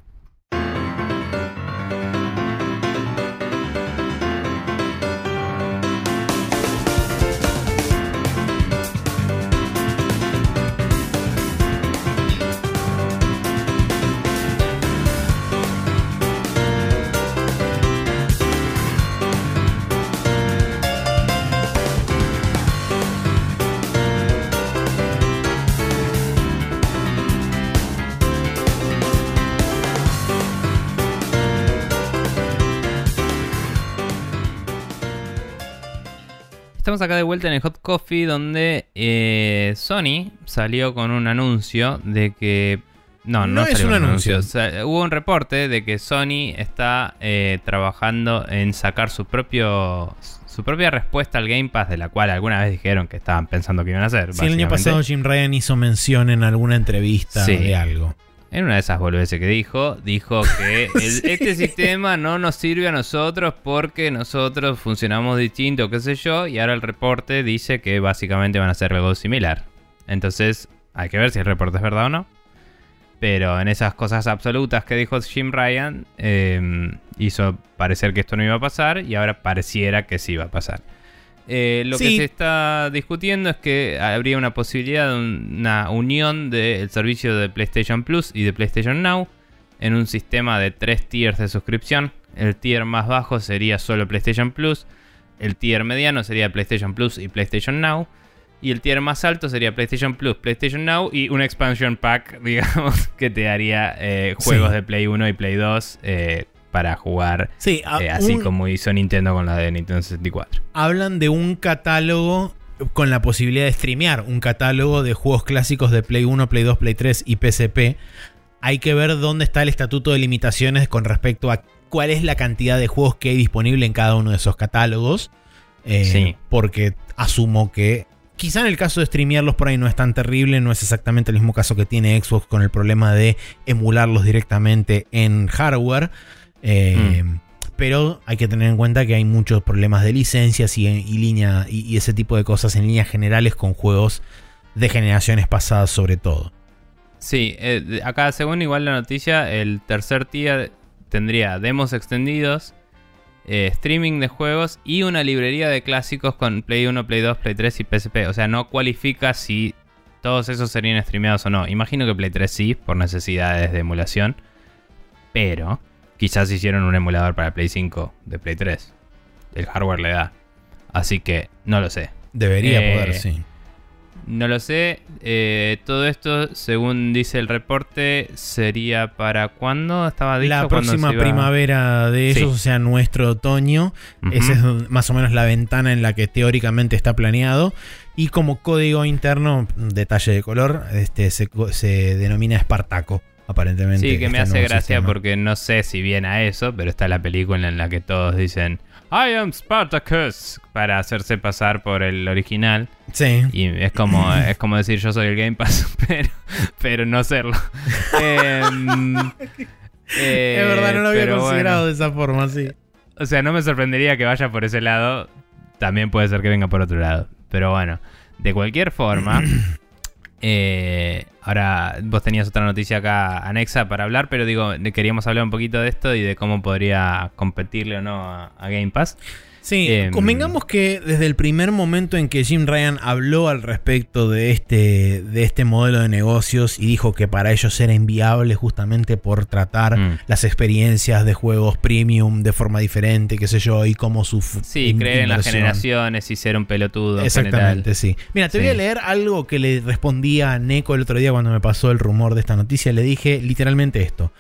Speaker 1: Estamos acá de vuelta en el Hot Coffee donde eh, Sony salió con un anuncio de que... No, no,
Speaker 2: No es un anuncio.
Speaker 1: O sea, hubo un reporte de que Sony está eh, trabajando en sacar su propio su propia respuesta al Game Pass, de la cual alguna vez dijeron que estaban pensando que iban a hacer.
Speaker 2: Sí, el año pasado Jim Ryan hizo mención en alguna entrevista
Speaker 1: Sí.
Speaker 2: de algo.
Speaker 1: En una de esas boludeces que dijo, dijo que el- este sistema no nos sirve a nosotros porque nosotros funcionamos distinto, qué sé yo, y ahora el reporte dice que básicamente van a hacer algo similar. Entonces, hay que ver si el reporte es verdad o no. Pero en esas cosas absolutas que dijo Jim Ryan, eh, hizo parecer que esto no iba a pasar y ahora pareciera que sí iba a pasar. Eh, lo que se está discutiendo es que habría una posibilidad de una unión del servicio de PlayStation Plus y de PlayStation Now en un sistema de tres tiers de suscripción. El tier más bajo sería solo PlayStation Plus, el tier mediano sería PlayStation Plus y PlayStation Now, y el tier más alto sería PlayStation Plus, PlayStation Now y un expansion pack, digamos, que te daría eh, juegos
Speaker 2: Sí.
Speaker 1: de Play 1 y Play 2 eh, para jugar.
Speaker 2: Sí, a-
Speaker 1: eh, así
Speaker 2: un-
Speaker 1: como hizo Nintendo con la de Nintendo 64.
Speaker 2: hablan de un catálogo con la posibilidad de streamear, un catálogo de juegos clásicos de Play 1, Play 2, Play 3 y PSP. Hay que ver dónde está el estatuto de limitaciones con respecto a cuál es la cantidad de juegos que hay disponible en cada uno de esos catálogos. Eh,
Speaker 1: Sí.
Speaker 2: Porque asumo que quizá en el caso de streamearlos por ahí no es tan terrible, no es exactamente el mismo caso que tiene Xbox con el problema de emularlos directamente en hardware. Eh, Pero hay que tener en cuenta que hay muchos problemas de licencias y, y línea, y, y ese tipo de cosas en líneas generales con juegos de generaciones pasadas sobre todo.
Speaker 1: Sí, eh, acá según igual la noticia, el tercer tier tendría demos extendidos, eh, streaming de juegos y una librería de clásicos con Play 1, Play 2, Play 3 y PSP. O sea, no cualifica si todos esos serían streameados o no. Imagino que Play 3 sí, por necesidades de emulación. Pero quizás hicieron un emulador para Play 5 de Play 3. El hardware le da. Así que no lo sé.
Speaker 2: Debería
Speaker 1: Eh,
Speaker 2: poder, sí.
Speaker 1: No lo sé. eh, todo esto, según dice el reporte, sería para cuándo estaba dicho.
Speaker 2: La
Speaker 1: ¿Cuándo
Speaker 2: próxima
Speaker 1: iba?
Speaker 2: primavera de
Speaker 1: Sí.
Speaker 2: ellos, o sea, nuestro otoño. Esa es más o menos la ventana en la que teóricamente está planeado. Y como código interno, detalle de color, este se, se denomina Espartaco, aparentemente.
Speaker 1: Sí, que me
Speaker 2: este
Speaker 1: hace gracia
Speaker 2: sistema.
Speaker 1: porque no sé si viene a eso, pero está la película en la que todos dicen I am Spartacus para hacerse pasar por el original.
Speaker 2: Sí.
Speaker 1: Y es como, es como decir yo soy el Game Pass, pero, pero no serlo. Em, eh,
Speaker 2: es verdad, no lo había
Speaker 1: pero
Speaker 2: considerado
Speaker 1: bueno.
Speaker 2: de esa forma, sí.
Speaker 1: O sea, no me sorprendería que vaya por ese lado. También puede ser que venga por otro lado. Pero bueno, de cualquier forma. eh, ahora vos tenías otra noticia acá anexa para hablar, pero digo, queríamos hablar un poquito de esto y de cómo podría competirle o no a, a Game Pass.
Speaker 2: Sí,
Speaker 1: Em,
Speaker 2: convengamos que desde el primer momento en que Jim Ryan habló al respecto de este, de este modelo de negocios y dijo que para ellos era inviable justamente por tratar
Speaker 1: Mm.
Speaker 2: las experiencias de juegos premium de forma diferente, qué sé yo, y cómo su
Speaker 1: Sí,
Speaker 2: in-
Speaker 1: creer en las generaciones y ser un pelotudo. en
Speaker 2: Exactamente, sí. Mira, te voy a leer algo que le respondía a Neko el otro día cuando me pasó el rumor de esta noticia. Le dije literalmente esto.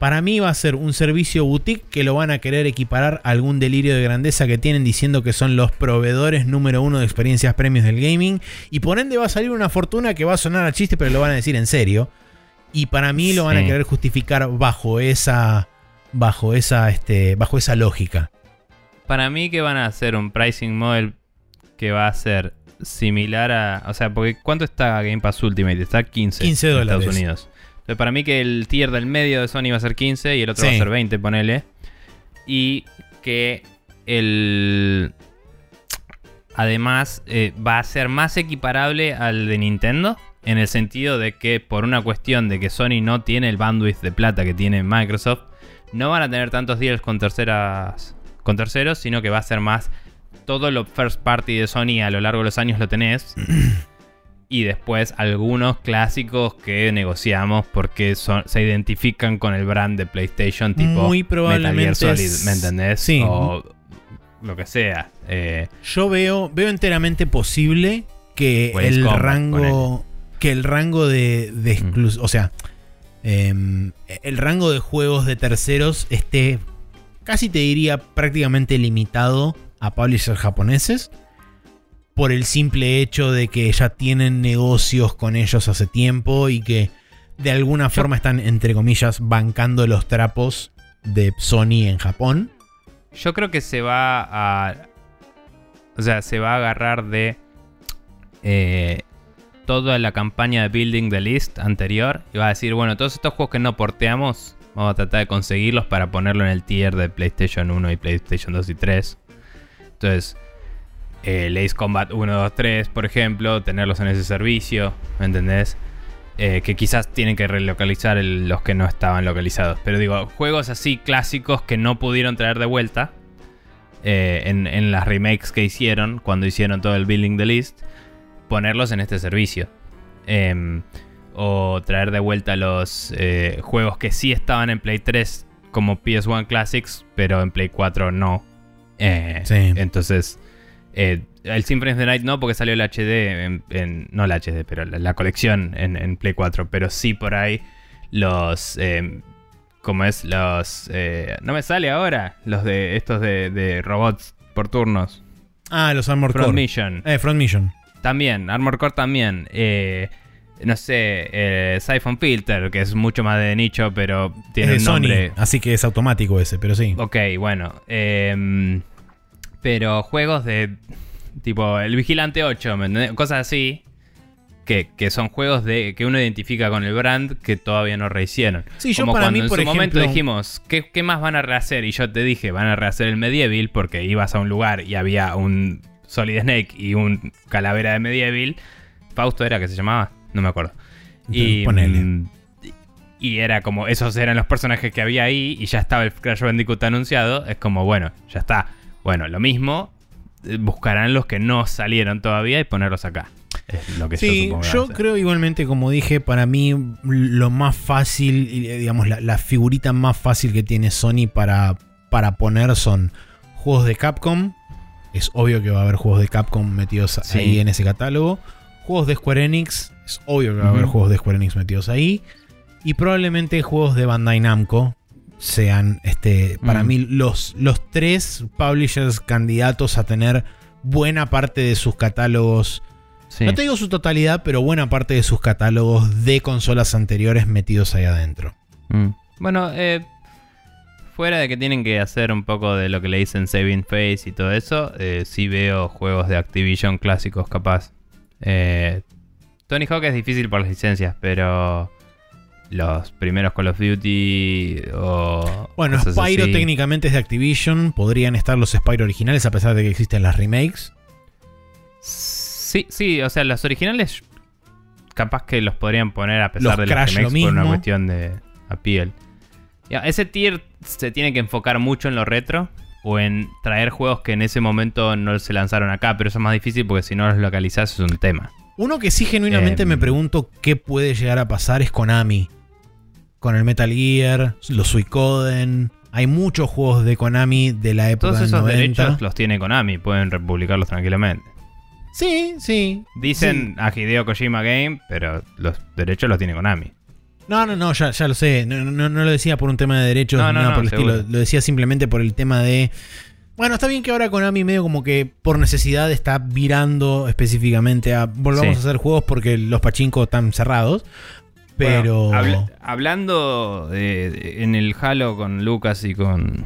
Speaker 2: Para mí va a ser un servicio boutique que lo van a querer equiparar a algún delirio de grandeza que tienen diciendo que son los proveedores número uno de experiencias premios del gaming. Y por ende va a salir una fortuna que va a sonar a chiste, pero lo van a decir en serio. Y para mí lo van a querer justificar bajo esa. Bajo esa. Este. Bajo esa lógica.
Speaker 1: Para mí que van a hacer un pricing model que va a ser similar a... O sea, porque ¿cuánto está Game Pass Ultimate? Está 15.
Speaker 2: 15
Speaker 1: en
Speaker 2: dólares.
Speaker 1: Estados Unidos. Para mí que el tier del medio de Sony va a ser 15 y el otro va a ser 20, ponele. Y que el... Además, eh, va a ser más equiparable al de Nintendo. En el sentido de que por una cuestión de que Sony no tiene el bandwidth de plata que tiene Microsoft, no van a tener tantos deals con terceras con terceros, sino que va a ser más todo lo first party de Sony a lo largo de los años lo tenés. y después algunos clásicos que negociamos porque son, se identifican con el brand de PlayStation, tipo
Speaker 2: Muy
Speaker 1: Metal Gear
Speaker 2: probablemente
Speaker 1: Solid,
Speaker 2: es-
Speaker 1: ¿me entendés?
Speaker 2: sí.
Speaker 1: O lo que sea. Eh,
Speaker 2: Yo veo, veo enteramente posible que
Speaker 1: el Combat,
Speaker 2: rango. Que el rango de, de exclus- O sea. em, el rango de juegos de terceros esté. Casi te diría prácticamente limitado a publishers japoneses. Por el simple hecho de que ya tienen negocios con ellos hace tiempo y que de alguna forma están, entre comillas, bancando los trapos de Sony en Japón.
Speaker 1: Yo creo que se va a. O sea, se va a agarrar de. eh, toda la campaña de building the list anterior. Y va a decir, bueno, todos estos juegos que no porteamos. Vamos a tratar de conseguirlos para ponerlo en el tier de PlayStation 1 y PlayStation 2 y 3. Entonces, el Ace Combat 1, 2, 3, por ejemplo, tenerlos en ese servicio, ¿me entendés? Eh, que quizás tienen que relocalizar el- los que no estaban localizados. Pero digo, juegos así clásicos que no pudieron traer de vuelta eh, en, en las remakes que hicieron, cuando hicieron todo el Building the List, ponerlos en este servicio. Em, o traer de vuelta los eh, juegos que sí estaban en Play 3 como PS1 Classics, pero en Play 4 no. Eh,
Speaker 2: Sí.
Speaker 1: Entonces, eh, el Symphony of the Night no, porque salió el HD, en, en- no el HD, pero la, la colección en, en Play 4, pero sí por ahí los... eh, ¿Cómo es? Los... eh, no me sale ahora, los de estos de, de robots por turnos.
Speaker 2: Ah, los Armor
Speaker 1: Front
Speaker 2: Core.
Speaker 1: Mission.
Speaker 2: Eh, Front Mission.
Speaker 1: También, Armor Core también. Eh, no sé, eh, Siphon Filter, que es mucho más de nicho, pero tiene
Speaker 2: es de
Speaker 1: un nombre.
Speaker 2: Sony, así que es automático ese, pero sí.
Speaker 1: Ok, bueno. em, pero juegos de tipo El Vigilante 8, ¿me entendés? Cosas así. Que, que son juegos de que uno identifica con el brand que todavía no rehicieron.
Speaker 2: Sí, yo
Speaker 1: Como
Speaker 2: para
Speaker 1: cuando
Speaker 2: mí,
Speaker 1: en
Speaker 2: por
Speaker 1: su momento
Speaker 2: ejemplo-
Speaker 1: dijimos, ¿qué, qué más van a rehacer? Y yo te dije, van a rehacer el Medieval porque ibas a un lugar y había un Solid Snake y un calavera de Medieval. Fausto era que se llamaba, no me acuerdo. Y,
Speaker 2: Ponele.
Speaker 1: mm, y era como, esos eran los personajes que había ahí y ya estaba el Crash Bandicoot anunciado. Es como, bueno, ya está. Bueno, lo mismo, eh, buscarán los que no salieron todavía y ponerlos acá. Es lo que yo
Speaker 2: Sí, yo
Speaker 1: hacer.
Speaker 2: creo igualmente, como dije, para mí lo más fácil, y, eh, digamos, la, la figurita más fácil que tiene Sony para, para poner son juegos de Capcom. Es obvio que va a haber juegos de Capcom metidos
Speaker 1: Sí.
Speaker 2: ahí en ese catálogo. Juegos de Square Enix. Es obvio que va a haber juegos de Square Enix metidos ahí. Y probablemente juegos de Bandai Namco sean, este, para
Speaker 1: Mm.
Speaker 2: mí, los, los tres publishers candidatos a tener buena parte de sus catálogos
Speaker 1: Sí.
Speaker 2: no te digo su totalidad, pero buena parte de sus catálogos de consolas anteriores metidos ahí adentro.
Speaker 1: Mm. Bueno, eh, fuera de que tienen que hacer un poco de lo que le dicen Saving Face y todo eso, eh, sí veo juegos de Activision clásicos capaz. Eh, Tony Hawk es difícil por las licencias, pero los primeros Call of Duty o...
Speaker 2: Bueno, Spyro
Speaker 1: así.
Speaker 2: técnicamente es de Activision. Podrían estar los Spyro originales a pesar de que existen las remakes.
Speaker 1: Sí, sí, o sea, los originales capaz que los podrían poner a pesar
Speaker 2: Los
Speaker 1: de
Speaker 2: Crash
Speaker 1: las
Speaker 2: lo
Speaker 1: remakes por una cuestión de appeal. Ese tier se tiene que enfocar mucho en lo retro o en traer juegos que en ese momento no se lanzaron acá, pero eso es más difícil porque si no los localizás es un tema.
Speaker 2: Uno que sí genuinamente
Speaker 1: Em.
Speaker 2: me pregunto qué puede llegar a pasar es Konami. Con el Metal Gear, los Suicoden. Hay muchos juegos de Konami de la época
Speaker 1: Todos
Speaker 2: del
Speaker 1: esos
Speaker 2: 90.
Speaker 1: derechos los tiene Konami, pueden republicarlos tranquilamente.
Speaker 2: Sí, sí.
Speaker 1: Dicen a Hideo Kojima Game, pero los derechos los tiene Konami.
Speaker 2: No, no, no, ya, ya lo sé. No, no, no lo decía por un tema de derechos
Speaker 1: No,
Speaker 2: nada
Speaker 1: no,
Speaker 2: por el
Speaker 1: seguro.
Speaker 2: estilo. Lo decía simplemente por el tema de. Bueno, está bien que ahora Konami medio como que por necesidad está virando específicamente a volvamos
Speaker 1: Sí.
Speaker 2: a hacer juegos porque los pachincos están cerrados. Pero.
Speaker 1: Bueno, hablando de- de- en el Halo con Lucas y con.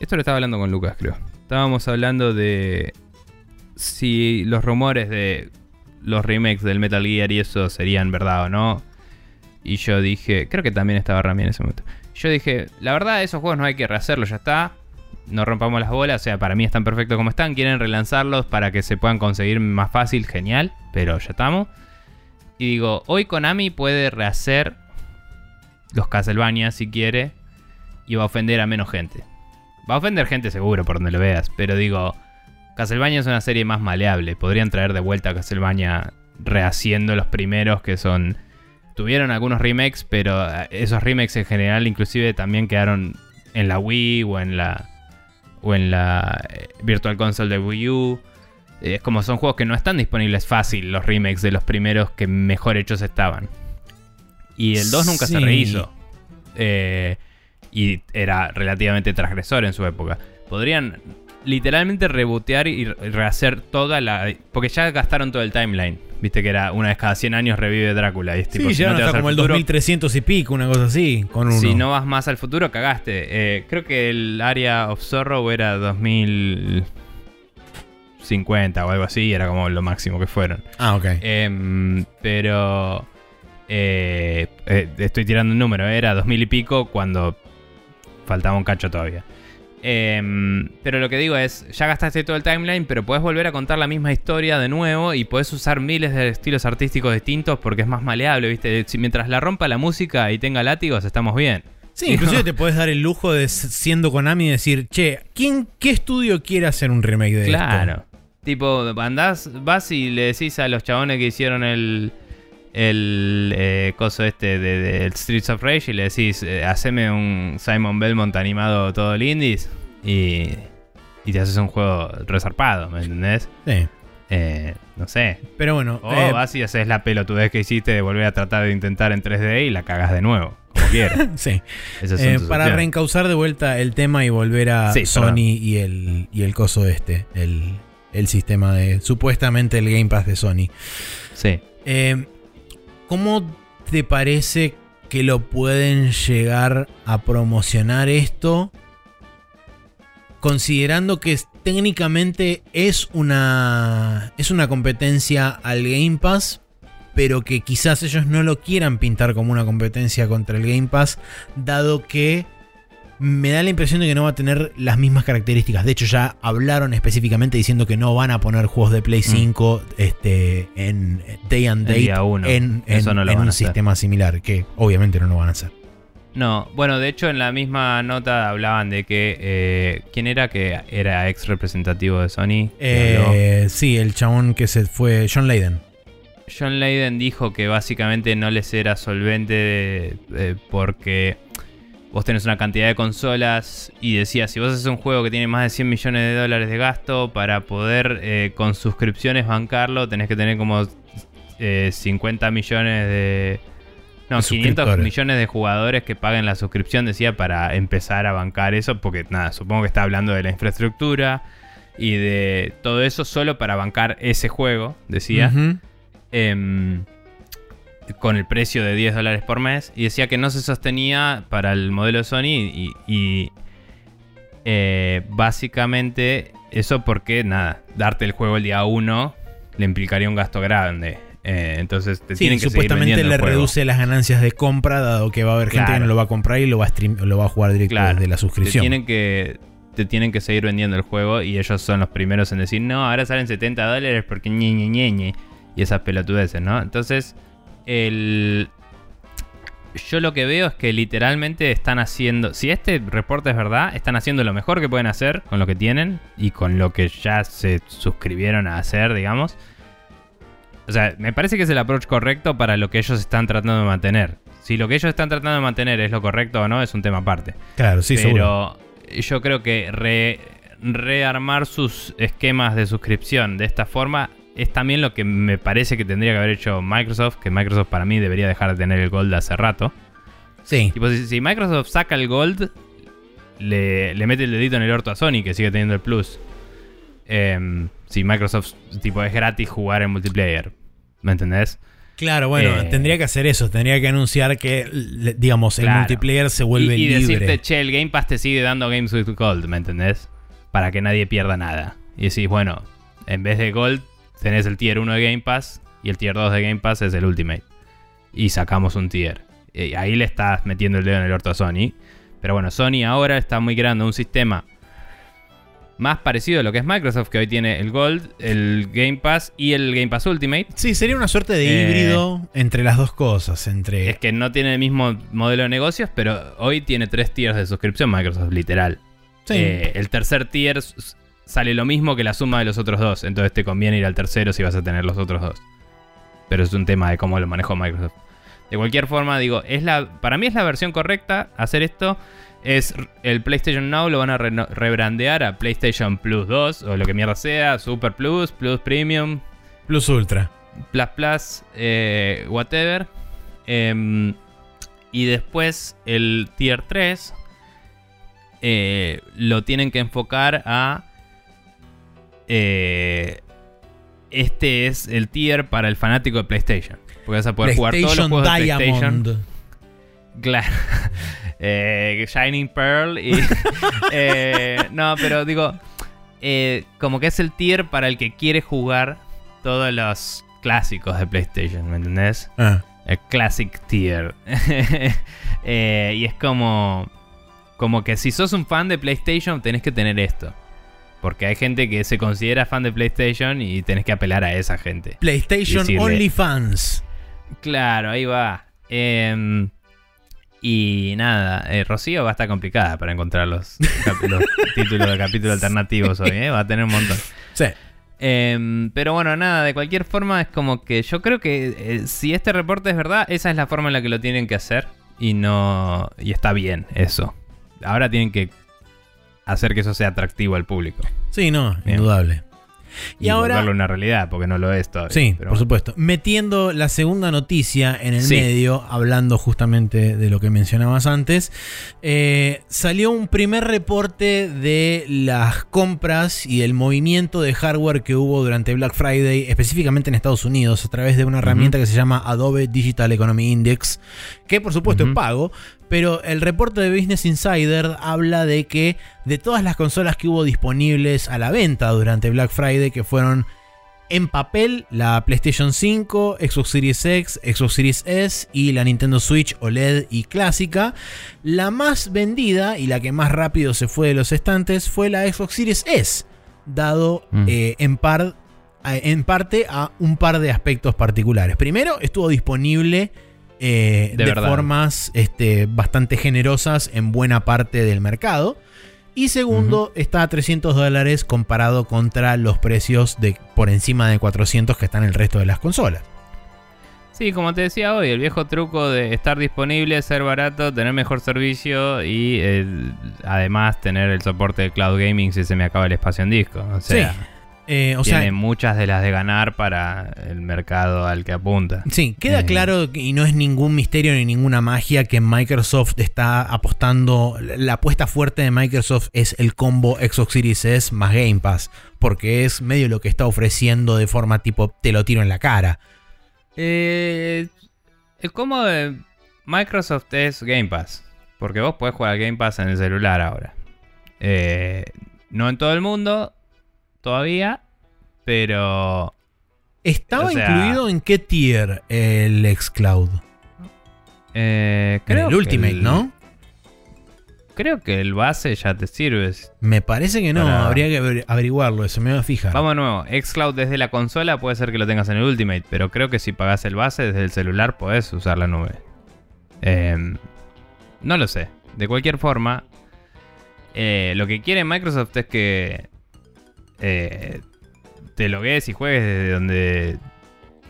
Speaker 1: Esto lo estaba hablando con Lucas, creo. Estábamos hablando de si los rumores de los remakes del Metal Gear y eso serían verdad o no. Y yo dije, creo que también estaba Rami en ese momento. Yo dije, la verdad, esos juegos no hay que rehacerlos, ya está. No rompamos las bolas, o sea, para mí están perfectos como están. Quieren relanzarlos para que se puedan conseguir más fácil, genial, pero ya estamos. Y digo, hoy Konami puede rehacer los Castlevania si quiere y va a ofender a menos gente. Va a ofender gente seguro por donde lo veas, pero digo, Castlevania es una serie más maleable. Podrían traer de vuelta a Castlevania rehaciendo los primeros que son... Tuvieron algunos remakes, pero eh, esos remakes en general inclusive también quedaron en la Wii o en la o en la eh, Virtual Console de Wii U. Es como son juegos que no están disponibles fácil los remakes de los primeros que mejor hechos estaban. Y el 2 nunca se rehizo. Eh, y era relativamente transgresor en su época. Podrían literalmente rebotear y rehacer toda la. Porque ya gastaron todo el timeline. Viste que era una vez cada 100 años revive Drácula. Y es tipo,
Speaker 2: sí,
Speaker 1: si
Speaker 2: ya
Speaker 1: no te vas
Speaker 2: hasta
Speaker 1: al
Speaker 2: como el
Speaker 1: futuro-
Speaker 2: 2300 y pico, una cosa así, con uno.
Speaker 1: Si no vas más al futuro, cagaste. Eh, creo que el área of Sorrow era 2050 o algo así, era como lo máximo que fueron.
Speaker 2: Ah, ok.
Speaker 1: Em, pero eh, eh, estoy tirando un número, era 2000 y pico cuando faltaba un cacho todavía. Em, pero lo que digo es, ya gastaste todo el timeline, pero puedes volver a contar la misma historia de nuevo y puedes usar miles de estilos artísticos distintos porque es más maleable, ¿viste? Si mientras la rompa la música y tenga látigos, estamos bien.
Speaker 2: Sí, inclusive te puedes dar el lujo de, siendo Konami, decir, che, ¿quién, ¿qué estudio quiere hacer un remake de esto?
Speaker 1: Claro. Tipo, andás, vas y le decís a los chabones que hicieron el. El eh, coso este de, de Streets of Rage y le decís, eh, haceme un Simon Belmont animado todo lindis y, y te haces un juego resarpado, ¿me entendés?
Speaker 2: Sí.
Speaker 1: Eh, no sé.
Speaker 2: Pero bueno,
Speaker 1: O
Speaker 2: eh,
Speaker 1: vas y haces la pelotudez que hiciste de volver a tratar de intentar en 3D y la cagas de nuevo, como quieras.
Speaker 2: sí. Eh, para reencauzar de vuelta el tema y volver a
Speaker 1: Sí,
Speaker 2: Sony
Speaker 1: perdón.
Speaker 2: y el, y el coso este, el, el sistema de, supuestamente el Game Pass de Sony.
Speaker 1: Sí.
Speaker 2: Eh, ¿Cómo te parece que lo pueden llegar a promocionar esto? Considerando que técnicamente es una, es una competencia al Game Pass, pero que quizás ellos no lo quieran pintar como una competencia contra el Game Pass, dado que me da la impresión de que no va a tener las mismas características. De hecho, ya hablaron específicamente diciendo que no van a poner juegos de Play 5 este, en Day and
Speaker 1: Mm.
Speaker 2: Date
Speaker 1: uno.
Speaker 2: en,
Speaker 1: no
Speaker 2: un sistema similar, que obviamente no lo van a hacer.
Speaker 1: No, bueno, de hecho en la misma nota hablaban de que... eh, ¿Quién era que era ex representativo de Sony?
Speaker 2: Eh, sí, el chabón que se fue, John Layden.
Speaker 1: John Layden dijo que básicamente no les era solvente eh, porque vos tenés una cantidad de consolas y decía, si vos haces un juego que tiene más de 100 millones de dólares de gasto, para poder eh, con suscripciones bancarlo, tenés que tener como eh, 50 millones de... No,
Speaker 2: De
Speaker 1: 500
Speaker 2: suscriptores.
Speaker 1: millones de jugadores que paguen la suscripción, decía, para empezar a bancar eso, porque nada, supongo que está hablando de la infraestructura y de todo eso solo para bancar ese juego, decía em, con el precio de 10 dólares por mes y decía que no se sostenía para el modelo de Sony y, y, eh, básicamente eso porque nada, darte el juego el día 1 le implicaría un gasto grande. Eh, entonces te
Speaker 2: Sí,
Speaker 1: tienen que
Speaker 2: supuestamente le
Speaker 1: el juego.
Speaker 2: reduce las ganancias de compra, dado que va a haber gente que no lo va a comprar y lo va a, stream- lo va a jugar directo
Speaker 1: Claro.
Speaker 2: desde la
Speaker 1: Te
Speaker 2: suscripción.
Speaker 1: tienen que te tienen que seguir vendiendo el juego y ellos son los primeros en decir, no, ahora salen 70 dólares porque ñe, ñe, ñe, ñe", y esas pelotudeces, ¿no? Entonces, el... Yo lo que veo es que literalmente están haciendo, si este reporte es verdad, están haciendo lo mejor que pueden hacer con lo que tienen y con lo que ya se suscribieron a hacer, digamos. O sea, me parece que es el approach correcto para lo que ellos están tratando de mantener. Si lo que ellos están tratando de mantener es lo correcto o no, es un tema aparte.
Speaker 2: Claro, sí, seguro.
Speaker 1: Pero yo creo que re- rearmar sus esquemas de suscripción de esta forma es también lo que me parece que tendría que haber hecho Microsoft, que Microsoft para mí debería dejar de tener el Gold hace rato.
Speaker 2: Sí.
Speaker 1: Tipo, si, si Microsoft saca el Gold, le, le mete el dedito en el orto a Sony, que sigue teniendo el Plus. Em, si Microsoft tipo es gratis jugar en multiplayer. ¿Me entendés?
Speaker 2: Claro, bueno,
Speaker 1: Eh,
Speaker 2: tendría que hacer eso. Tendría que anunciar que, digamos, el
Speaker 1: Claro.
Speaker 2: multiplayer se vuelve
Speaker 1: y, y
Speaker 2: libre.
Speaker 1: decirte, che, el Game Pass te sigue dando Games with Gold, ¿me entendés? Para que nadie pierda nada. Y decís, bueno, en vez de Gold, tenés el tier 1 de Game Pass y el tier 2 de Game Pass es el Ultimate. Y sacamos un tier. Y ahí le estás metiendo el dedo en el orto a Sony. Pero bueno, Sony ahora está muy creando un sistema más parecido a lo que es Microsoft, que hoy tiene el Gold, el Game Pass y el Game Pass Ultimate.
Speaker 2: Sí, sería una suerte de
Speaker 1: Eh,
Speaker 2: híbrido entre las dos cosas. Entre.
Speaker 1: Es que no tiene el mismo modelo de negocios, pero hoy tiene tres tiers de suscripción Microsoft, literal.
Speaker 2: Sí.
Speaker 1: Eh, el tercer tier sale lo mismo que la suma de los otros dos. Entonces te conviene ir al tercero si vas a tener los otros dos. Pero es un tema de cómo lo manejó Microsoft. De cualquier forma, digo, es la, para mí es la versión correcta hacer esto. Es el PlayStation Now lo van a reno- rebrandear a PlayStation Plus 2 o lo que mierda sea, Super Plus, Plus Premium,
Speaker 2: Plus Ultra.
Speaker 1: Plus Plus, eh, whatever. Em, y después el Tier 3 eh, lo tienen que enfocar a eh, este es el tier para el fanático de PlayStation. Porque vas a poder jugar todos los juegos de PlayStation.
Speaker 2: Diamond.
Speaker 1: Claro. Eh, Shining Pearl y. eh, no, pero digo. como que es el tier para el que quiere jugar todos los clásicos de PlayStation, ¿me entendés?
Speaker 2: Ah,
Speaker 1: El Classic Tier. Y es como. Como que si sos un fan de PlayStation, tenés que tener esto. Porque hay gente que se considera fan de PlayStation y tenés que apelar a esa gente.
Speaker 2: PlayStation
Speaker 1: Decirle-
Speaker 2: OnlyFans.
Speaker 1: Claro, ahí va. Em, y nada, eh, Rocío va a estar complicada para encontrar los, títulos de capítulo alternativos hoy, ¿eh? Va a tener un montón.
Speaker 2: Sí.
Speaker 1: Em, pero bueno, nada, de cualquier forma es como que yo creo que eh, si este reporte es verdad, esa es la forma en la que lo tienen que hacer y no y está bien eso. Ahora tienen que hacer que eso sea atractivo al público
Speaker 2: Sí, no,
Speaker 1: Bien.
Speaker 2: indudable.
Speaker 1: y,
Speaker 2: Y ahora-
Speaker 1: una realidad porque no lo es todavía.
Speaker 2: Sí,
Speaker 1: pero
Speaker 2: por supuesto. Metiendo la segunda noticia en el
Speaker 1: Sí.
Speaker 2: medio, hablando justamente de lo que mencionabas antes, eh, salió un primer reporte de las compras y el movimiento de hardware que hubo durante Black Friday, específicamente en Estados Unidos, a través de una herramienta que se llama Adobe Digital Economy Index, que por supuesto
Speaker 1: Ujú.
Speaker 2: es pago, pero el reporte de Business Insider habla de que de todas las consolas que hubo disponibles a la venta durante Black Friday, que fueron en papel la PlayStation 5, Xbox Series X, Xbox Series S y la Nintendo Switch OLED y clásica, la más vendida y la que más rápido se fue de los estantes fue la Xbox Series S, dado
Speaker 1: Mm.
Speaker 2: eh, en, par, en parte a un par de aspectos particulares. Primero, estuvo disponible eh,
Speaker 1: De
Speaker 2: formas este, bastante generosas en buena parte del mercado. Y segundo, está a 300 dólares comparado contra los precios de por encima de 400 que están en el resto de las consolas.
Speaker 1: Sí, como te decía hoy, el viejo truco de estar disponible, ser barato, tener mejor servicio y eh, además tener el soporte de cloud gaming si se me acaba el espacio en disco. O sea,
Speaker 2: sí, Eh, o
Speaker 1: tiene
Speaker 2: sea,
Speaker 1: muchas de las de ganar para el mercado al que apunta.
Speaker 2: sí, queda
Speaker 1: Eh.
Speaker 2: claro y no es ningún misterio ni ninguna magia que Microsoft está apostando. La apuesta fuerte de Microsoft es el combo Xbox Series S más Game Pass, porque es medio lo que está ofreciendo de forma tipo te lo tiro en la cara.
Speaker 1: Eh, el cómodo de Microsoft es Game Pass. Porque vos podés jugar Game Pass en el celular ahora. Eh, no en todo el mundo, todavía. Pero
Speaker 2: ¿Estaba
Speaker 1: O sea-
Speaker 2: incluido en qué tier el xCloud?
Speaker 1: eh,
Speaker 2: En
Speaker 1: creo
Speaker 2: el
Speaker 1: que
Speaker 2: Ultimate,
Speaker 1: el-
Speaker 2: ¿no?
Speaker 1: Creo que el base ya te sirve.
Speaker 2: Me parece que no,
Speaker 1: Para-
Speaker 2: habría que aver- averiguarlo, eso me voy a fijar.
Speaker 1: Vamos de nuevo, Xcloud desde la consola puede ser que lo tengas en el Ultimate, pero creo que si pagás el base desde el celular podés usar la nube. Em, no lo sé. De cualquier forma, eh, lo que quiere Microsoft es que eh, te logues y juegues desde donde.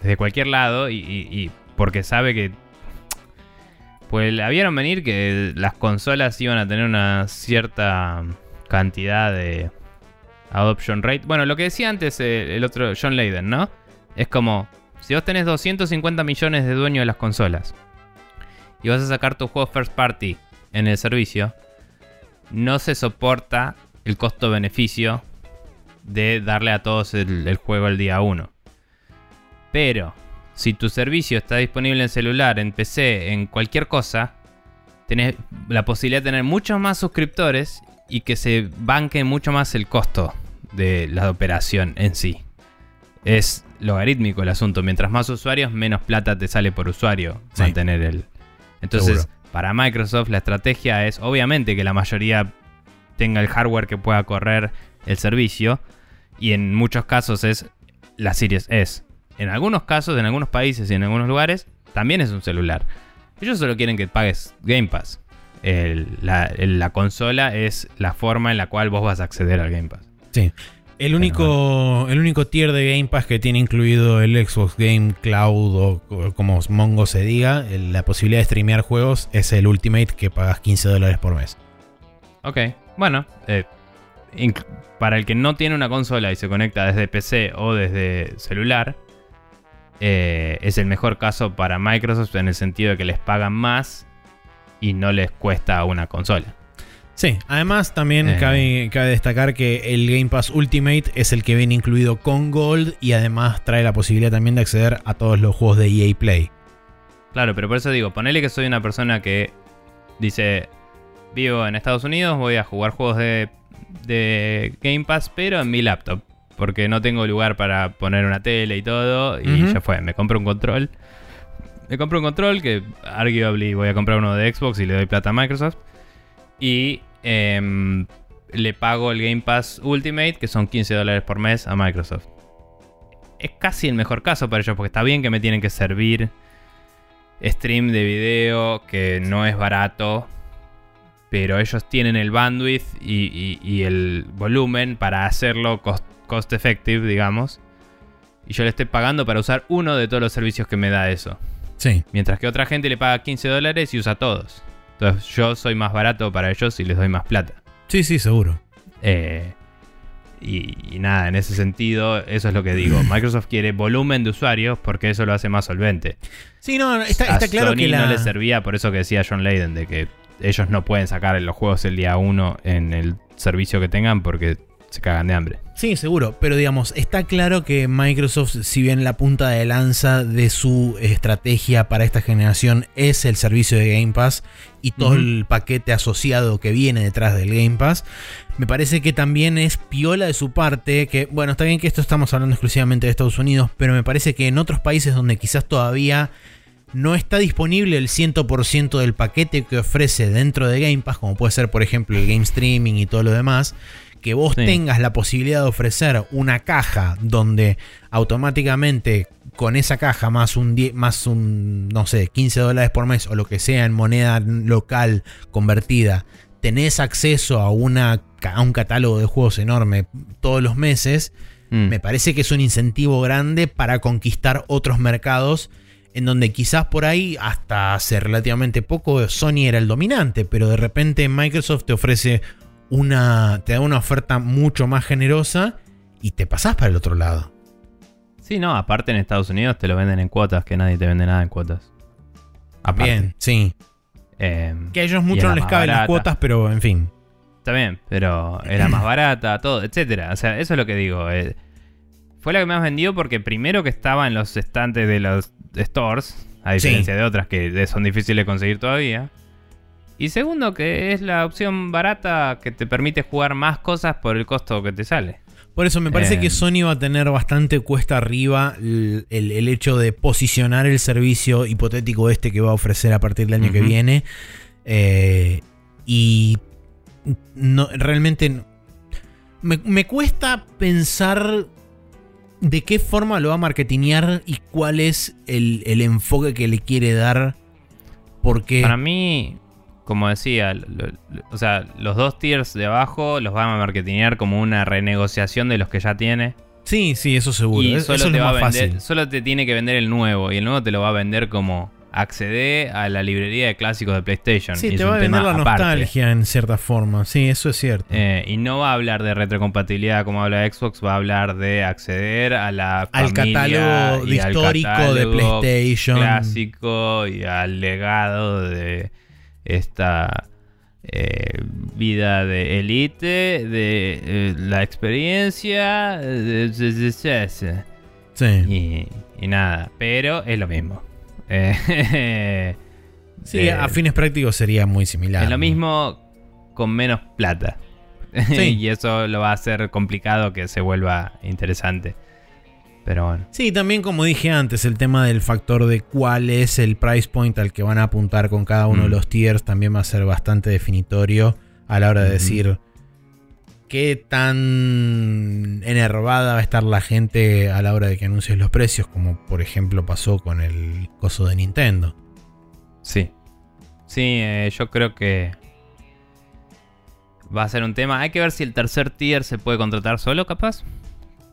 Speaker 1: desde cualquier lado y, porque sabe que. Pues la vieron venir que las consolas iban a tener una cierta cantidad de adoption rate. Bueno, lo que decía antes eh, el otro John Layden, ¿no? Es como, si vos tenés 250 millones de dueños de las consolas y vas a sacar tu juego first party en el servicio, no se soporta el costo-beneficio de darle a todos el, el juego el día 1. Pero, si tu servicio está disponible en celular, en PC, en cualquier cosa, tenés la posibilidad de tener muchos más suscriptores y que se banque mucho más el costo de la operación en sí. Es logarítmico el asunto. Mientras más usuarios, menos plata te sale por usuario
Speaker 2: Sí.
Speaker 1: mantener el. Entonces,
Speaker 2: Seguro.
Speaker 1: para Microsoft la estrategia es obviamente que la mayoría tenga el hardware que pueda correr el servicio. Y en muchos casos es la Series S. En algunos casos, en algunos países y en algunos lugares, también es un celular. Ellos solo quieren que pagues Game Pass. El- la, el- la consola es la forma en la cual vos vas a acceder al Game Pass.
Speaker 2: Sí. El único, el único tier de Game Pass que tiene incluido el Xbox Game Cloud o, o como Mongo se diga, el- la posibilidad de streamear juegos es el Ultimate que pagas 15 dólares por mes.
Speaker 1: Ok, bueno, eh, para el que no tiene una consola y se conecta desde PC o desde celular, eh, es el mejor caso para Microsoft en el sentido de que les pagan más y no les cuesta una consola.
Speaker 2: Sí, además también
Speaker 1: Eh.
Speaker 2: cabe, cabe destacar que el Game Pass Ultimate es el que viene incluido con Gold y además trae la posibilidad también de acceder a todos los juegos de EA Play.
Speaker 1: Claro, pero por eso digo, ponele que soy una persona que dice, vivo en Estados Unidos, voy a jugar juegos de, de Game Pass, pero en mi laptop. Porque no tengo lugar para poner una tele y todo. Y ya fue, me compro un control. Me compro un control que arguably voy a comprar uno de Xbox y le doy plata a Microsoft. Y em, le pago el Game Pass Ultimate, que son 15 dólares por mes a Microsoft. Es casi el mejor caso para ellos, porque está bien que me tienen que servir stream de video que no es barato, pero ellos tienen el bandwidth y, y- y el volumen para hacerlo cost, cost effective, digamos. Y yo le estoy pagando para usar uno de todos los servicios que me da eso.
Speaker 2: Sí.
Speaker 1: Mientras que otra gente le paga 15 dólares y usa todos. Entonces yo soy más barato para ellos y les doy más plata.
Speaker 2: Sí, sí, seguro.
Speaker 1: Eh, y, y nada, en ese sentido, eso es lo que digo. Microsoft quiere volumen de usuarios porque eso lo hace más solvente.
Speaker 2: Sí, no, está,
Speaker 1: a
Speaker 2: está claro
Speaker 1: Sony
Speaker 2: que la...
Speaker 1: no le servía por eso que decía John Layden, de que ellos no pueden sacar los juegos el día 1 en el servicio que tengan porque se cagan de hambre.
Speaker 2: Sí, seguro, pero digamos, está claro que Microsoft, si bien la punta de lanza de su estrategia para esta generación es el servicio de Game Pass y todo el paquete asociado que viene detrás del Game Pass, me parece que también es piola de su parte, que bueno, está bien que esto estamos hablando exclusivamente de Estados Unidos, pero me parece que en otros países donde quizás todavía no está disponible el 100% del paquete que ofrece dentro de Game Pass, como puede ser por ejemplo el Game Streaming y todo lo demás, que vos
Speaker 1: Sí.
Speaker 2: tengas la posibilidad de ofrecer una caja donde automáticamente con esa caja más un, más un, no sé, 15 dólares por mes o lo que sea en moneda local convertida, tenés acceso a, una, a un catálogo de juegos enorme todos los meses,
Speaker 1: Mm.
Speaker 2: me parece que es un incentivo grande para conquistar otros mercados en donde quizás por ahí hasta hace relativamente poco Sony era el dominante, pero de repente Microsoft te ofrece una te da una oferta mucho más generosa y te pasás para el otro lado.
Speaker 1: Sí, no, aparte en Estados Unidos te lo venden en cuotas, que nadie te vende nada en cuotas. Aparte.
Speaker 2: Bien, sí.
Speaker 1: Em,
Speaker 2: Que a ellos mucho no les caben las cuotas, pero en fin.
Speaker 1: Está bien, pero era más barata, todo, etcétera. O sea, eso es lo que digo. eh, fue la que más vendió porque primero que estaba en los estantes de los stores, a diferencia de otras que son difíciles de conseguir todavía. Y segundo que es la opción barata que te permite jugar más cosas por el costo que te sale.
Speaker 2: Por eso me parece
Speaker 1: Eh.
Speaker 2: que Sony va a tener bastante cuesta arriba el, el- el hecho de posicionar el servicio hipotético este que va a ofrecer a partir del año que viene. Eh, y no, realmente me, me cuesta pensar de qué forma lo va a marketinear y cuál es el, el enfoque que le quiere dar. Porque...
Speaker 1: Para mí, como decía, lo- lo- o sea, los dos tiers de abajo los van a marketinear como una renegociación de los que ya tiene.
Speaker 2: Sí, sí, eso seguro.
Speaker 1: Y
Speaker 2: Es-
Speaker 1: solo
Speaker 2: eso es
Speaker 1: te
Speaker 2: lo
Speaker 1: va a
Speaker 2: más
Speaker 1: vender,
Speaker 2: fácil.
Speaker 1: solo te tiene que vender el nuevo. Y el nuevo te lo va a vender como acceder a la librería de clásicos de PlayStation.
Speaker 2: Sí,
Speaker 1: Y
Speaker 2: te va a vender la
Speaker 1: aparte.
Speaker 2: nostalgia en cierta forma. Sí, eso es cierto.
Speaker 1: Eh, y no va a hablar de retrocompatibilidad como habla Xbox, va a hablar de acceder a la
Speaker 2: al
Speaker 1: familia
Speaker 2: catálogo
Speaker 1: y al
Speaker 2: histórico de
Speaker 1: catálogo
Speaker 2: PlayStation.
Speaker 1: clásico y al legado de esta eh, vida de elite, de eh, la experiencia, de- de- de- de- de-
Speaker 2: Sí.
Speaker 1: y, y nada, pero es lo mismo. Eh,
Speaker 2: Sí,
Speaker 1: eh,
Speaker 2: a fines prácticos sería muy similar.
Speaker 1: es lo mismo con menos plata.
Speaker 2: Sí.
Speaker 1: y eso lo va a hacer complicado que se vuelva interesante. Pero bueno.
Speaker 2: Sí, también como dije antes, el tema del factor de cuál es el price point al que van a apuntar con cada uno de
Speaker 1: Mm.
Speaker 2: los tiers también va a ser bastante definitorio a la hora de decir qué tan enervada va a estar la gente a la hora de que anuncies los precios, como por ejemplo pasó con el coso de Nintendo.
Speaker 1: Sí. Sí, eh, yo creo que va a ser un tema. Hay que ver si el tercer tier se puede contratar solo, capaz.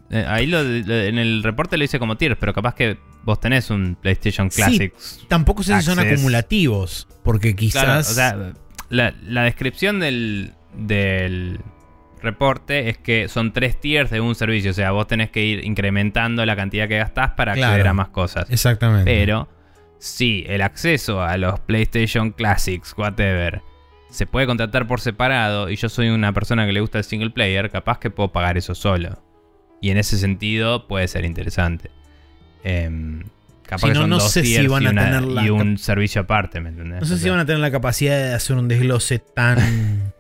Speaker 1: Eh, ahí lo, lo- en el reporte lo hice como tier, pero capaz que vos tenés un PlayStation
Speaker 2: Sí,
Speaker 1: Classics.
Speaker 2: Tampoco sé si son acumulativos, porque quizás...
Speaker 1: Claro, o sea, la, la descripción del, del reporte es que son tres tiers de un servicio. O sea, vos tenés que ir incrementando la cantidad que gastás para acceder
Speaker 2: Claro.
Speaker 1: a más cosas.
Speaker 2: Exactamente.
Speaker 1: Pero, sí, el acceso a los PlayStation Classics, whatever, se puede contratar por separado y yo soy una persona que le gusta el single player, capaz que puedo pagar eso solo. Y en ese sentido puede ser interesante. Em, capaz que
Speaker 2: no-
Speaker 1: son
Speaker 2: no
Speaker 1: dos
Speaker 2: sé si van a
Speaker 1: una-
Speaker 2: tener la
Speaker 1: y un servicio aparte, ¿me entendés?
Speaker 2: No sé
Speaker 1: O
Speaker 2: si van a tener la capacidad de hacer un desglose tan.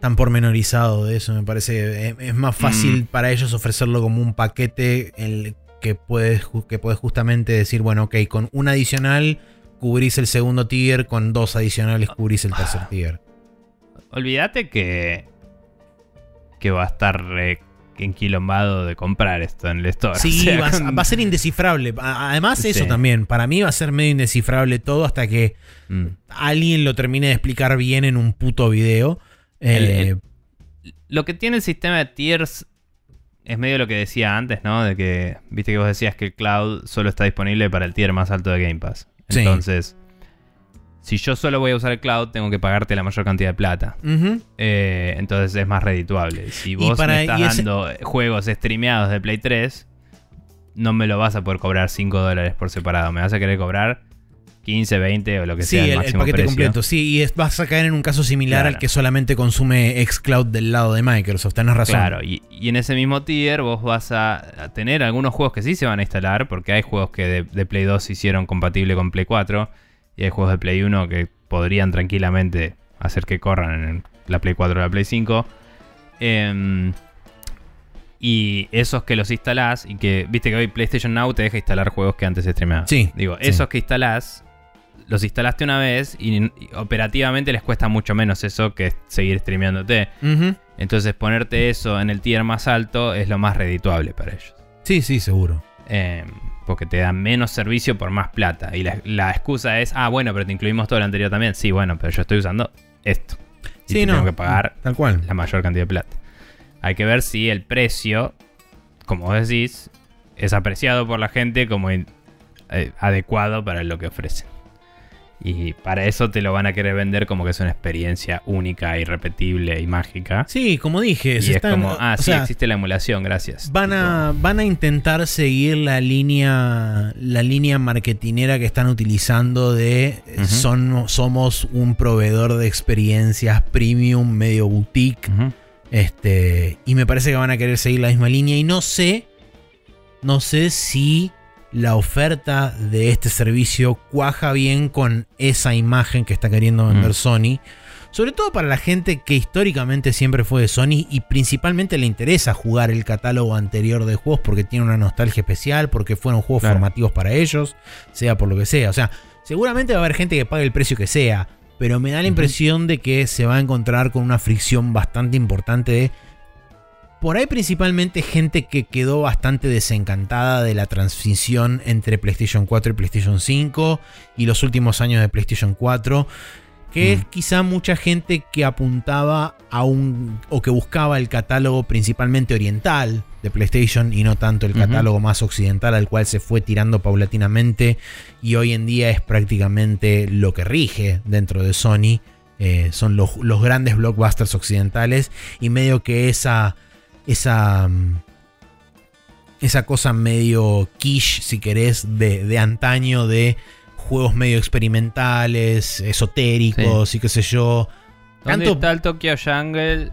Speaker 2: tan pormenorizado de eso. Me parece que es, más fácil
Speaker 1: Mm.
Speaker 2: para ellos ofrecerlo como un paquete en el que puedes, que puedes justamente decir, bueno, ok, con un adicional cubrís el segundo tier, con dos adicionales cubrís el tercer tier.
Speaker 1: Olvídate que. que va a estar re enquilombado de comprar esto en el store.
Speaker 2: Sí,
Speaker 1: O sea,
Speaker 2: va, a-
Speaker 1: con-
Speaker 2: va a ser indescifrable. Además, eso también. Para mí va a ser medio indescifrable todo hasta que
Speaker 1: Mm.
Speaker 2: alguien lo termine de explicar bien en un puto video.
Speaker 1: El-
Speaker 2: Eh,
Speaker 1: el- Lo que tiene el sistema de tiers es medio lo que decía antes, ¿no? De que, viste que vos decías que el cloud solo está disponible para el tier más alto de Game Pass.
Speaker 2: Sí.
Speaker 1: Entonces, si yo solo voy a usar el cloud, tengo que pagarte la mayor cantidad de plata. Eh, entonces es más redituable. Si vos
Speaker 2: para-
Speaker 1: me estás
Speaker 2: ese-
Speaker 1: dando juegos streameados de Play 3, no me lo vas a poder cobrar 5 dólares por separado. Me vas a querer cobrar 15, 20 o lo que
Speaker 2: Sí,
Speaker 1: sea el,
Speaker 2: el, el
Speaker 1: máximo
Speaker 2: paquete
Speaker 1: precio.
Speaker 2: completo. Sí, y es- vas a caer en un caso similar
Speaker 1: Claro.
Speaker 2: al que solamente consume xCloud del lado de Microsoft. Tenés razón.
Speaker 1: Claro, y, y en ese mismo tier vos vas a, a tener algunos juegos que sí se van a instalar, porque hay juegos que de, de Play 2 se hicieron compatible con Play 4, y hay juegos de Play 1 que podrían tranquilamente hacer que corran en la Play 4 o la Play 5. Em, y esos que los instalás, y que viste que hoy PlayStation Now te deja instalar juegos que antes streamabas.
Speaker 2: Sí,
Speaker 1: Digo,
Speaker 2: sí.
Speaker 1: esos que instalás, los instalaste una vez y, y operativamente les cuesta mucho menos eso que seguir streameándote. Entonces ponerte eso en el tier más alto es lo más redituable para ellos.
Speaker 2: Sí, sí, seguro.
Speaker 1: Eh, porque te dan menos servicio por más plata. Y la, la excusa es, ah, bueno, pero te incluimos todo lo anterior también. Sí, bueno, pero yo estoy usando esto. Y
Speaker 2: Sí,
Speaker 1: te
Speaker 2: no.
Speaker 1: tengo que pagar
Speaker 2: Tal cual.
Speaker 1: la mayor cantidad de plata. Hay que ver si el precio, como vos decís, es apreciado por la gente como eh, adecuado para lo que ofrecen. Y para eso te lo van a querer vender como que es una experiencia única, irrepetible y mágica.
Speaker 2: Sí, como dije,
Speaker 1: Y
Speaker 2: se
Speaker 1: es
Speaker 2: están-
Speaker 1: como, ah, sí,
Speaker 2: sea,
Speaker 1: existe la emulación, gracias.
Speaker 2: Van a, van a intentar seguir la línea la línea marketinera que están utilizando de eh, son, somos un proveedor de experiencias premium, medio boutique. Este, y me parece que van a querer seguir la misma línea. Y no sé, no sé si la oferta de este servicio cuaja bien con esa imagen que está queriendo vender
Speaker 1: Mm.
Speaker 2: Sony. Sobre todo para la gente que históricamente siempre fue de Sony y principalmente le interesa jugar el catálogo anterior de juegos porque tiene una nostalgia especial, porque fueron juegos
Speaker 1: Claro.
Speaker 2: formativos para ellos, sea por lo que sea. O sea, seguramente va a haber gente que pague el precio que sea, pero me da la impresión de que se va a encontrar con una fricción bastante importante de por ahí principalmente gente que quedó bastante desencantada de la transición entre PlayStation 4 y PlayStation 5 y los últimos años de PlayStation 4, que es
Speaker 1: Mm.
Speaker 2: quizá mucha gente que apuntaba a un o que buscaba el catálogo principalmente oriental de PlayStation y no tanto el catálogo más occidental al cual se fue tirando paulatinamente y hoy en día es prácticamente lo que rige dentro de Sony. Eh, son los, los grandes blockbusters occidentales y medio que esa esa mm, esa cosa medio quiche si querés de, de antaño de juegos medio experimentales esotéricos y qué sé yo
Speaker 1: ¿Dónde
Speaker 2: tanto-
Speaker 1: está el Tokyo Jungle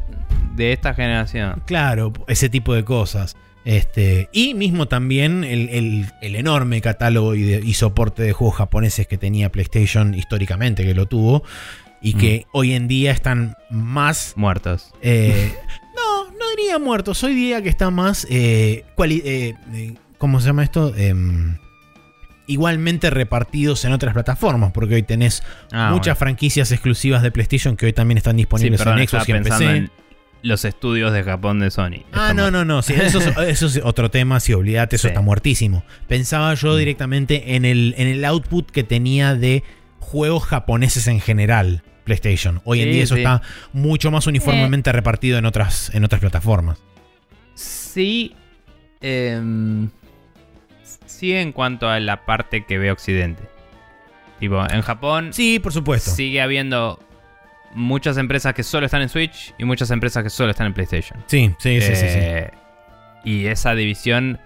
Speaker 1: de esta generación?
Speaker 2: Claro, ese tipo de cosas. Este, y mismo también el, el- el enorme catálogo y, de- y soporte de juegos japoneses que tenía PlayStation históricamente, que lo tuvo, y que hoy en día están más...
Speaker 1: Muertos.
Speaker 2: eh, no, diría muertos, hoy día que está más... eh, eh, eh, ¿Cómo se llama esto? Em, igualmente repartidos en otras plataformas, porque hoy tenés
Speaker 1: Ah,
Speaker 2: muchas franquicias exclusivas de PlayStation que hoy también están
Speaker 1: bueno. Sí,
Speaker 2: disponibles
Speaker 1: perdón,
Speaker 2: en Xbox y en PC.
Speaker 1: en los estudios de Japón de Sony.
Speaker 2: Ah, no, no, no. sí, eso, es, eso es otro tema. Si olvídate, eso
Speaker 1: Sí.
Speaker 2: está muertísimo. Pensaba yo
Speaker 1: Mm.
Speaker 2: directamente en el, en el output que tenía de juegos japoneses en general. PlayStation. Hoy en
Speaker 1: Sí,
Speaker 2: día eso
Speaker 1: sí.
Speaker 2: está mucho más uniformemente repartido en otras, en otras plataformas.
Speaker 1: Sí. em, sí, en cuanto a la parte que ve Occidente. Tipo, en Japón
Speaker 2: Sí, por supuesto.
Speaker 1: sigue habiendo muchas empresas que solo están en Switch y muchas empresas que solo están en PlayStation.
Speaker 2: Sí, sí, sí, sí, sí.
Speaker 1: Eh, Y esa división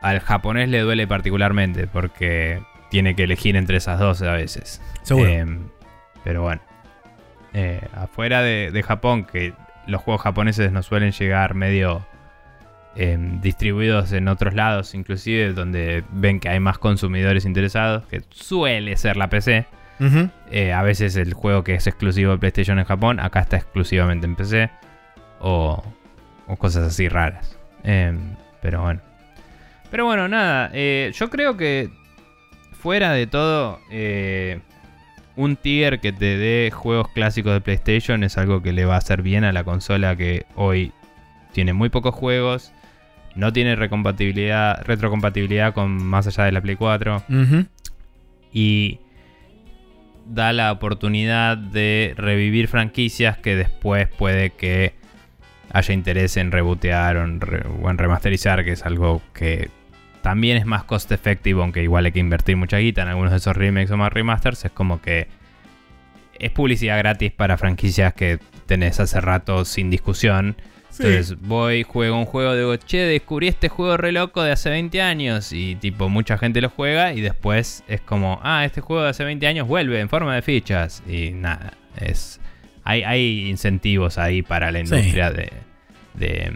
Speaker 1: al japonés le duele particularmente porque tiene que elegir entre esas dos a veces.
Speaker 2: Seguro.
Speaker 1: Eh, pero bueno. Eh, afuera de, de Japón, que los juegos japoneses no suelen llegar medio em, distribuidos en otros lados, inclusive donde ven que hay más consumidores interesados, que suele ser la PC. Eh, a veces el juego que es exclusivo de PlayStation en Japón, acá está exclusivamente en PC. O, o cosas así raras. Em, pero bueno. Pero bueno, nada. eh, yo creo que fuera de todo, eh, un tier que te dé juegos clásicos de PlayStation es algo que le va a hacer bien a la consola que hoy tiene muy pocos juegos. No tiene recompatibilidad, retrocompatibilidad con más allá de la Play 4
Speaker 2: Ujú.
Speaker 1: y da la oportunidad de revivir franquicias que después puede que haya interés en rebotear o en, re- o en remasterizar, que es algo que también es más cost effective, aunque igual hay que invertir mucha guita en algunos de esos remakes o más remasters, es como que es publicidad gratis para franquicias que tenés hace rato sin discusión. Entonces voy, juego un juego, digo, che, descubrí este juego re loco de hace 20 años y tipo mucha gente lo juega y después es como, ah, este juego de hace 20 años vuelve en forma de fichas y nada, es... Hay, hay incentivos ahí para la
Speaker 2: Sí.
Speaker 1: industria de, de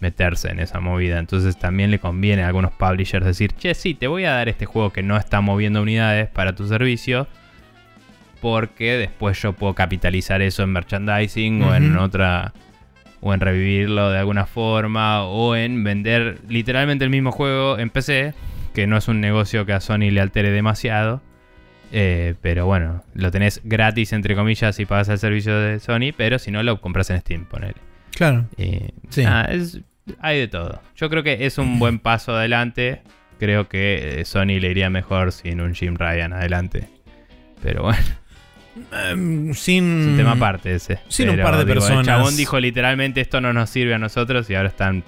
Speaker 1: meterse en esa movida. Entonces también le conviene a algunos publishers decir, che, sí, te voy a dar este juego que no está moviendo unidades para tu servicio. Porque después yo puedo capitalizar eso en merchandising o en otra. O en revivirlo de alguna forma. O en vender literalmente el mismo juego en PC. Que no es un negocio que a Sony le altere demasiado. Eh, pero bueno, lo tenés gratis entre comillas si pagas el servicio de Sony. Pero si no, lo compras en Steam, ponele.
Speaker 2: Claro. Sí.
Speaker 1: nada, es- hay de todo. Yo creo que es un buen paso adelante. Creo que eh, Sony le iría mejor sin un Jim Ryan adelante. Pero bueno, es
Speaker 2: sin.
Speaker 1: un tema aparte ese.
Speaker 2: sin un par de
Speaker 1: digo,
Speaker 2: personas.
Speaker 1: El chabón dijo literalmente esto no nos sirve a nosotros y ahora están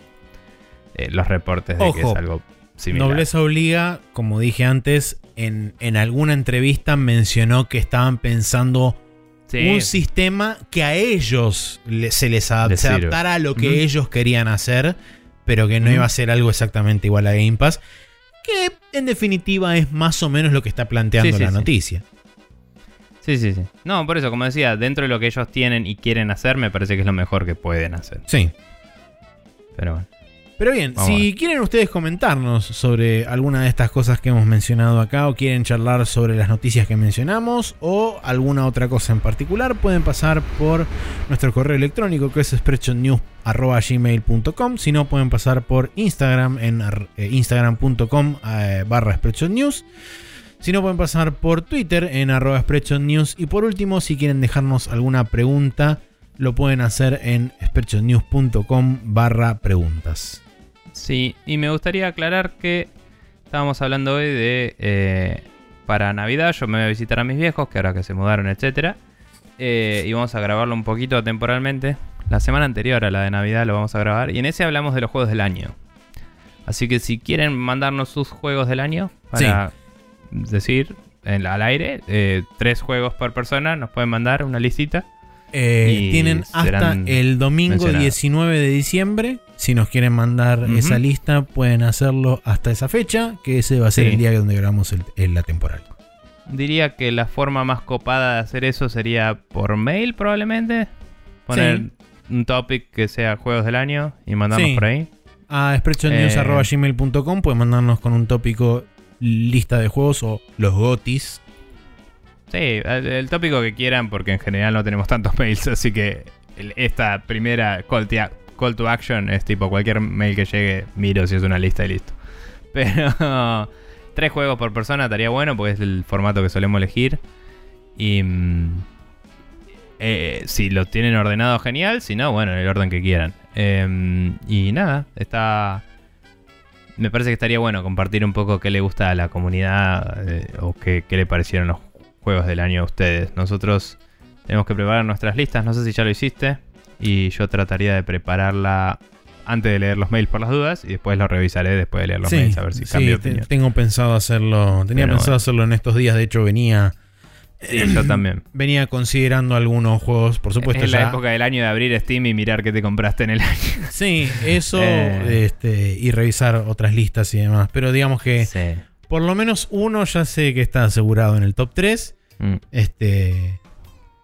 Speaker 1: eh, los reportes de que es algo similar.
Speaker 2: Nobleza Obliga, como dije antes, en, en alguna entrevista mencionó que estaban pensando
Speaker 1: Sí,
Speaker 2: un sistema que a ellos se les adap- se adaptara a lo que ellos querían hacer, pero que no iba a ser algo exactamente igual a Game Pass. Que en definitiva es más o menos lo que está planteando
Speaker 1: Sí, sí,
Speaker 2: la noticia.
Speaker 1: sí, sí, sí. No, por eso, como decía, dentro de lo que ellos tienen y quieren hacer, me parece que es lo mejor que pueden hacer.
Speaker 2: Sí.
Speaker 1: Pero bueno.
Speaker 2: Pero bien,
Speaker 1: Vamos
Speaker 2: si quieren ustedes comentarnos sobre alguna de estas cosas que hemos mencionado acá o quieren charlar sobre las noticias que mencionamos o alguna otra cosa en particular, pueden pasar por nuestro correo electrónico que es spreadshotnews.gmail.com Si no, pueden pasar por Instagram en eh, instagram.com eh, barra spreadshotnews. Si no, pueden pasar por Twitter en arroba spreadshotnews. Y por último, si quieren dejarnos alguna pregunta, lo pueden hacer en spreadshotnews.com barra preguntas.
Speaker 1: Sí, y me gustaría aclarar que estábamos hablando hoy de eh, para Navidad. Yo me voy a visitar a mis viejos, que ahora que se mudaron, etcétera. Eh, y vamos a grabarlo un poquito temporalmente. La semana anterior a la de Navidad lo vamos a grabar. Y en ese hablamos de los juegos del año. Así que si quieren mandarnos sus juegos del año para decir en- al aire, eh, tres juegos por persona, nos pueden mandar una listita.
Speaker 2: Eh, tienen hasta el domingo
Speaker 1: mencionados.
Speaker 2: 19 de diciembre. Si nos quieren mandar esa lista, pueden hacerlo hasta esa fecha, que ese va a ser
Speaker 1: Sí.
Speaker 2: el día donde grabamos el- el- la temporal.
Speaker 1: Diría que la forma más copada de hacer eso sería por mail probablemente. Poner
Speaker 2: Sí.
Speaker 1: un topic que sea juegos del año y mandarnos
Speaker 2: Sí.
Speaker 1: por ahí.
Speaker 2: A spreadshotnews.gmail.com pueden mandarnos con un tópico lista de juegos o los gotis.
Speaker 1: Sí, el, tópico que quieran porque en general no tenemos tantos mails, así que esta primera call to, call to action es tipo cualquier mail que llegue, miro si es una lista y listo. Pero tres juegos por persona estaría bueno porque es el formato que solemos elegir. Y mm, eh, si lo tienen ordenado, genial. Si no, bueno, en el orden que quieran. Eh, y nada, está. Me parece que estaría bueno compartir un poco qué le gusta a la comunidad eh, o qué, qué le parecieron los juegos del año a ustedes. Nosotros tenemos que preparar nuestras listas. No sé si ya lo hiciste. Y yo trataría de prepararla antes de leer los mails por las dudas. Y después lo revisaré después de leer los
Speaker 2: Sí,
Speaker 1: mails a ver si
Speaker 2: sí,
Speaker 1: cambio de opinión.
Speaker 2: tengo pensado hacerlo. Tenía pensado
Speaker 1: bueno.
Speaker 2: hacerlo en estos días. De hecho, venía,
Speaker 1: Sí, yo también.
Speaker 2: venía considerando algunos juegos. Por supuesto,
Speaker 1: es la
Speaker 2: ya.
Speaker 1: época del año de abrir Steam y mirar qué te compraste en el año.
Speaker 2: Sí, eso
Speaker 1: Eh.
Speaker 2: este, y revisar otras listas y demás. Pero digamos que
Speaker 1: Sí.
Speaker 2: Por lo menos uno ya sé que está asegurado en el top 3.
Speaker 1: Mm.
Speaker 2: Este,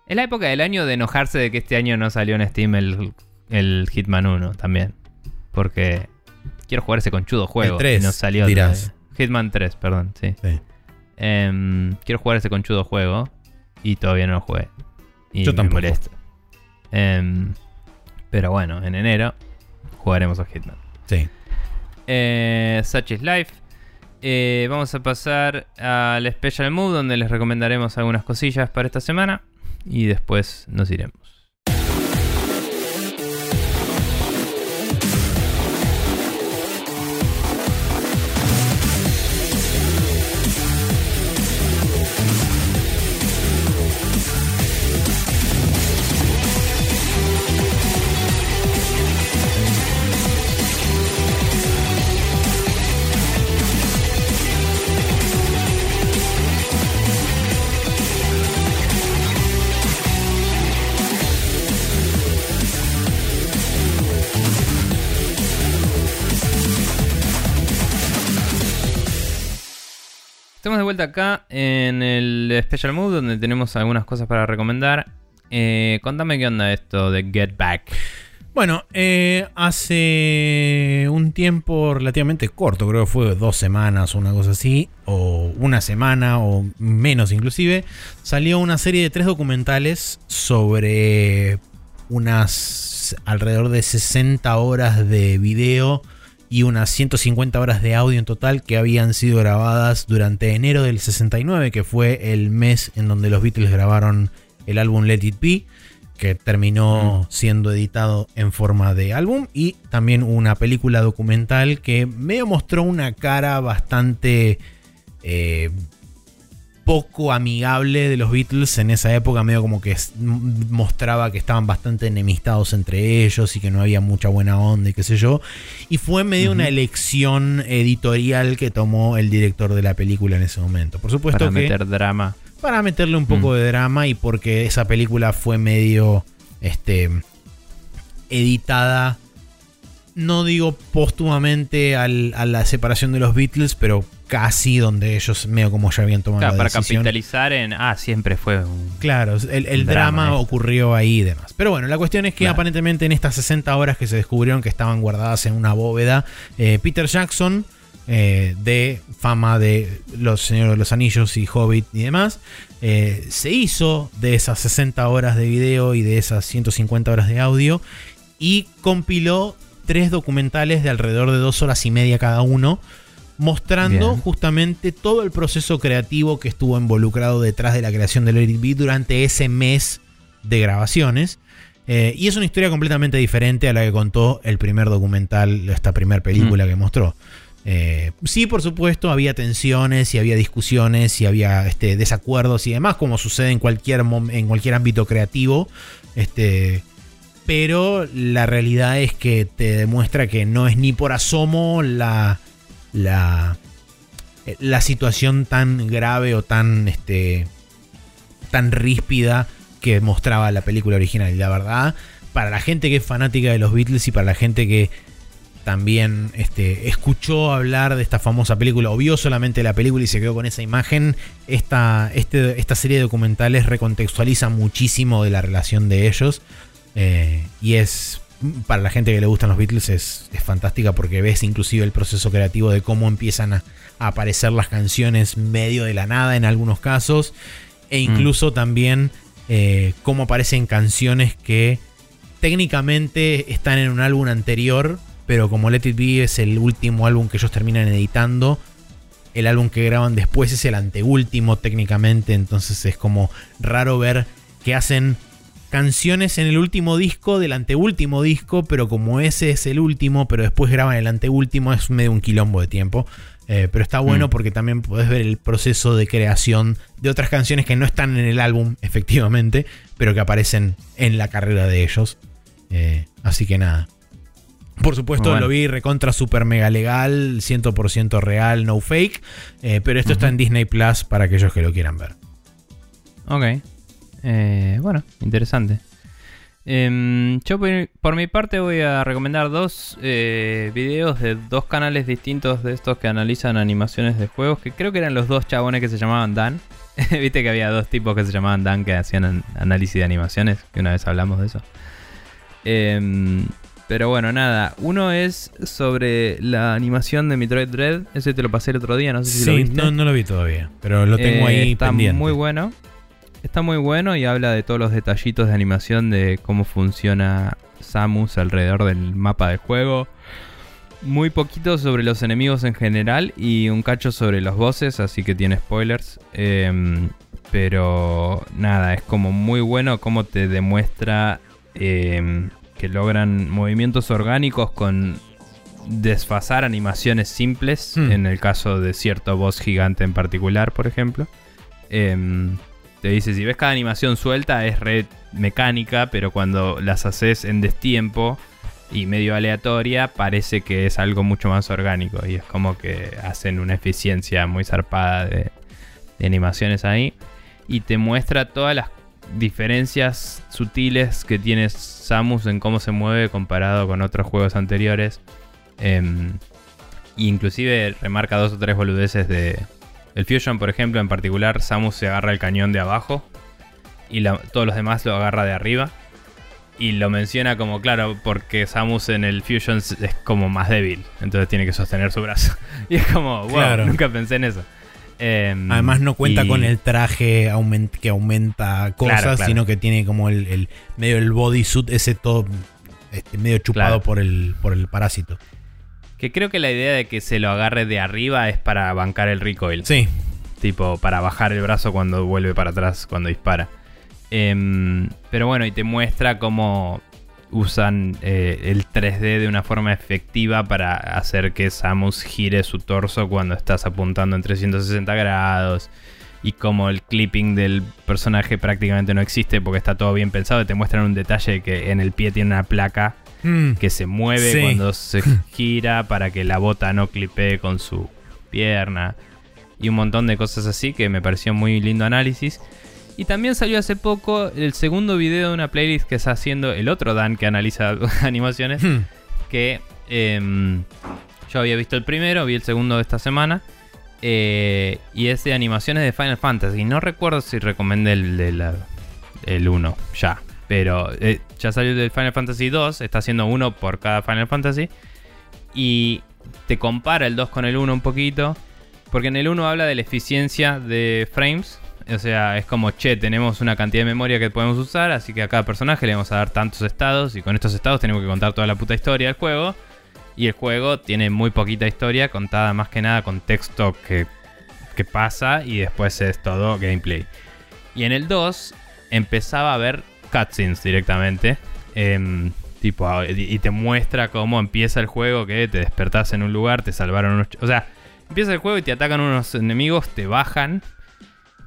Speaker 1: Es la época del año de enojarse de que este año no salió en Steam el, el Hitman 1 también. Porque quiero jugar ese conchudo juego.
Speaker 4: El 3,
Speaker 1: y no salió.
Speaker 4: dirás.
Speaker 1: Hitman 3, perdón, sí.
Speaker 4: Sí.
Speaker 1: Em, quiero jugar ese conchudo juego y todavía no lo jugué. Y
Speaker 4: Yo
Speaker 1: me
Speaker 4: tampoco.
Speaker 1: molesta. Em, pero bueno, en enero jugaremos a Hitman.
Speaker 4: Sí.
Speaker 1: Eh, Such is Life. Eh, vamos a pasar al Special Mood donde les recomendaremos algunas cosillas para esta semana y después nos iremos. Estamos de vuelta acá en el Special Mood donde tenemos algunas cosas para recomendar. Eh, contame qué onda esto de Get Back.
Speaker 2: Bueno, eh, hace un tiempo relativamente corto, creo que fue dos semanas o una cosa así, o una semana o menos inclusive, salió una serie de tres documentales sobre unas alrededor de 60 horas de video y unas 150 horas de audio en total que habían sido grabadas durante enero del 69, que fue el mes en donde los Beatles grabaron el álbum Let It Be que terminó siendo editado en forma de álbum y también una película documental que medio mostró una cara bastante eh, poco amigable de los Beatles en esa época, medio como que mostraba que estaban bastante enemistados entre ellos y que no había mucha buena onda y qué sé yo. Y fue medio una elección editorial que tomó el director de la película en ese momento. Por supuesto
Speaker 1: para
Speaker 2: que
Speaker 1: meter drama.
Speaker 2: para meterle un poco
Speaker 1: Mm.
Speaker 2: de drama y porque esa película fue medio este editada no digo póstumamente al- a la separación de los Beatles pero casi donde ellos medio como ya habían tomado
Speaker 1: Claro,
Speaker 2: la
Speaker 1: para
Speaker 2: decisión
Speaker 1: capitalizar en. Ah, siempre fue un.
Speaker 2: Claro, el, el
Speaker 1: Un
Speaker 2: drama,
Speaker 1: drama, eh.
Speaker 2: ocurrió ahí y demás. Pero bueno, la cuestión es que
Speaker 1: Claro.
Speaker 2: aparentemente en estas 60 horas que se descubrieron que estaban guardadas en una bóveda, eh, Peter Jackson, eh, de fama de Los Señores de los Anillos y Hobbit y demás, eh, se hizo de esas 60 horas de video y de esas 150 horas de audio y compiló tres documentales de alrededor de dos horas y media cada uno mostrando
Speaker 1: Bien.
Speaker 2: justamente todo el proceso creativo que estuvo involucrado detrás de la creación de Let It Be durante ese mes de grabaciones. Eh, y es una historia completamente diferente a la que contó el primer documental, esta primera película que mostró. Eh, sí, por supuesto, había tensiones y había discusiones y había este, desacuerdos y demás, como sucede en cualquier, en cualquier ámbito creativo. Este, pero la realidad es que te demuestra que no es ni por asomo la, la, eh, la situación tan grave o tan, este, tan ríspida que mostraba la película original. Y la verdad, para la gente que es fanática de los Beatles y para la gente que también este, escuchó hablar de esta famosa película o vio solamente la película y se quedó con esa imagen, esta, este- esta serie de documentales recontextualiza muchísimo de la relación de ellos. Eh, y es, para la gente que le gustan los Beatles, es, es fantástica porque ves inclusive el proceso creativo de cómo empiezan a, a aparecer las canciones medio de la nada en algunos casos. E incluso también eh, cómo aparecen canciones que técnicamente están en un álbum anterior, pero como Let It Be es el último álbum que ellos terminan editando, el álbum que graban después es el anteúltimo técnicamente, entonces es como raro ver que hacen canciones en el último disco del anteúltimo disco, pero como ese es el último, pero después graban el anteúltimo, es medio un quilombo de tiempo. Eh, pero está bueno
Speaker 1: Mm.
Speaker 2: porque también puedes ver el proceso de creación de otras canciones que no están en el álbum, efectivamente, pero que aparecen en la carrera de ellos. Eh, así que nada. Por supuesto,
Speaker 1: Bueno.
Speaker 2: lo vi recontra super mega legal, 100% real, no fake. eh, pero esto está en Disney Plus para aquellos que lo quieran ver.
Speaker 1: Ok. Eh, bueno, interesante. Em, yo por, por mi parte voy a recomendar dos eh, videos de dos canales distintos de estos que analizan animaciones de juegos, que creo que eran los dos chabones que se llamaban Dan. Viste que había dos tipos que se llamaban Dan que hacían an- análisis de animaciones, que una vez hablamos de eso. Em, pero bueno, nada. Uno es sobre la animación de Metroid Dread. Ese te lo pasé el otro día, no sé si lo
Speaker 2: Sí,
Speaker 1: viste.
Speaker 2: no, no lo vi todavía, pero lo tengo
Speaker 1: Eh,
Speaker 2: ahí
Speaker 1: está
Speaker 2: pendiente.
Speaker 1: muy bueno. Está muy bueno y habla de todos los detallitos de animación de cómo funciona Samus alrededor del mapa del juego. Muy poquito sobre los enemigos en general y un cacho sobre los bosses, así que tiene spoilers. Em, pero nada, es como muy bueno cómo te demuestra em, que logran movimientos orgánicos con desfasar animaciones simples,
Speaker 2: Hmm.
Speaker 1: en el caso de cierto boss gigante en particular, por ejemplo. Em, te dice, si ves cada animación suelta es red mecánica, pero cuando las haces en destiempo y medio aleatoria, parece que es algo mucho más orgánico. Y es como que hacen una eficiencia muy zarpada de, animaciones ahí. Y te muestra todas las diferencias sutiles que tiene Samus en cómo se mueve comparado con otros juegos anteriores. Em, inclusive remarca dos o tres boludeces de... El Fusion, por ejemplo, en particular, Samus se agarra el cañón de abajo y la- todos los demás lo agarra de arriba. Y lo menciona como, claro, porque Samus en el Fusion es como más débil, entonces tiene que sostener su brazo. Y es como, wow,
Speaker 2: Claro.
Speaker 1: nunca pensé en eso. Em,
Speaker 2: Además no cuenta
Speaker 1: y-
Speaker 2: con el traje aument- que aumenta cosas,
Speaker 1: Claro, claro.
Speaker 2: sino que tiene como el, el- medio el bodysuit ese todo este, medio chupado
Speaker 1: Claro.
Speaker 2: por el por el parásito.
Speaker 1: Que creo que la idea de que se lo agarre de arriba es para bancar el recoil.
Speaker 2: Sí,
Speaker 1: Tipo, para bajar el brazo cuando vuelve para atrás, cuando dispara. Em, pero bueno, y te muestra cómo usan eh, el 3D de una forma efectiva para hacer que Samus gire su torso cuando estás apuntando en 360 grados. Y como el clipping del personaje prácticamente no existe porque está todo bien pensado. Te muestran un detalle que en el pie tiene una placa
Speaker 2: Mm,
Speaker 1: que se mueve
Speaker 2: Sí.
Speaker 1: cuando se gira para que la bota no clipee con su pierna y un montón de cosas así que me pareció muy lindo análisis. Y también salió hace poco el segundo video de una playlist que está haciendo el otro Dan que analiza animaciones,
Speaker 2: mm.
Speaker 1: que em, yo había visto el primero, vi el segundo de esta semana. eh, y es de animaciones de Final Fantasy. No recuerdo si recomendé el de la, el 1 ya. Pero eh, ya salió el del Final Fantasy 2. Está haciendo uno por cada Final Fantasy. Y te compara el 2 con el 1 un poquito. Porque en el 1 habla de la eficiencia de frames. O sea, es como, che, tenemos una cantidad de memoria que podemos usar. Así que a cada personaje le vamos a dar tantos estados. Y con estos estados tenemos que contar toda la puta historia del juego. Y el juego tiene muy poquita historia, contada más que nada con texto que, que pasa. Y después es todo gameplay. Y en el 2 empezaba a ver cutscenes directamente. em, tipo, y te muestra cómo empieza el juego, que te despertás en un lugar, te salvaron unos... O sea, empieza el juego y te atacan unos enemigos, te bajan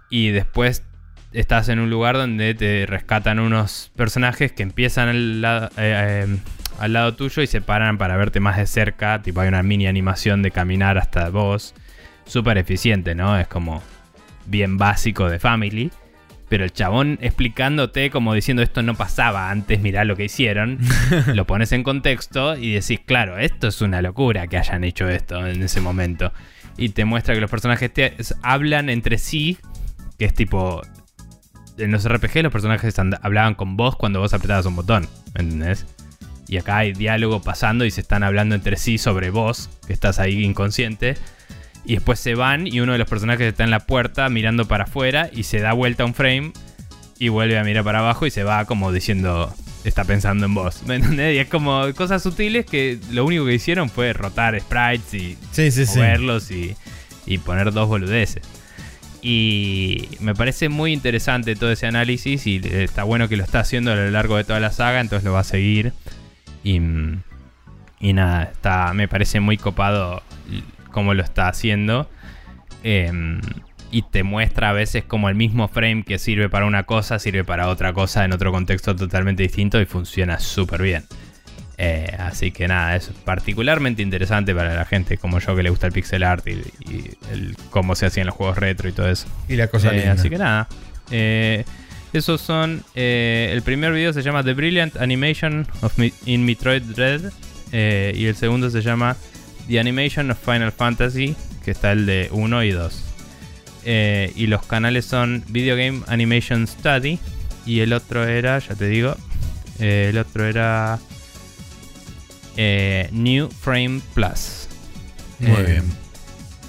Speaker 1: y después estás en un lugar donde te rescatan unos personajes que empiezan al lado, eh, eh, al lado tuyo y se paran para verte más de cerca. Tipo, hay una mini animación de caminar hasta vos. Súper eficiente, ¿no? Es como bien básico de Family. Pero el chabón explicándote como diciendo esto no pasaba antes, mirá lo que hicieron. lo pones en contexto y decís, claro, esto es una locura que hayan hecho esto en ese momento. Y te muestra que los personajes te- hablan entre sí, que es tipo... En los RPG los personajes hablaban con vos cuando vos apretabas un botón, ¿entendés? Y acá hay diálogo pasando y se están hablando entre sí sobre vos, que estás ahí inconsciente. Y después se van y uno de los personajes está en la puerta mirando para afuera y se da vuelta un frame y vuelve a mirar para abajo y se va como diciendo, está pensando en vos. ¿Me entendés? Y es como cosas sutiles que lo único que hicieron fue rotar sprites y
Speaker 2: Sí, sí, sí.
Speaker 1: moverlos y, y poner dos boludeces. Y me parece muy interesante todo ese análisis y está bueno que lo está haciendo a lo largo de toda la saga, entonces lo va a seguir. Y, y nada, está, me parece muy copado cómo lo está haciendo. Em, y te muestra a veces como el mismo frame que sirve para una cosa, sirve para otra cosa en otro contexto totalmente distinto y funciona súper bien. Eh, así que nada, es particularmente interesante para la gente como yo que le gusta el pixel art y, y el, cómo se hacían los juegos retro y todo eso.
Speaker 2: Y la cosa
Speaker 1: Eh,
Speaker 2: linda.
Speaker 1: así que nada. Eh, Esos son. eh, el primer video se llama The Brilliant Animation of Mi- in Metroid Dread. y el segundo se llama The Animation of Final Fantasy. Que está el de 1 y 2. Eh, y los canales son Video Game Animation Study. Y el otro era, ya te digo. eh, el otro era. eh, New Frame Plus.
Speaker 2: Muy
Speaker 1: Eh,
Speaker 2: bien.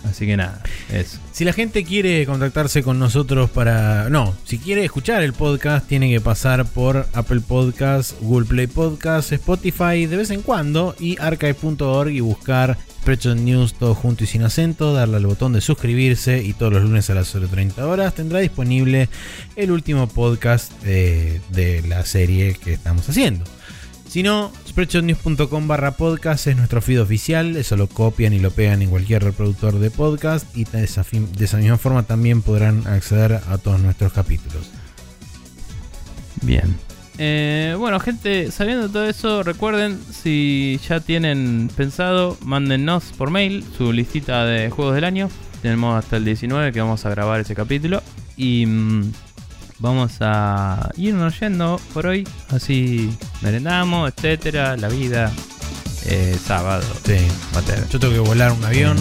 Speaker 1: Así que nada, eso.
Speaker 2: Si la gente quiere contactarse con nosotros para... No, si quiere escuchar el podcast, tiene que pasar por Apple Podcasts, Google Play Podcasts, Spotify de vez en cuando y archive.org y buscar Spreadshot News todo junto y sin acento, darle al botón de suscribirse y todos los lunes a las 0.30 horas tendrá disponible el último podcast eh, de la serie que estamos haciendo. Si no, spreadshotnews.com barra podcast es nuestro feed oficial, eso lo copian y lo pegan en cualquier reproductor de podcast y de esa, fin- de esa misma forma también podrán acceder a todos nuestros capítulos.
Speaker 1: Bien. Eh, bueno, gente, sabiendo todo eso, recuerden, si ya tienen pensado, mándennos por mail su listita de juegos del año. Tenemos hasta el 19 que vamos a grabar ese capítulo. Y mm, vamos a irnos yendo por hoy. Así merendamos, etcétera, la vida. Eh, sábado,
Speaker 2: Sí.
Speaker 1: whatever.
Speaker 2: Yo tengo que volar un avión.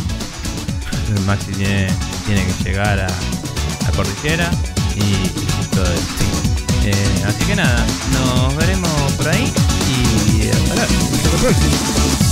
Speaker 1: El Maxi tiene, tiene que llegar a la cordillera y, y todo eso. Eh, así que nada, nos veremos por ahí y hasta luego.
Speaker 2: Hasta la próxima.